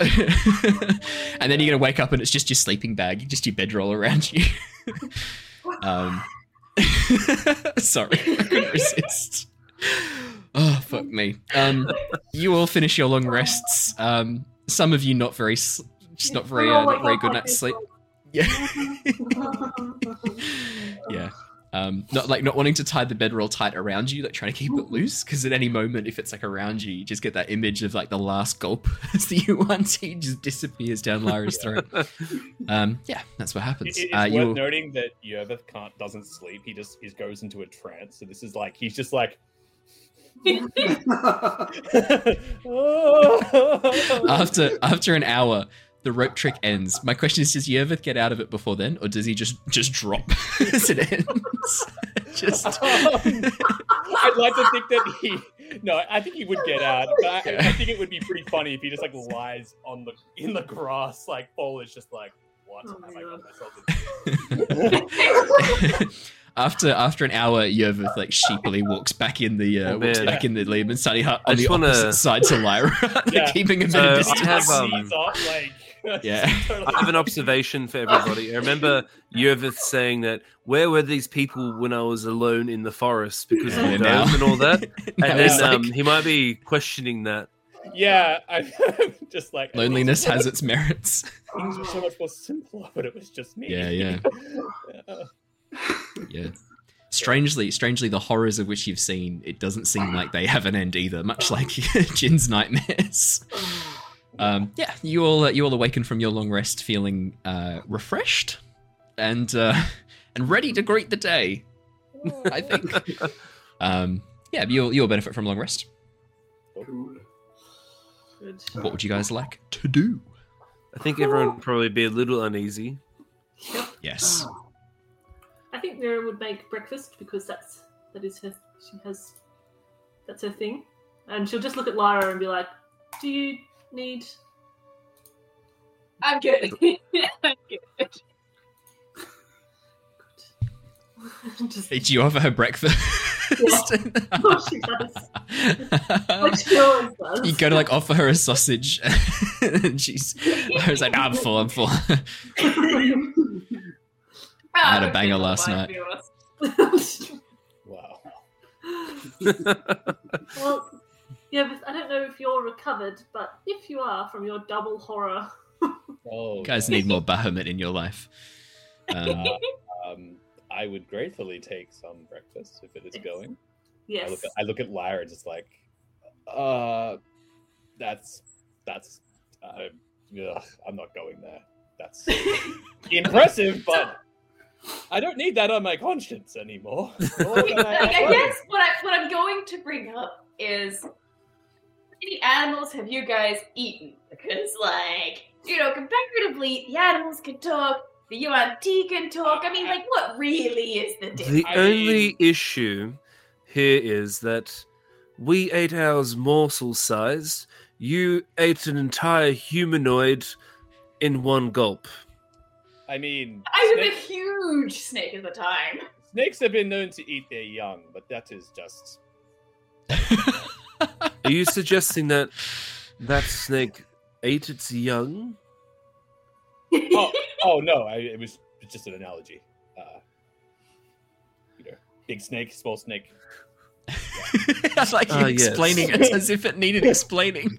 and then you're gonna wake up and it's just your sleeping bag, just your bedroll around you. um, sorry, I couldn't resist. Oh fuck me. Um, you all finish your long rests. Um, some of you not very, just not very, uh, not very good night's sleep. Yeah, yeah. Um, not like not wanting to tie the bedroll tight around you, like trying to keep it loose, because at any moment, if it's like around you, you just get that image of like the last gulp as the Yuan-Ti just disappears down Lyra's throat. Um, yeah, that's what It- happens. it's Uh, worth you noting that Yervith can't doesn't sleep. He just he goes into a trance. So this is like he's just like after after an hour, the rope trick ends. My question is: Does Yervith get out of it before then, or does he just just drop as it ends? just Um, I'd like to think that he. No, I think he would get out, but I, I think it would be pretty funny if he just like lies on the in the grass, like Polish, just like what Oh my have I got myself into? after after an hour, Yervith like sheepily walks back in the uh, Oh, walks man. back in the Leomund's tiny hut on the wanna- opposite side to Lyra, Yeah. keeping a bit So, of I distance. have, um, off, like, Yeah. I have an observation for everybody. I remember Yervith saying that where were these people when I was alone in the forest because Yeah, of the now- and all that? And then like, um, he might be questioning that. Yeah, I'm just like loneliness has its merits. Things were so much more simpler, but it was just me. Yeah, yeah. Yeah. Yeah. Strangely, strangely, the horrors of which you've seen, it doesn't seem like they have an end either. Much like Jin's nightmares. Um, yeah, you all uh, you all awaken from your long rest, feeling uh, refreshed and uh, and ready to greet the day. I think. Um, yeah, you'll you'll benefit from long rest. Good. What would you guys like to do? I think everyone would probably be a little uneasy. Yes. I think Mira would make breakfast because that's that is her. She has that's her thing, and she'll just look at Lyra and be like, "Do you need?" I'm good. I'm good. just Did you offer her breakfast? Oh, she does. like she always does. You go to like offer her a sausage, and she's. I was like, nah, I'm full. I'm full. I had a I'm banger last night. Wow. well, yeah, but I don't know if you're recovered, but if you are from your double horror, Oh, You guys need more Bahamut in your life. Um, Um, I would gratefully take some breakfast if it is Yes. going. I yes, look, at, I look at Lyra just like, uh, that's that's. Uh, ugh, I'm not going there. That's impressive, but I don't need that on my conscience anymore. What can I- I guess what I what I'm going to bring up is how many animals have you guys eaten? Because like you know, comparatively, the animals can talk, the Yuan-Ti can talk. I mean, like, what really is the difference? The only issue here is that we ate ours morsel sized. You ate an entire humanoid in one gulp. I mean, I was a huge snake at the time. snakes have been known to eat their young, but that is just Are you suggesting that that snake ate its young? oh, oh no, I, it was just an analogy. Uh, you know, big snake, small snake. I like you Ah, yes. explaining it as if it needed explaining.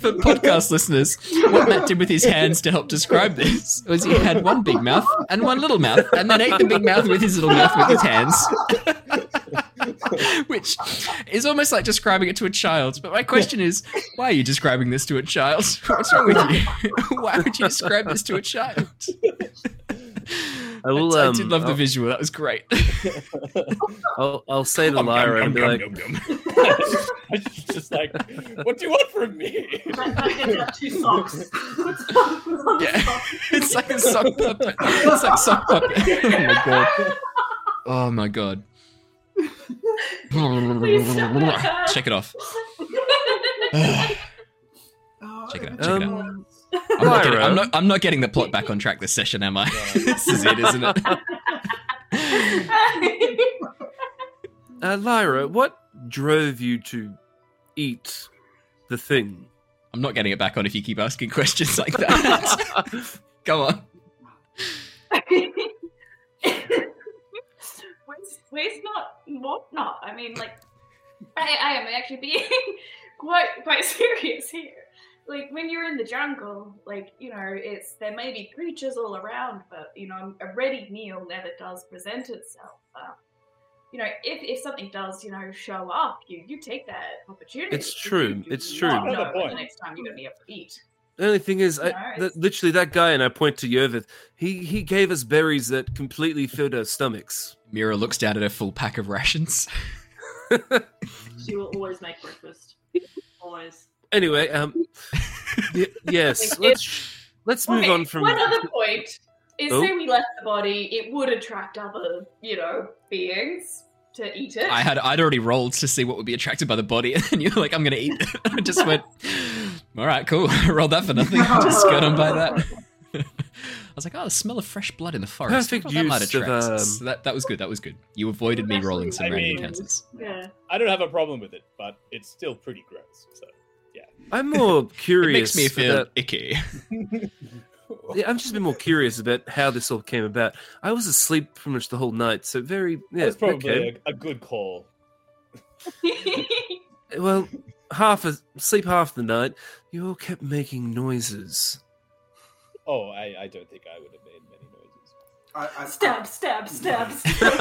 For podcast listeners, what Matt did with his hands to help describe this was he had one big mouth and one little mouth, and then ate the big mouth with his little mouth with his hands. Which is almost like describing it to a child. But my question is, why are you describing this to a child? What's wrong with you? why would you describe this to a child? I will. I Um, did love the I'll, visual. That was great. I'll, I'll say to Lyra and be like, It's just like, what do you want from me? Matt, Matt gets out two socks. Puts on- puts on the Yeah. It's like a sock puppet. It's like a sock puppet. Oh my god. Oh my god. Check it off. Check it out. Check it out. um, I'm not, getting, I'm, not, I'm not getting the plot back on track this session, am I? this is it, isn't it? uh, Lyra, what drove you to eat the thing? I'm not getting it back on if you keep asking questions like that. Go on. waste, waste not, what not? I mean, like, I, I am actually being quite quite serious here. Like when you're in the jungle, like you know, it's there may be creatures all around, but you know, a ready meal never does present itself. Uh, you know, if, if something does, you know, show up, you you take that opportunity. It's true, you do it's true. know Another point. The next time you're gonna be able to eat. The only thing is, I, Nice. that, literally, that guy, and I point to Yervith, he, he gave us berries that completely filled our stomachs. Mira looks down at her full pack of rations. She will always make breakfast. Always. anyway, um, y- yes, let's let's move Okay, on from. one other point is Oh. say we left the body, it would attract other, you know, beings to eat it. I had I'd already rolled to see what would be attracted by the body, and then you're like, I'm gonna eat it. I just went, all right, cool. rolled that for nothing. just got on by that. I was like, oh, the smell of fresh blood in the forest. Perfect Oh, that might use of, attract us. um, So that that was good. That was good. You avoided me rolling some I random mean- encounters. Yeah. I don't have a problem with it, but it's still pretty gross. So yeah. I'm more It curious. makes me feel about- icky. yeah, I'm just a bit more curious about how this all came about. I was asleep pretty much the whole night, so very yeah. that's probably okay. a, a good call. Well, half a sleep half the night. You all kept making noises. Oh, I, I don't think I would have made many noises. I, I, Stab, stab, stab, stab.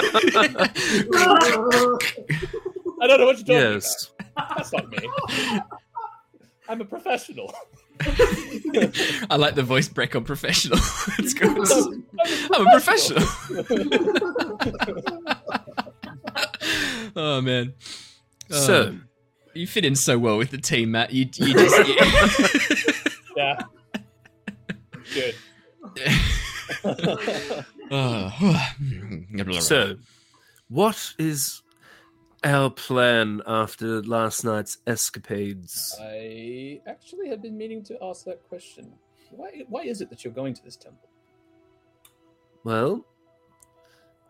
I don't know what you're talking yes. about. That's not me. I'm a professional. I like the voice break on professional. it's good. I'm I'm a professional. oh man. So, um, you fit in so well with the team, Matt. You, you just. Yeah. Good. so, what is our plan after last night's escapades? I actually have been meaning to ask that question. Why, why is it that you're going to this temple? Well,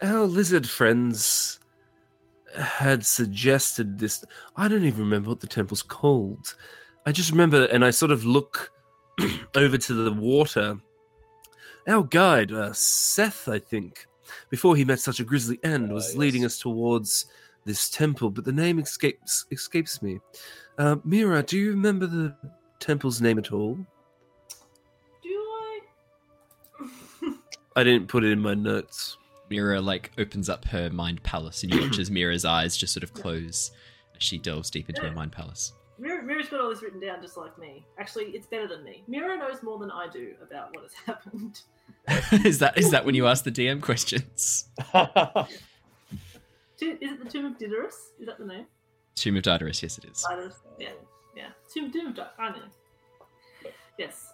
our lizard friends had suggested this. I don't even remember what the temple's called. I just remember, and I sort of look over to the water. Our guide, uh, Seth, I think, before he met such a grisly end, Ah, was yes. leading us towards this temple, but the name escapes escapes me. Uh, Mira, do you remember the temple's name at all? Do I? I didn't put it in my notes. Mira like opens up her mind palace, and you watch as Mira's eyes just sort of close as she delves deep into her mind palace. Mira, Mira's got all this written down just like me. Actually, it's better than me. Mira knows more than I do about what has happened. is that is that when you ask the DM questions? Is it the Tomb of Diderius? Is that the name? Tomb of Diderius, yes, it is. Diderius. Yeah, yeah. Tomb, Tomb of Diderius. I know. Yes.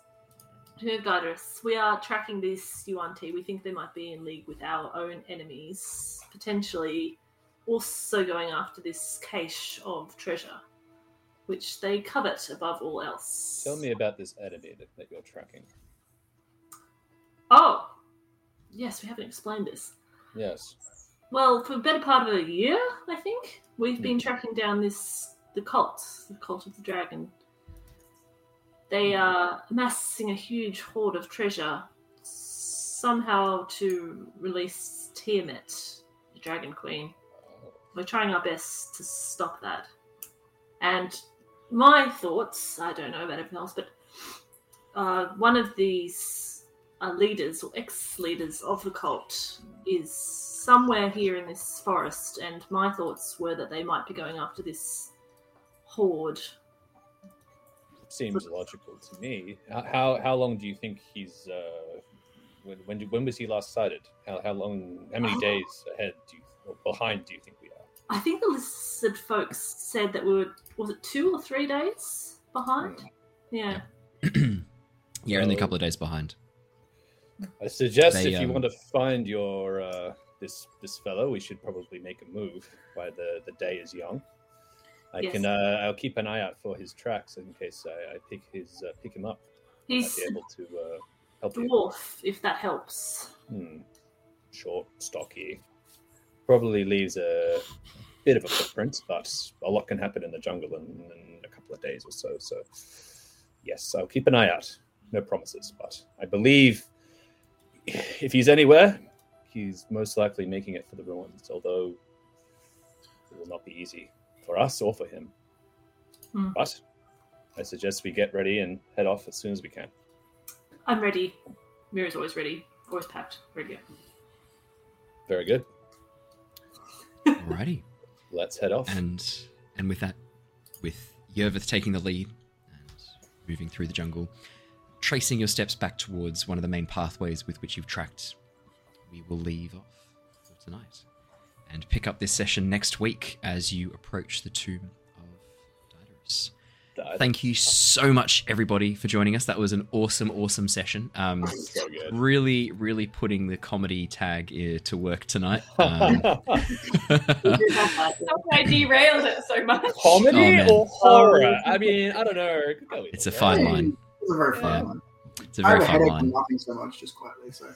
Tomb of Diderius. We are tracking this Yuan Ti. We think they might be in league with our own enemies, potentially also going after this cache of treasure, which they covet above all else. Tell me about this enemy that, that you're tracking. Oh, yes, we haven't explained this. Yes. Well, for the better part of a year, I think we've been hmm. tracking down this the cult, the cult of the dragon. They are amassing a huge hoard of treasure, somehow to release Tiamat, the Dragon Queen. Oh. We're trying our best to stop that. And my thoughts, I don't know about everything else, but uh, one of these uh, leaders or ex-leaders of the cult is somewhere here in this forest, and my thoughts were that they might be going after this horde. Seems logical to me. How how, long do you think he's? Uh, when when, when was he last sighted? How how long? How many Oh. days ahead do you or behind do you think? I think the lizard folks said that we were was it two or three days behind? Yeah. yeah, only a couple of days behind. I suggest They, if you um, want to find your uh, this this fellow, we should probably make a move while the the day is young. I Yes. can uh, I'll keep an eye out for his tracks in case I, I pick his uh, pick him up. I'd He's be able to uh, help a you. dwarf, if that helps. Hmm. Short, stocky. Probably leaves a bit of a footprint, but a lot can happen in the jungle in, in a couple of days or so. So, yes, I'll keep an eye out. No promises, but I believe if he's anywhere, he's most likely making it for the ruins, although it will not be easy for us or for him. Hmm. But I suggest we get ready and head off as soon as we can. I'm ready. Mira's always ready, always packed, ready. Very good. Alrighty. Let's head off. And and with that, with Yervith taking the lead and moving through the jungle, tracing your steps back towards one of the main pathways with which you've tracked, we will leave off for tonight. and pick up this session next week as you approach the tomb of Daedalus. That- Thank you so much, everybody, for joining us. That was an awesome, awesome session. Um, so good. really, really putting the comedy tag to work tonight. Um, I derailed it so much. Comedy Oh, or horror? I mean, I don't know. It could go either it's a fine line. It was a very fun Yeah. one. It's a I have very a fun headache line. laughing so much, just quietly. So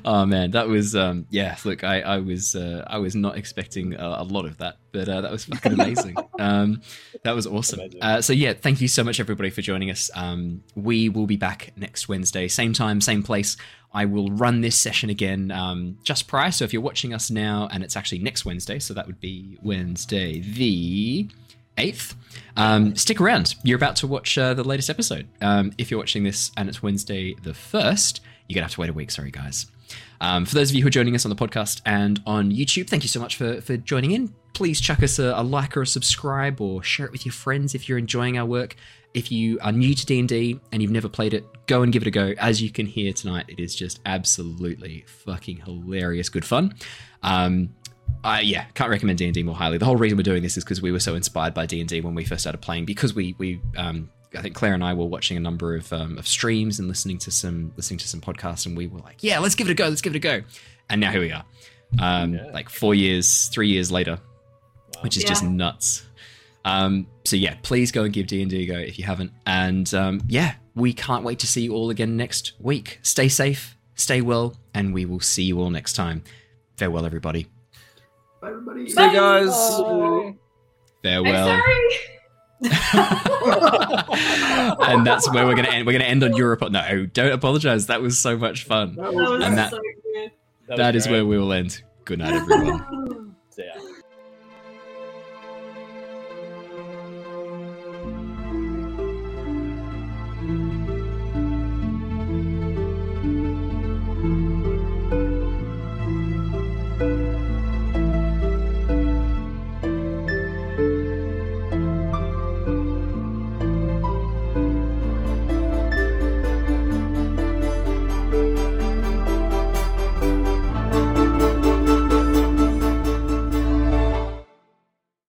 oh man, that was um yeah. Look, I I was uh, I was not expecting a, a lot of that, but uh, that was fucking amazing. um, that was awesome. Uh, so yeah, thank you so much everybody for joining us. Um, we will be back next Wednesday, same time, same place. I will run this session again um, just prior. So if you're watching us now, and it's actually next Wednesday, so that would be Wednesday the 8th. Um, stick around. You're about to watch uh, the latest episode. Um, if you're watching this and it's Wednesday the 1st, you're going to have to wait a week. Sorry, guys. Um, for those of you who are joining us on the podcast and on YouTube, thank you so much for, for joining in. Please chuck us a, a like or a subscribe or share it with your friends if you're enjoying our work. If you are new to D&D and you've never played it, go and give it a go. As you can hear tonight, it is just absolutely fucking hilarious good fun. Um, uh, yeah, can't recommend D and D more highly. The whole reason we're doing this is because we were so inspired by D and D when we first started playing. Because we we um, I think Claire and I were watching a number of um, of streams and listening to some listening to some podcasts, and we were like, yeah, let's give it a go, let's give it a go. And now here we are, um, Yeah. like four years, three years later, which is just nuts. Um, so yeah, please go and give D and D a go if you haven't. And um, yeah, we can't wait to see you all again next week. Stay safe, stay well, and we will see you all next time. Farewell, everybody. Bye, everybody. See you guys. I'm Farewell. sorry. and that's where we're gonna end. We're gonna end on Europe. No, don't apologize. That was so much fun. That That was And that- so good. that is where we will end. Good night, everyone. Yeah.